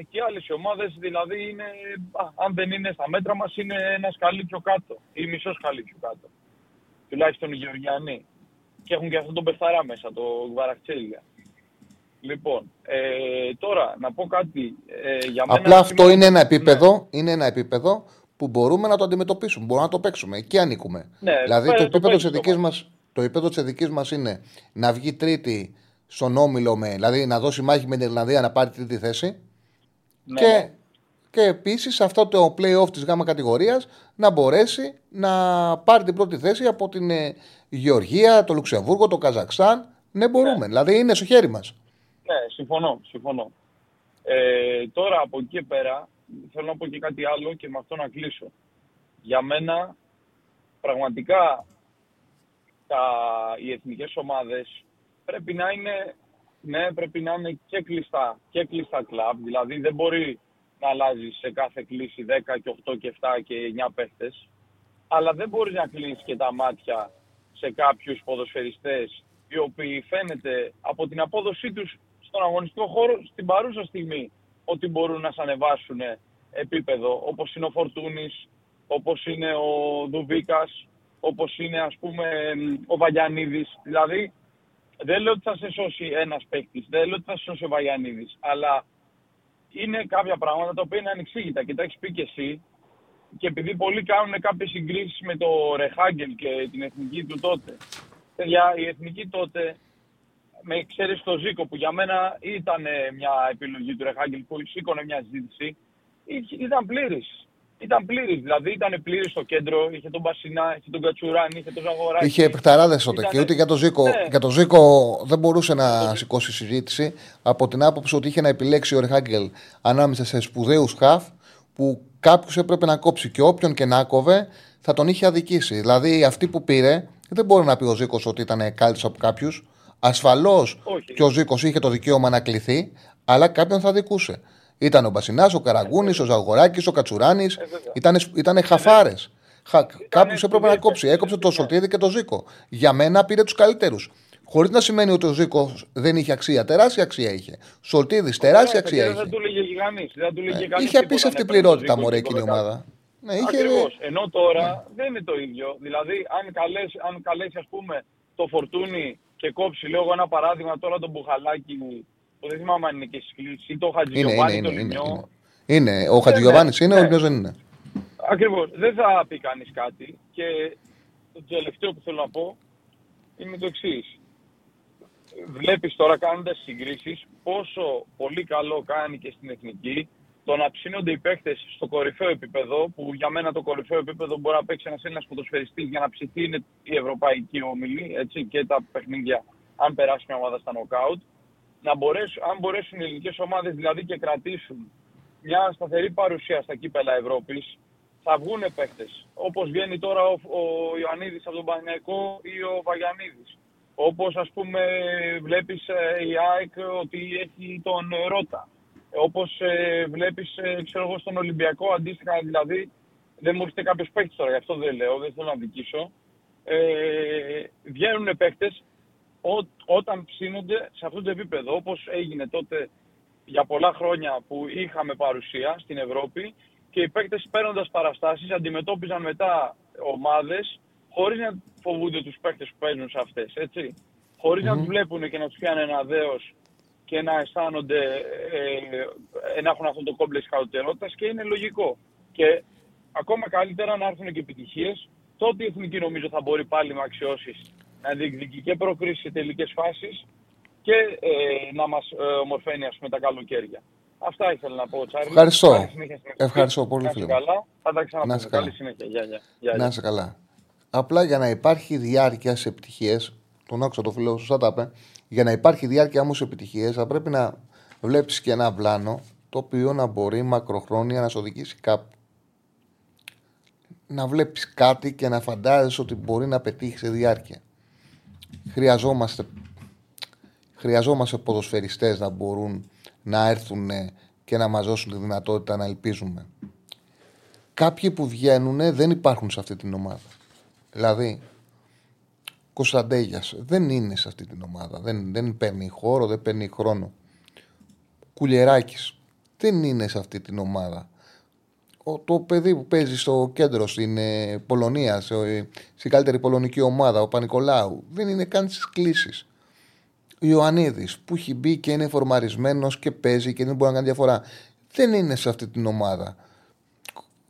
και άλλες ομάδες, δηλαδή, είναι, α, αν δεν είναι στα μέτρα μας, είναι ένα σκαλί πιο κάτω ή μισό σκαλί πιο κάτω. Τουλάχιστον οι Γεωργιανοί. Και έχουν και αυτόν τον Πεθαρά μέσα, το Γβαραχτσέλια. Λοιπόν, ε, τώρα να πω κάτι. Ε, για μένα Απλά αυτό είναι ένα, επίπεδο, ναι. είναι ένα επίπεδο που μπορούμε να το αντιμετωπίσουμε, μπορούμε να το παίξουμε. Εκεί ανήκουμε. Ναι, δηλαδή το, το επίπεδο της δικής μα το επίπεδο της δικής μας είναι να βγει τρίτη στον όμιλο με, δηλαδή να δώσει μάχη με την Ιρλανδία να πάρει τρίτη θέση. Ναι. Και, ναι. και επίσης αυτό το playoff της γάμα κατηγορίας να μπορέσει να πάρει την πρώτη θέση από την ε, Γεωργία, το Λουξεμβούργο, το Καζακστάν. Ναι, μπορούμε. Ναι. Δηλαδή είναι στο χέρι μας. Ναι, συμφωνώ. συμφωνώ. Ε, τώρα από εκεί και πέρα θέλω να πω και κάτι άλλο και με αυτό να κλείσω. Για μένα πραγματικά τα, οι εθνικές ομάδες πρέπει να είναι ναι, πρέπει να είναι και κλειστά, και κλειστά κλαμπ. Δηλαδή δεν μπορεί να αλλάζει σε κάθε κλίση 10 και 8 και 7 και 9 παίχτες. Αλλά δεν μπορείς να κλείσεις και τα μάτια σε κάποιους ποδοσφαιριστές οι οποίοι φαίνεται από την απόδοσή τους στον αγωνιστικό χώρο στην παρούσα στιγμή ότι μπορούν να σε ανεβάσουν επίπεδο όπως είναι ο Φορτούνης, όπως είναι ο Δουβίκας, όπως είναι ας πούμε ο Βαγιανίδης. Δηλαδή δεν λέω ότι θα σε σώσει ένας παίκτης, δεν λέω ότι θα σε σώσει ο Βαγιανίδης, αλλά είναι κάποια πράγματα τα οποία είναι ανεξήγητα και τα έχεις πει και εσύ και επειδή πολλοί κάνουν κάποιες συγκρίσεις με το Ρεχάγκελ και την εθνική του τότε. Παιδιά, η εθνική τότε, με ξέρεις το Ζήκο που για μένα ήταν μια επιλογή του Ρεχάγκελ που σήκωνε μια συζήτηση, ήταν πλήρης. Ήταν πλήρης, δηλαδή ήταν πλήρης στο κέντρο. Είχε τον Μπασινά, είχε τον Κατσουράνη, είχε τον Ζαγοράκη. Είχε παιχταράδε τότε και ούτε για τον Ζήκο. Ναι. Για τον Ζήκο δεν μπορούσε να σηκώσει συζήτηση από την άποψη ότι είχε να επιλέξει ο Ρεχάγκελ ανάμεσα σε σπουδαίους χαφ που κάποιος έπρεπε να κόψει και όποιον και να κόβε θα τον είχε αδικήσει. Δηλαδή αυτή που πήρε δεν μπορεί να πει ο Ζήκος ότι ήταν καλύτερο από κάποιους. Ασφαλώς και ο Ζήκος είχε το δικαίωμα να κληθεί, αλλά κάποιον θα δικούσε. Ήταν ο Μπασινάς, ο Καραγκούνης, ο Ζαγοράκης, ο Κατσουράνης. Ήταν, ήταν χαφάρες. Κάποιος έπρεπε να κόψει. Έκοψε το Σωτήρι και το Ζήκο. Για μένα πήρε τους καλύτερους. Χωρίς να σημαίνει ότι ο Ζήκος δεν είχε αξία. Τεράστια αξία είχε. Σολτίδης, τεράστια αξία είχε. Δεν του λέγε γιγανή. Είχε απίστευτη πληρότητα μωρέ εκείνη η ομάδα. Ναι, είχε... Ακριβώς. Ενώ τώρα δεν είναι το ίδιο. Δηλαδή, αν καλέσει, αν καλέσει ας πούμε, το φορτούνι και κόψει, λέω ένα παράδειγμα τώρα τον Μπουχαλάκη δεν θυμάμαι αν είναι και σκλήση, ή το Χατζηγιοβάνι, το Λιμιό. Είναι, ο Χατζηγιοβάνης είναι, ο Λιμιό δεν είναι. Ακριβώς. Δεν θα πει κανείς κάτι. Και το τελευταίο που θέλω να πω είναι το εξής. Βλέπεις τώρα κάνοντας συγκρίσεις πόσο πολύ καλό κάνει και στην εθνική το να ψήνονται οι παίχτε στο κορυφαίο επίπεδο, που για μένα το κορυφαίο επίπεδο μπορεί να παίξει ένας Έλληνας ποδοσφαιριστής για να ψηθεί είναι η ευρωπαϊκή ομιλή έτσι, και τα παιχνίδια, αν περάσει μια ομάδα στα νοκάουτ να μπορέσουν, αν μπορέσουν οι ελληνικές ομάδες δηλαδή και κρατήσουν μια σταθερή παρουσία στα κύπελα Ευρώπης, θα βγουν παίχτε. Όπως βγαίνει τώρα ο, ο Ιωαννίδης από τον Παναγιακό ή ο Βαγιανίδης. Όπως ας πούμε βλέπεις ε, η ΑΕΚ ότι έχει τον Ρότα. Όπως ε, βλέπεις ε, ξέρω εγώ στον Ολυμπιακό αντίστοιχα δηλαδή. Δεν μου έρχεται κάποιος παίχτη τώρα, γι' αυτό δεν λέω, δεν θέλω να δικήσω. Ε, βγαίνουν παίχτε ό, όταν ψήνονται σε αυτό το επίπεδο, όπως έγινε τότε για πολλά χρόνια που είχαμε παρουσία στην Ευρώπη και οι παίκτες παίρνοντας παραστάσεις αντιμετώπιζαν μετά ομάδες χωρίς να φοβούνται τους παίκτες που παίζουν σε αυτές, έτσι. Χωρίς να τους βλέπουν και να τους πιάνει ένα δέος και να αισθάνονται, ε, να έχουν αυτό το κόμπλεξ χαροτερότητας και είναι λογικό. Και ακόμα καλύτερα να έρθουν και επιτυχίες, τότε η Εθνική νομίζω θα μπορεί πάλι με αξιώσεις να διεκδικεί και προκρίσεις σε τελικές φάσεις και ε, να μας ε, ομορφαίνει ας πούμε, τα καλοκαίρια. Αυτά ήθελα να πω, Τσάρλι. Ευχαριστώ. Ευχαριστώ πολύ, φίλε. καλά. Θα τα ξαναπούμε. Καλή συνέχεια. Γεια, γεια. Να είσαι καλά. Απλά για να υπάρχει διάρκεια σε επιτυχίες, τον άκουσα το φίλο σου, τα είπε, για να υπάρχει διάρκεια όμως σε επιτυχίες, θα πρέπει να βλέπεις και ένα βλάνο το οποίο να μπορεί μακροχρόνια να σε οδηγήσει κάπου. Να βλέπεις κάτι και να φαντάζεσαι ότι μπορεί να πετύχει σε διάρκεια χρειαζόμαστε, χρειαζόμαστε ποδοσφαιριστές να μπορούν να έρθουν και να μας δώσουν τη δυνατότητα να ελπίζουμε. Κάποιοι που βγαίνουν δεν υπάρχουν σε αυτή την ομάδα. Δηλαδή, Κωνσταντέγιας δεν είναι σε αυτή την ομάδα. Δεν, δεν παίρνει χώρο, δεν παίρνει χρόνο. Κουλιεράκης δεν είναι σε αυτή την ομάδα το παιδί που παίζει στο κέντρο στην ε, Πολωνία, σε, στην καλύτερη πολωνική ομάδα, ο Πανικολάου, δεν είναι καν στις κλήσεις. Ο Ιωαννίδης που έχει μπει και είναι φορμαρισμένος και παίζει και δεν μπορεί να κάνει διαφορά. Δεν είναι σε αυτή την ομάδα.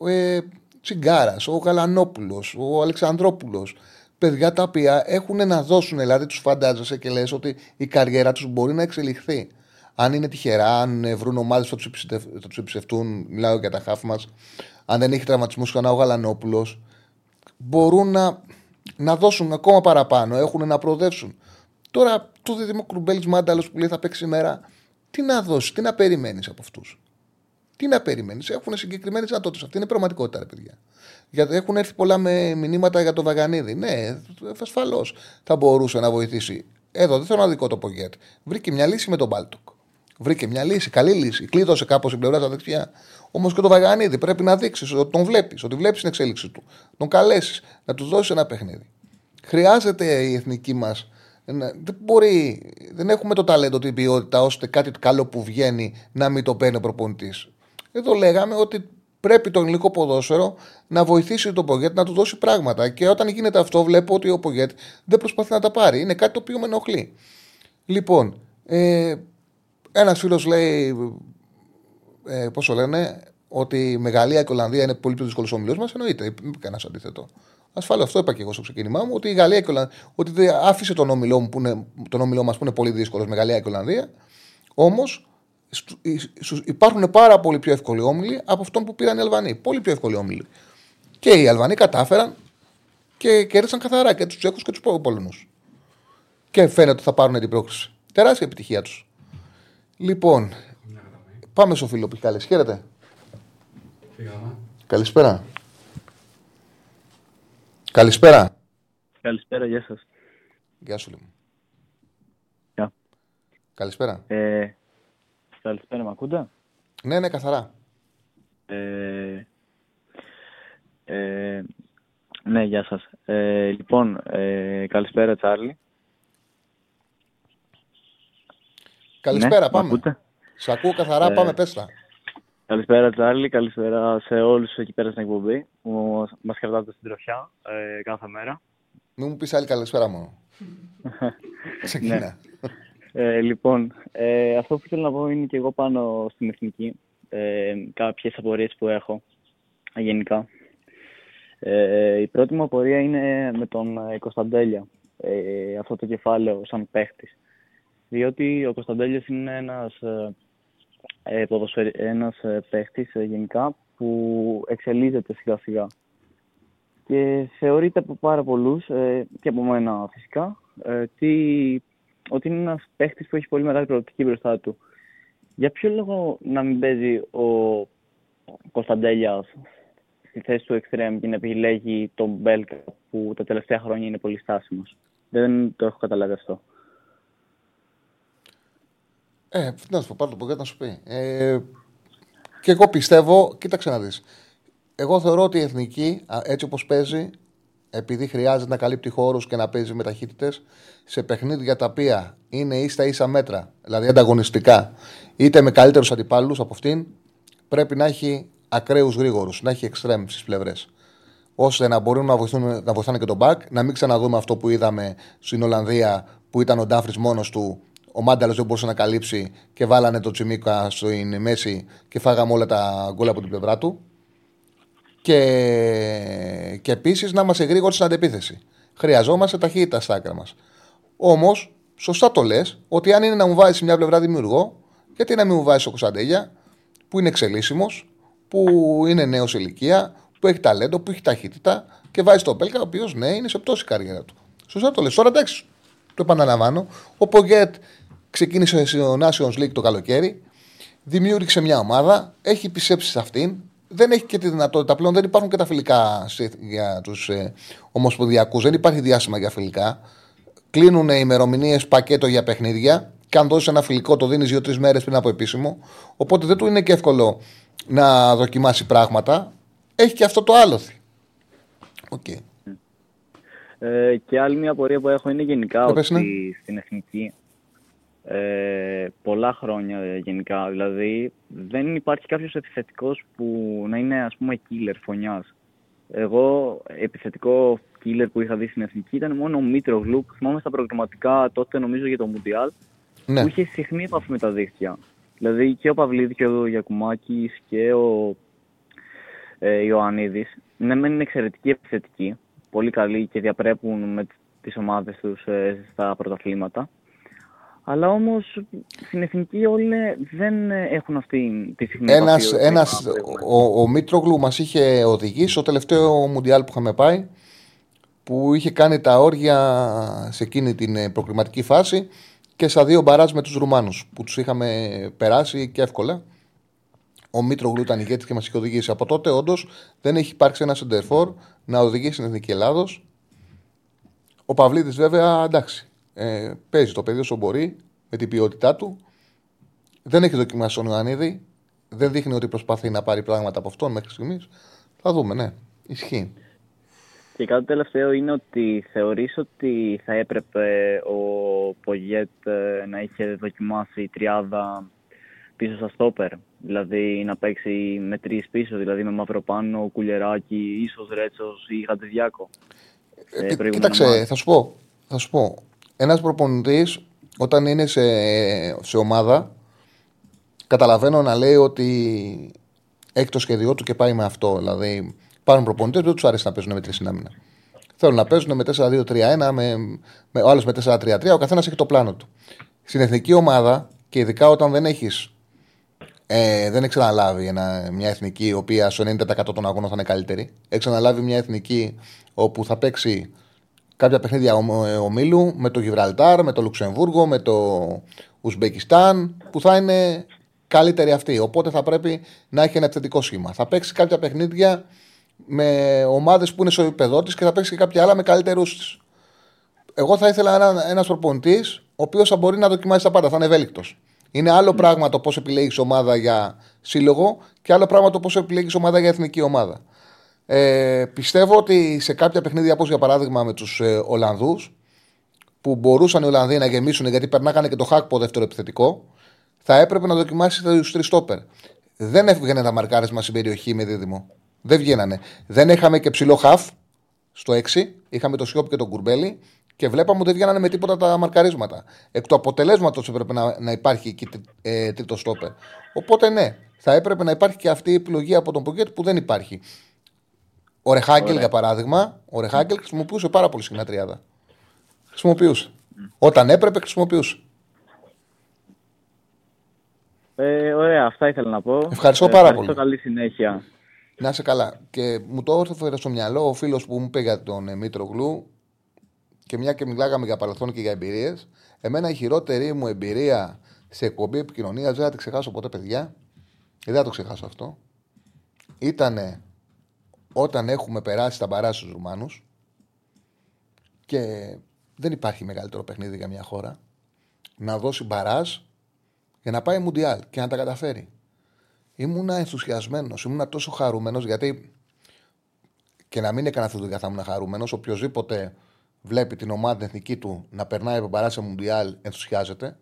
Ε, Τσιγκάρας, ο Γαλανόπουλος, ο Αλεξανδρόπουλος. Παιδιά τα οποία έχουν να δώσουν, δηλαδή τους φαντάζεσαι και λες ότι η καριέρα τους μπορεί να εξελιχθεί αν είναι τυχερά, αν βρουν ομάδες που θα τους εμπιστευτούν, μιλάω για τα χάφ μας, αν δεν έχει τραυματισμούς ξανά ο Γαλανόπουλος, μπορούν να, να δώσουν ακόμα παραπάνω, έχουν να προοδεύσουν. Τώρα το δίδυμο Κρουμπέλη Μάνταλος που λέει θα παίξει σήμερα, τι να δώσει, τι να περιμένεις από αυτούς; Τι να περιμένεις, έχουν συγκεκριμένες δυνατότητες. Αυτή είναι πραγματικότητα, ρε παιδιά. Γιατί έχουν έρθει πολλά με μηνύματα για το Βαγανίδη. Ναι, ασφαλώς θα μπορούσε να βοηθήσει. Εδώ δεν θέλω να δικό το Πογκέτ. Βρήκε μια λύση με τον Μπάλτοκ. Βρήκε μια λύση, καλή λύση. Κλείδωσε κάπως η πλευρά στα δεξιά. Όμως και το Βαγανίδη πρέπει να δείξεις ότι τον βλέπεις, ότι βλέπεις την εξέλιξη του. Τον καλέσεις, να του δώσεις ένα παιχνίδι. Χρειάζεται η εθνική μας. Δεν μπορεί, δεν έχουμε το ταλέντο, την ποιότητα, ώστε κάτι καλό που βγαίνει να μην το παίρνει ο προπονητής. Εδώ λέγαμε ότι πρέπει το ελληνικό ποδόσφαιρο να βοηθήσει τον Πογκέτ να του δώσει πράγματα. Και όταν γίνεται αυτό, βλέπω ότι ο Πογκέτ δεν προσπαθεί να τα πάρει. Είναι κάτι το οποίο με ενοχλεί. Λοιπόν, ε, ένας φίλος λέει, ε, πώς λένε, ότι η Γαλλία και η Ολλανδία είναι πολύ πιο δύσκολος όμιλο μας. Εννοείται, είπε κανένας αντίθετο. Ασφαλώ, αυτό είπα και εγώ στο ξεκίνημά μου, ότι η Γαλλία και η Ολλανδία, ότι άφησε τον όμιλό, μου που είναι, τον όμιλό μας που είναι πολύ δύσκολος με Γαλλία και Ολλανδία. Όμω υπάρχουν πάρα πολύ πιο εύκολοι όμιλοι από αυτόν που πήραν οι Αλβανοί. Πολύ πιο εύκολοι όμιλοι. Και οι Αλβανοί κατάφεραν και κέρδισαν καθαρά και τους Τσέχους και τους Πολωνούς. Και φαίνεται ότι θα πάρουν την πρόκληση. Τεράστια επιτυχία τους. Λοιπόν, πάμε στο φίλο που έχει καλέσει. Χαίρετε. Καλησπέρα. Καλησπέρα. Καλησπέρα, γεια σας. Γεια σου, λοιπόν. Γεια. Καλησπέρα. Ε, καλησπέρα, με ακούτε; Ναι, ναι, καθαρά. Ε, ε, ναι, γεια σας. Ε, λοιπόν, ε, καλησπέρα, Τσάρλι. Καλησπέρα, Ναι, πάμε. μ' ακούτε; Σ' ακούω καθαρά, Ε, πάμε, πες τα. Καλησπέρα, Τσάρλι. Καλησπέρα σε όλους εκεί πέρα στην εκπομπή που μας κρατάτε στην τροφιά ε, κάθε μέρα. Μην μου πεις άλλη καλησπέρα μόνο. [LAUGHS] Ξεκινά. Ναι. Ε, λοιπόν, ε, αυτό που θέλω να πω είναι και εγώ πάνω στην εθνική. Ε, κάποιες απορίες που έχω γενικά. Ε, η πρώτη μου απορία είναι με τον ε, Κωνσταντέλια. Ε, αυτό το κεφάλαιο σαν παίχτης. Διότι ο Κωνσταντέλιος είναι ένας, ε, ε, ποδοσφαιρι- ένας ε, παίχτης ε, γενικά που εξελίσσεται σιγά σιγά. Και θεωρείται από πάρα πολλούς, ε, και από μένα φυσικά, ε, ότι, ότι είναι ένας παίχτης που έχει πολύ μεγάλη προοπτική μπροστά του. Για ποιο λόγο να μην παίζει ο Κωνσταντέλιας στη θέση του εξτρέμ και να επιλέγει τον Μπέλκα που τα τελευταία χρόνια είναι πολύ στάσιμος; Δεν το έχω καταλάβει αυτό. Ε, τι να σου πω, πάρε το Πογκέτ να σου πει. Ε, και εγώ πιστεύω, κοίταξε να δεις. Εγώ θεωρώ ότι η εθνική, α, έτσι όπως παίζει, επειδή χρειάζεται να καλύπτει χώρους και να παίζει με ταχύτητες, σε παιχνίδια τα οποία είναι ή στα ίσα μέτρα, δηλαδή ανταγωνιστικά, είτε με καλύτερους αντιπάλους από αυτήν, πρέπει να έχει ακραίους γρήγορους, να έχει εξτρέμ στις πλευρές. Ώστε να μπορούν να, βοηθούν, να βοηθάνε και τον μπακ, να μην ξαναδούμε αυτό που είδαμε στην Ολλανδία που ήταν ο Ντάφρι μόνος του, ο Μάνταλο δεν μπορούσε να καλύψει και βάλανε το Τσιμίκα στην μέση και φάγαμε όλα τα γκολ από την πλευρά του. Και, και επίσης να είμαστε γρήγοροι στην αντεπίθεση. Χρειαζόμαστε ταχύτητα στα άκρα μας. Όμως, σωστά το λες, ότι αν είναι να μου βάζεις μια πλευρά δημιουργό, γιατί να μην μου βάζεις ο Κωνσταντέλια, που είναι εξελίσσιμος, που είναι νέος σε ηλικία, που έχει ταλέντο, που έχει ταχύτητα και βάζει τον Πέλκα, ο οποίος ναι, είναι σε πτώση η καριέρα του. Σωστά το λες. Τώρα εντάξει, το επαναλαμβάνω. Ο Πογκέτ ξεκίνησε στο Nations League το καλοκαίρι, δημιούργησε μια ομάδα, έχει πιστέψει σε αυτήν, δεν έχει και τη δυνατότητα πλέον, δεν υπάρχουν και τα φιλικά σε- για τους ε, ομοσπονδιακούς, δεν υπάρχει διάσημα για φιλικά. Κλείνουν ημερομηνίες πακέτο για παιχνίδια και αν δώσεις ένα φιλικό το δίνεις δύο-τρεις μέρες πριν από επίσημο. Οπότε δεν του είναι και εύκολο να δοκιμάσει πράγματα. Έχει και αυτό το άλλοθι. Οκ. Ε, και άλλη μια απορία που έχω είναι γενικά Για πες, ότι ναι. στην εθνική ε, πολλά χρόνια ε, γενικά, δηλαδή δεν υπάρχει κάποιος επιθετικός που να είναι ας πούμε killer φονιάς. Εγώ επιθετικό killer που είχα δει στην εθνική ήταν μόνο ο Μήτρογλου που θυμάμαι στα προκριματικά τότε νομίζω για το Μουντιάλ Ναι. που είχε συχνή επαφή με τα δίχτυα. Δηλαδή και ο Παυλίδης και ο Γιακουμάκης και ο ε, Ιωαννίδης ναι μεν είναι εξαιρετικοί επιθετικοί, πολύ καλοί και διαπρέπουν με τις ομάδες τους ε, στα πρωταθλήματα. Αλλά όμως στην εθνική όλοι δεν ε, έχουν αυτή τη συχνή Ένας, επαφή. ένας, ο, ο Μήτρογλου μας είχε οδηγήσει στο τελευταίο Μουντιάλ που είχαμε πάει που είχε κάνει τα όρια σε εκείνη την ε, προκριματική φάση και στα δύο μπαράζ με τους Ρουμάνους που τους είχαμε περάσει και εύκολα. Ο Μήτρο ήταν ηγέτης και μας είχε οδηγήσει. Από τότε, όντως, δεν έχει υπάρξει ένα σεντερφόρ να οδηγήσει στην Εθνική Ελλάδος. Ο Παυλίδης, βέβαια, εντάξει. Ε, παίζει το παιδί όσο μπορεί με την ποιότητά του. Δεν έχει δοκιμάσει τον Ιωαννίδη. Δεν δείχνει ότι προσπαθεί να πάρει πράγματα από αυτόν μέχρι στιγμής. Θα δούμε, ναι. Ισχύει. Και κάτι τελευταίο είναι ότι θεωρείς ότι θα έπρεπε ο Πογιέτ ε, να είχε δοκιμάσει η τριάδα πίσω στα στόπερ; Δηλαδή να παίξει με τρεις πίσω, δηλαδή με Μαυροπάνο, Κουλεράκι, ίσως Ρέτσος ή Χατζηδιάκο. Ε, κοίταξε, θα σου πω. Θα σου πω. Ένας προπονητής όταν είναι σε, σε ομάδα, καταλαβαίνω να λέει ότι έχει το σχέδιό του και πάει με αυτό. Δηλαδή, Υπάρχουν προπονητές που δεν τους αρέσει να παίζουν με τρεις συνάμυνα. Θέλουν να παίζουν με 4-2-3-1, με, με, ο άλλος με 4-3-3, ο καθένας έχει το πλάνο του. Στην εθνική ομάδα και ειδικά όταν δεν έχεις ε, δεν έχει αναλάβει ένα, μια εθνική η οποία στο 90% των αγώνων θα είναι καλύτερη. Έχει αναλάβει μια εθνική όπου θα παίξει κάποια παιχνίδια ομίλου με το Γιβραλτάρ, με το Λουξεμβούργο, με το Ουσμπεκιστάν, που θα είναι καλύτερη αυτή. Οπότε θα πρέπει να έχει ένα επιθετικό σχήμα. Θα παίξει κάποια παιχνίδια με ομάδες που είναι στο επίπεδό της και θα παίξει και κάποια άλλα με καλύτερους της. Εγώ θα ήθελα ένα ένας προπονητής ο οποίος θα μπορεί να δοκιμάσει τα πάντα, θα είναι ευέλικτος. Είναι άλλο πράγμα το πώς επιλέγεις ομάδα για σύλλογο και άλλο πράγμα το πώς επιλέγεις ομάδα για εθνική ομάδα. Ε, πιστεύω ότι σε κάποια παιχνίδια, όπως για παράδειγμα με τους ε, Ολλανδούς, που μπορούσαν οι Ολλανδοί να γεμίσουν γιατί περνάγανε και το Χάκπο δεύτερο επιθετικό, θα έπρεπε να δοκιμάσει τους τρεις στόπερ. Δεν έβγαινε ένα μαρκάρισμα στην περιοχή με δίδυμο. Δεν βγαίνανε. Δεν είχαμε και ψηλό χαφ στο 6. Είχαμε το Σιόπ και τον Κουρμπέλι και βλέπαμε ότι δεν βγαίνανε με τίποτα τα μαρκαρίσματα. Εκ του αποτελέσματος έπρεπε να, να υπάρχει εκεί ε, τρίτο στόπερ. Οπότε ναι, θα έπρεπε να υπάρχει και αυτή η επιλογή από τον Πογκέτ που δεν υπάρχει. Ο Ρεχάγκελ, για παράδειγμα, ο Ρεχάγκελ χρησιμοποιούσε πάρα πολύ συχνά τριάδα. Χρησιμοποιούσε. Όταν έπρεπε, χρησιμοποιούσε. Ε, ωραία, αυτά ήθελα να πω. Ευχαριστώ πάρα ε, πολύ. Καλή συνέχεια. Να είσαι καλά. Και μου το έφερε στο μυαλό ο φίλος που μου είπε για τον ε, Μήτρο Γλου και μια και μιλάγαμε για παρελθόν και για εμπειρίες. Εμένα η χειρότερη μου εμπειρία σε εκπομπή επικοινωνίας, δεν θα τη ξεχάσω ποτέ, παιδιά. Δεν θα το ξεχάσω αυτό. Ήταν όταν έχουμε περάσει τα μπαρά στους Ρουμάνους και δεν υπάρχει μεγαλύτερο παιχνίδι για μια χώρα να δώσει μπαράζ για να πάει Μουντιάλ και να τα καταφέρει. Ήμουνα ενθουσιασμένος, ήμουνα τόσο χαρούμενος γιατί και να μην έκανα αυτή τη δουλειά θα ήμουν χαρούμενος. Οποιοδήποτε βλέπει την ομάδα εθνική του να περνάει από παράσια Μουντιάλ ενθουσιάζεται.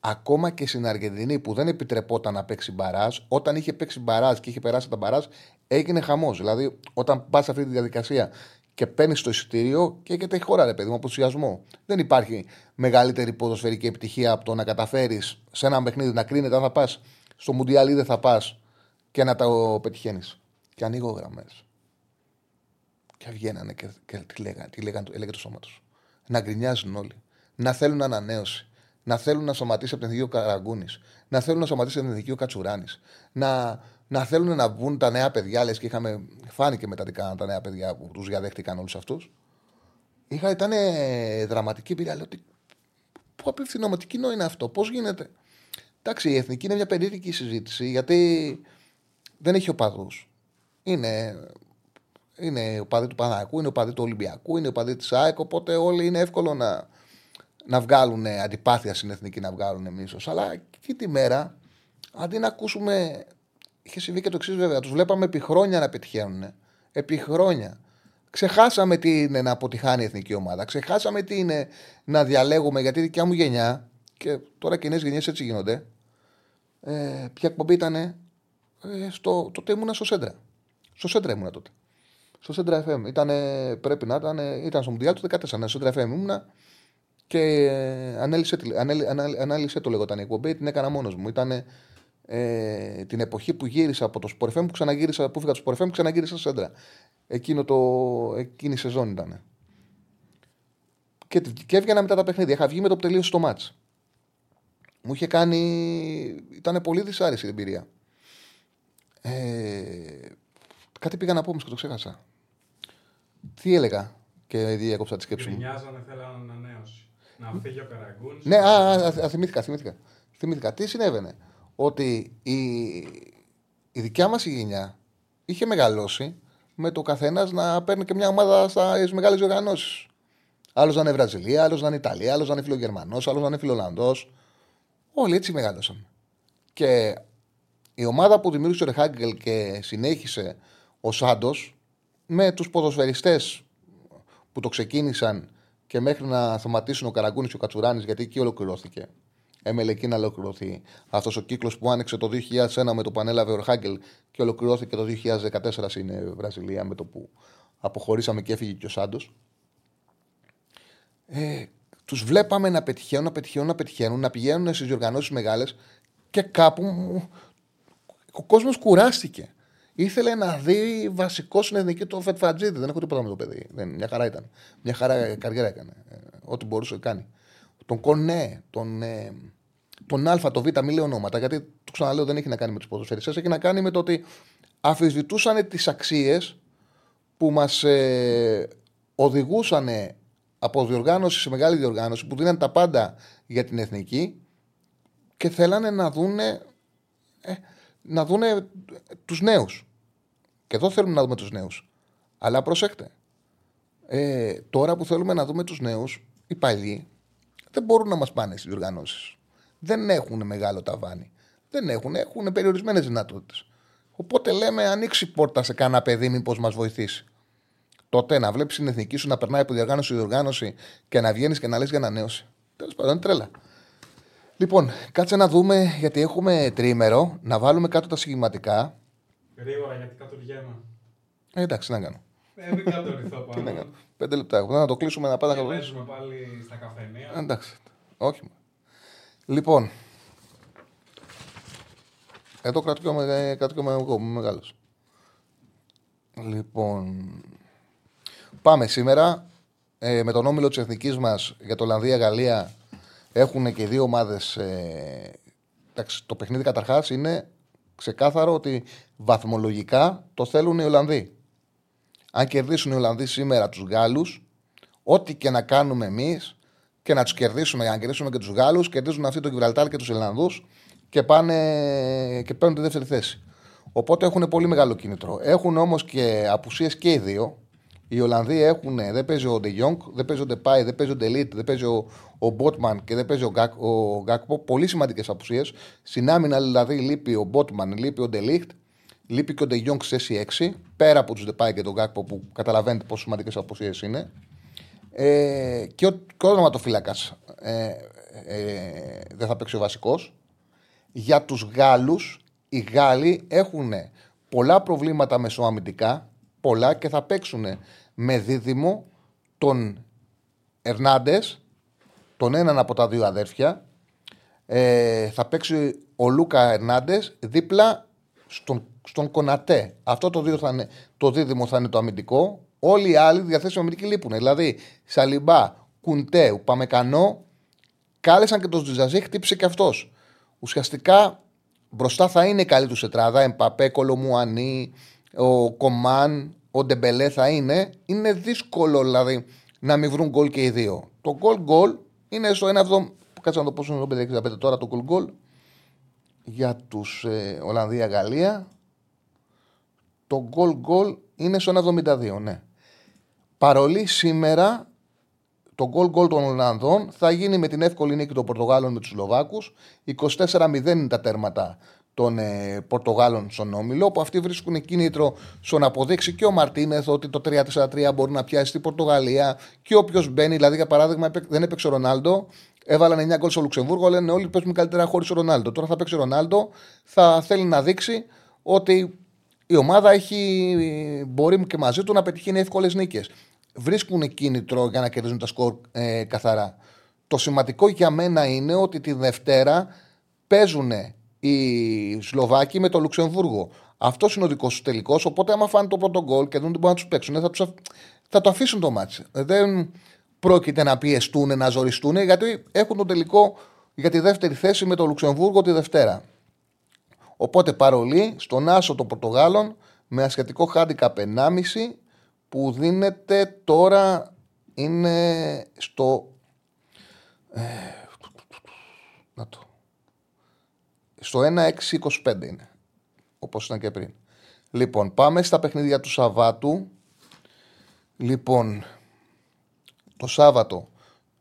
Ακόμα και στην Αργεντινή που δεν επιτρεπόταν να παίξει μπαράζ, όταν είχε παίξει μπαράζ και είχε περάσει τα μπαράζ, έγινε χαμός. Δηλαδή, όταν πας σε αυτή τη διαδικασία και παίρνεις το εισιτήριο και έχετε χώρα, ρε παιδί μου, από Δεν υπάρχει μεγαλύτερη ποδοσφαιρική επιτυχία από το να καταφέρεις σε ένα παιχνίδι να κρίνεται αν θα πας στο Μουντιάλ δεν θα πας και να τα πετυχαίνεις. Και ανοίγω γραμμές. Και βγαίνανε και, και τι λέγανε, τι λέγανε, έλεγε το σώμα τους. Να γκρινιάζουν όλοι. Να θέλουν ανανέωση. Να θέλουν να σωματίσει από την εθνική Καραγκούνης. Να θέλουν να σωματίσει από την εθνική Κατσουράνης. Να, να θέλουν να βγουν τα νέα παιδιά, λες και είχαμε. Φάνηκε μετά τι κάναν τα νέα παιδιά που τους διαδέχτηκαν όλους αυτούς. Ήταν δραματική εμπειρία. Λέω ότι. Πού απευθυνόμαστε, κοινό είναι αυτό, πώς γίνεται; Εντάξει, η εθνική είναι μια περίεργη συζήτηση γιατί δεν έχει οπαδούς. Είναι, είναι οπαδοί του Παναγικού, είναι οπαδοί του Ολυμπιακού, είναι οπαδοί της ΑΕΚ. Οπότε όλοι είναι εύκολο να, να βγάλουν αντιπάθεια στην εθνική, να βγάλουν μίσο. Αλλά εκεί τη μέρα, αντί να ακούσουμε. Είχε συμβεί και το εξής βέβαια. Τους βλέπαμε επί χρόνια να πετυχαίνουν. Επί χρόνια. Ξεχάσαμε τι είναι να αποτυχάνει η εθνική ομάδα. Ξεχάσαμε τι είναι να διαλέγουμε γιατί η δικιά μου γενιά και τώρα και οι νέε γενιές έτσι γίνονται ε, ποια εκπομπή ήταν. Ε, στο, τότε ήμουνα στο Σέντρα. Στο Σέντρα ήμουνα τότε. Στο Σέντρα FM. Ήτανε, πρέπει να ήταν, ήταν στο Μουντιάλ του 14. Στο Σέντρα FM ήμουνα και ε, ανέλησε, ανέλη, ανάλυσε το λεγόταν η εκπομπή. Την έκανα μόνος μου. Ήταν ε, την εποχή που γύρισα από το Sport FM, που ξαναγύρισα, που φύγα το Sport FM, ξαναγύρισα στο Σέντρα. Εκείνο το, εκείνη η σεζόν ήταν. Και, και έβγαινα μετά τα παιχνίδια. Είχα βγει με το που τελείωσε το μάτς. Μου είχε κάνει. ήταν πολύ δυσάρεστη η εμπειρία. Ε... Κάτι πήγα να πω, όμως και το ξέχασα. Τι έλεγα. Και διέκοψα τη σκέψη μου. Γκρινιάζανε, θέλανε ανανέωση. Να φύγει ο Καραγκούνης. Ναι, α, α, α, θυμήθηκα, θυμήθηκα. θυμήθηκα. Τι συνέβαινε. Ότι η, η δικιά μας γενιά είχε μεγαλώσει με το καθένας να παίρνει και μια ομάδα στις μεγάλες οργανώσεις. Άλλος να είναι Βραζιλία, άλλος να είναι Ιταλία, άλλος να είναι Φιλογερμανός, άλλος να είναι Φιλολλανδός. Όλοι έτσι μεγάλωσαν. Και η ομάδα που δημιούργησε ο Ρεχάγκελ και συνέχισε ο Σάντος με τους ποδοσφαιριστές που το ξεκίνησαν και μέχρι να σταματήσουν ο Καραγκούνης και ο Κατσουράνης, γιατί εκεί ολοκληρώθηκε. Έμελε εκεί να ολοκληρωθεί αυτός ο κύκλος που άνοιξε το 2001 με το που ανέλαβε ο Ρεχάγκελ και ολοκληρώθηκε το 2014 στην Βραζιλία με το που αποχωρήσαμε και έφυγε και ο Σάντος. Ε, τους βλέπαμε να πετυχαίνουν, να πετυχαίνουν, να πετυχαίνουν, να πηγαίνουν στις διοργανώσεις μεγάλες και κάπου ο κόσμος κουράστηκε. Ήθελε να δει βασικό στην εθνική το Φετφατζίδη. Δεν έχω τίποτα με το παιδί. Δεν, μια χαρά ήταν. Μια χαρά καριέρα έκανε. Ε, ό,τι μπορούσε να κάνει. Τον Κονέ, τον, ε, τον Α, τον Β, μη λέω ονόματα, γιατί το ξαναλέω δεν έχει να κάνει με τους ποδοσφαιριστές. Έχει να κάνει με το ότι αφισβητούσαν τις αξίες που μας ε, οδηγούσαν από διοργάνωση σε μεγάλη διοργάνωση, που δίναν τα πάντα για την εθνική και θέλανε να δούνε, ε, να δούνε τους νέους. Και εδώ θέλουμε να δούμε τους νέους. Αλλά προσέξτε. Ε, τώρα που θέλουμε να δούμε τους νέους, οι παλιοί δεν μπορούν να μας πάνε στις διοργανώσεις. Δεν έχουν μεγάλο ταβάνι. Δεν έχουν, έχουν περιορισμένες δυνατότητες. Οπότε λέμε ανοίξει πόρτα σε κανένα παιδί μήπως μας βοηθήσει. Τότε να βλέπεις την εθνική σου να περνάει από διοργάνωση σε διοργάνωση και να βγαίνεις και να λες για ανανέωση. Τέλος πάντων, είναι τρέλα. Λοιπόν, κάτσε να δούμε γιατί έχουμε τρίμερο, να βάλουμε κάτω τα σχηματικά. Γρήγορα, γιατί κατουργέμαι. Ε, εντάξει, να κάνω. Ε, μην κατορυθώ πάνω. Πέντε λεπτά έχουμε. Να το κλείσουμε να πάμε να παίζουμε πάλι στα καφενεία. Ε, εντάξει. Όχι. Λοιπόν. Εδώ κρατιόμαι, κρατιόμαι εγώ, είμαι μεγάλος. Λοιπόν, Πάμε σήμερα ε, με τον όμιλο της εθνικής μας για το Ολλανδία-Γαλλία. Έχουν και δύο ομάδες. Ε, το παιχνίδι καταρχάς είναι ξεκάθαρο ότι βαθμολογικά το θέλουν οι Ολλανδοί. Αν κερδίσουν οι Ολλανδοί σήμερα τους Γάλλους, ό,τι και να κάνουμε εμείς και να τους κερδίσουμε, αν κερδίσουμε και τους Γάλλους, κερδίζουν αυτοί τον Γιβραλτάρ και τους Ιρλανδούς και, πάνε, και παίρνουν τη δεύτερη θέση. Οπότε έχουν πολύ μεγάλο κίνητρο. Έχουν όμως και απουσίες και οι δύο. Οι Ολλανδοί έχουν, δεν παίζει ο Ντεγιόνγκ, δεν παίζει ο Ντεπάι, δεν παίζει ο Ντελίτ, δεν παίζει ο, ο Μπότμαν και δεν παίζει ο, Γκάκ, ο Γκάκπο. Πολύ σημαντικές απουσίες. Στην άμυνα δηλαδή λείπει ο Μπότμαν, λείπει ο Ντελίτ, λείπει και ο Ντεγιόνγκ σε θέση 6. Πέρα από τους Ντεπάι και τον Γκάκπο που καταλαβαίνετε πόσο σημαντικές απουσίες είναι. Ε, και ο, και ο ε, ε, δεν θα παίξει ο βασικός. Για τους Γάλλους, οι Γάλλοι έχουν πολλά προβλήματα μεσοαμυντικά πολλά και θα παίξουν με δίδυμο τον Ερνάντες, τον έναν από τα δύο αδέρφια. Ε, θα παίξει ο Λούκα Ερνάντες δίπλα στον, στον Κονατέ. Αυτό το, δύο θα είναι, το δίδυμο θα είναι το αμυντικό. Όλοι οι άλλοι διαθέσιμοι αμυντικοί λείπουν. Δηλαδή Σαλιμπά, Κουντέ, Παμεκανό, κάλεσαν και τον Ζιζαζή, χτύπησε και αυτός. Ουσιαστικά μπροστά θα είναι η καλή του τετράδα. Εμπαπέ, Κολομουανί, ο Κομάν, ο Ντεμπελέ θα είναι, είναι δύσκολο δηλαδή να μην βρουν γκολ και οι δύο. Το γκολ γκολ είναι στο 1,70. Κάτσε να το πω στο 65 τώρα το γκολ γκολ για τους ε, Ολλανδία-Γαλλία. Το γκολ γκολ είναι στο 1,72, ναι. Παρολί σήμερα το γκολ γκολ των Ολλανδών θα γίνει με την εύκολη νίκη των Πορτογάλων με τους Σλοβάκους. 24-0 είναι τα τέρματα των ε, Πορτογάλων στον Όμιλο, που αυτοί βρίσκουν κίνητρο στο να αποδείξει και ο Μαρτίνεθ ότι το 3-4-3 μπορεί να πιάσει στην Πορτογαλία και όποιος μπαίνει, δηλαδή για παράδειγμα δεν έπαιξε ο Ρονάλντο, έβαλαν 9 γκολ στο Λουξεμβούργο, λένε όλοι παίζουν καλύτερα χωρίς ο Ρονάλντο. Τώρα θα παίξει ο Ρονάλντο, θα θέλει να δείξει ότι η ομάδα έχει, μπορεί και μαζί του να πετυχαίνει εύκολες νίκες. Βρίσκουν κίνητρο για να κερδίζουν τα σκορ ε, καθαρά. Το σημαντικό για μένα είναι ότι τη Δευτέρα παίζουν οι Σλοβάκοι με το Λουξεμβούργο. Αυτός είναι ο δικός τους τελικός. Οπότε, άμα φάνε το πρώτο γκολ και δεν μπορούν να τους παίξουν, θα, τους, θα το αφήσουν το μάτσο. Δεν πρόκειται να πιεστούν, να ζοριστούν, γιατί έχουν το τελικό για τη δεύτερη θέση με το Λουξεμβούργο τη Δευτέρα. Οπότε παρολί στον Άσο των Πορτογάλων με ασχετικό χάντικα 1,5 που δίνεται τώρα είναι στο. Ε, να το. Στο 1-6-25 είναι. Όπως ήταν και πριν. Λοιπόν, πάμε στα παιχνίδια του Σαββάτου. Λοιπόν, το Σάββατο,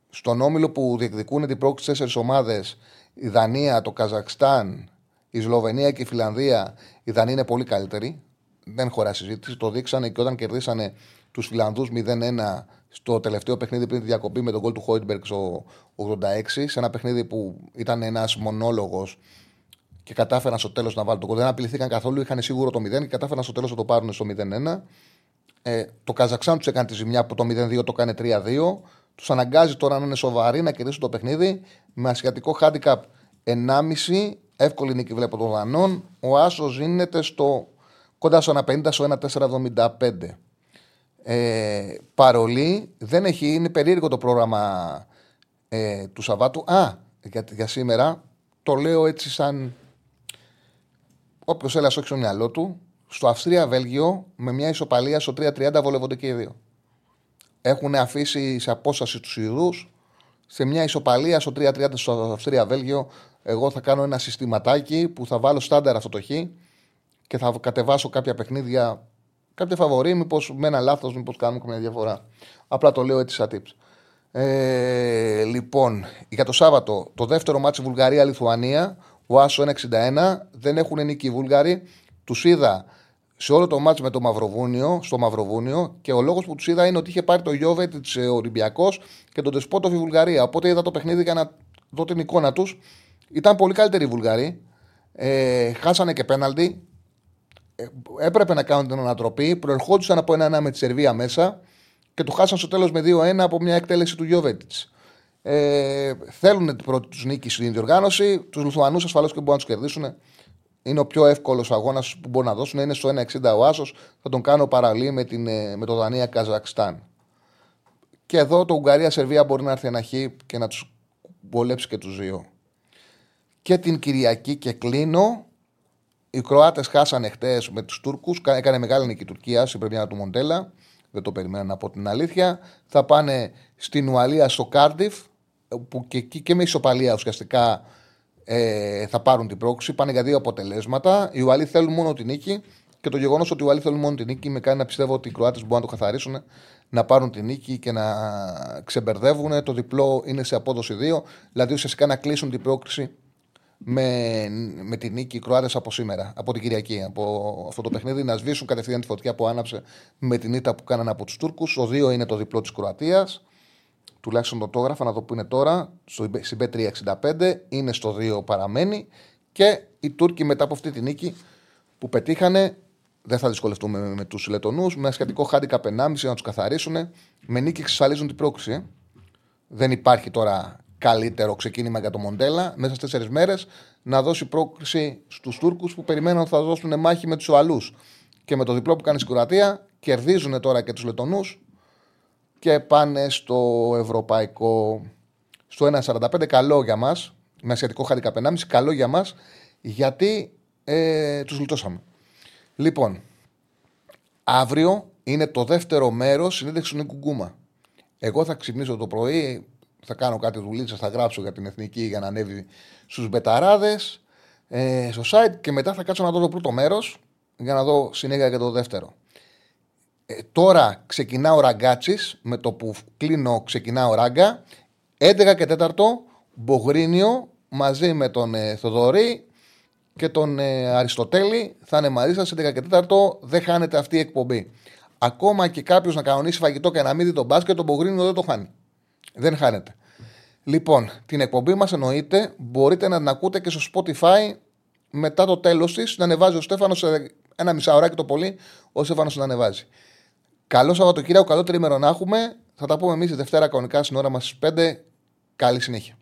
στον όμιλο που διεκδικούν την πρόκληση τέσσερις ομάδες, η Δανία, το Καζακστάν, η Σλοβενία και η Φιλανδία, η Δανία είναι πολύ καλύτερη. Δεν χωρά συζήτηση. Το δείξανε και όταν κερδίσανε τους Φιλανδούς 0-1 στο τελευταίο παιχνίδι πριν τη διακοπή με τον γκολ του Χόιτμπεργκ στο 86. Σε ένα παιχνίδι που ήταν ένας μονόλογος και κατάφεραν στο τέλος να βάλουν το γκολ. Δεν απειληθήκαν καθόλου, είχαν σίγουρο το 0 και κατάφεραν στο τέλος να το πάρουν στο 0-1. Ε, το Καζαξάν τους έκανε τη ζημιά που το 0-2 το κάνει 3-2. Τους αναγκάζει τώρα να είναι σοβαροί να κερδίσουν το παιχνίδι με ασιατικό handicap 1,5. Εύκολη νίκη βλέπω των Δανών. Ο Άσος ζήνεται στο κοντά στο 1,50 στο 1,475. Ε, παρολί δεν έχει, είναι περίεργο το πρόγραμμα ε, του Σαββάτου. Α, για, για σήμερα το λέω έτσι σαν όποιος έλα όχι στο μυαλό του. Στο Αυστρία-Βέλγιο με μια ισοπαλία στο 3-30 βολεύονται και οι δύο. Έχουν αφήσει σε απόσταση τους Ιδούς σε μια ισοπαλία στο 3-30 στο Αυστρία-Βέλγιο. Εγώ θα κάνω ένα συστηματάκι που θα βάλω στάνταρ αυτό το χ και θα κατεβάσω κάποια παιχνίδια, κάποια φαβορή, μήπως με ένα λάθος, μήπως κάνουμε μια διαφορά. Απλά το λέω έτσι σαν tips. Ε, λοιπόν, για το Σάββατο, το δεύτερο μάτι Βουλγαρία-Λιθουανία, ο Άσο 1,61, δεν έχουν νίκη οι Βούλγαροι. Τους είδα σε όλο το μάτσο με το Μαυροβούνιο, στο Μαυροβούνιο και ο λόγος που τους είδα είναι ότι είχε πάρει το Γιώβετ της Ολυμπιακός και τον Τεσπότοφ η Βουλγαρία. Οπότε είδα το παιχνίδι για να δω την εικόνα τους. Ήταν πολύ καλύτεροι οι Βουλγαροί. Ε, χάσανε και πέναλτι. Ε, έπρεπε να κάνουν την ανατροπή. Προερχόντουσαν από ένα-ένα με τη Σερβία μέσα και το χάσαν στο τέλος με 2-1 από μια εκτέλεση του Γιώβετ. Ε, θέλουν την πρώτη τους νίκη στην διοργάνωση. Τους Λουθουανού ασφαλώς και μπορούν να τους κερδίσουν. Είναι ο πιο εύκολος αγώνας που μπορούν να δώσουν. Είναι στο 1,60 ο Άσος. Θα τον κάνω παραλύ με, την, ε, με το Δανία Καζακστάν. Και εδώ το Ουγγαρία-Σερβία μπορεί να έρθει ένα χ και να τους βολέψει και τους δύο. Και την Κυριακή και κλείνω. Οι Κροάτες χάσανε χτες με τους Τούρκους. Έκανε μεγάλη νίκη η Τουρκία στην πρεμιέρα του Μοντέλα. Δεν το περιμέναν από την αλήθεια. Θα πάνε στην Ουαλία στο Κάρντιφ που και εκεί και με ισοπαλία ουσιαστικά ε, θα πάρουν την πρόκριση. Πάνε για δύο αποτελέσματα. Οι Ουαλοί θέλουν μόνο την νίκη και το γεγονός ότι οι Ουαλοί θέλουν μόνο την νίκη με κάνει να πιστεύω ότι οι Κροάτες μπορούν να το καθαρίσουν, να πάρουν την νίκη και να ξεμπερδεύουν. Το διπλό είναι σε απόδοση 2, δηλαδή ουσιαστικά να κλείσουν την πρόκριση με, με την νίκη οι Κροάτες από σήμερα, από την Κυριακή, από αυτό το παιχνίδι, να σβήσουν κατευθείαν τη φωτιά που άναψε με την ήττα που κάνανε από τους Τούρκους. Ο 2 είναι το διπλό της Κροατίας τουλάχιστον το τόγραφα να δω που είναι τώρα, στην B365, είναι στο 2 παραμένει και οι Τούρκοι μετά από αυτή τη νίκη που πετύχανε, δεν θα δυσκολευτούμε με, με τους Λετωνούς, με σχετικό χάντικα 1,5 να τους καθαρίσουν, με νίκη εξασφαλίζουν την πρόκληση. Ε. Δεν υπάρχει τώρα καλύτερο ξεκίνημα για το Μοντέλα μέσα στις τέσσερις μέρες να δώσει πρόκληση στους Τούρκους που περιμένουν ότι θα δώσουν μάχη με τους Ουαλούς. Και με το διπλό που κάνει στην Κροατία, κερδίζουν τώρα και τους Λετωνούς και πάνε στο ευρωπαϊκό στο 1,45 καλό για μας με ασιατικό χάρη 1,5 καλό για μας γιατί ε, τους λουτώσαμε. Λοιπόν, αύριο είναι το δεύτερο μέρος συνέντευξης του Νίκου Εγώ θα ξυπνήσω το πρωί, θα κάνω κάτι δουλίτσα, θα γράψω για την εθνική για να ανέβει στους μπεταράδες ε, στο site και μετά θα κάτσω να δω το πρώτο μέρος για να δω συνέχεια για το δεύτερο. Ε, τώρα ξεκινά ο Ραγκάτση, με το που κλείνω ξεκινά ο Ράγκα. 11 και 4 Μπογρίνιο μαζί με τον ε, Θοδωρή και τον ε, Αριστοτέλη θα είναι μαζί σας 11 και 4 δεν χάνεται αυτή η εκπομπή. Ακόμα και κάποιος να κανονίσει φαγητό και να μην δει τον μπάσκετ, τον Μπογρίνιο δεν το χάνει. Δεν χάνεται. Λοιπόν, την εκπομπή μας εννοείται μπορείτε να την ακούτε και στο Spotify μετά το τέλος της. Να ανεβάζει ο Στέφανος σε ένα μισάωράκι το πολύ, ο Στέφανος να ανεβάζει. Καλό Σαββατοκύριακο, καλό τρίμερο να έχουμε. Θα τα πούμε εμείς τη Δευτέρα κανονικά στην ώρα μας στις 5. Καλή συνέχεια.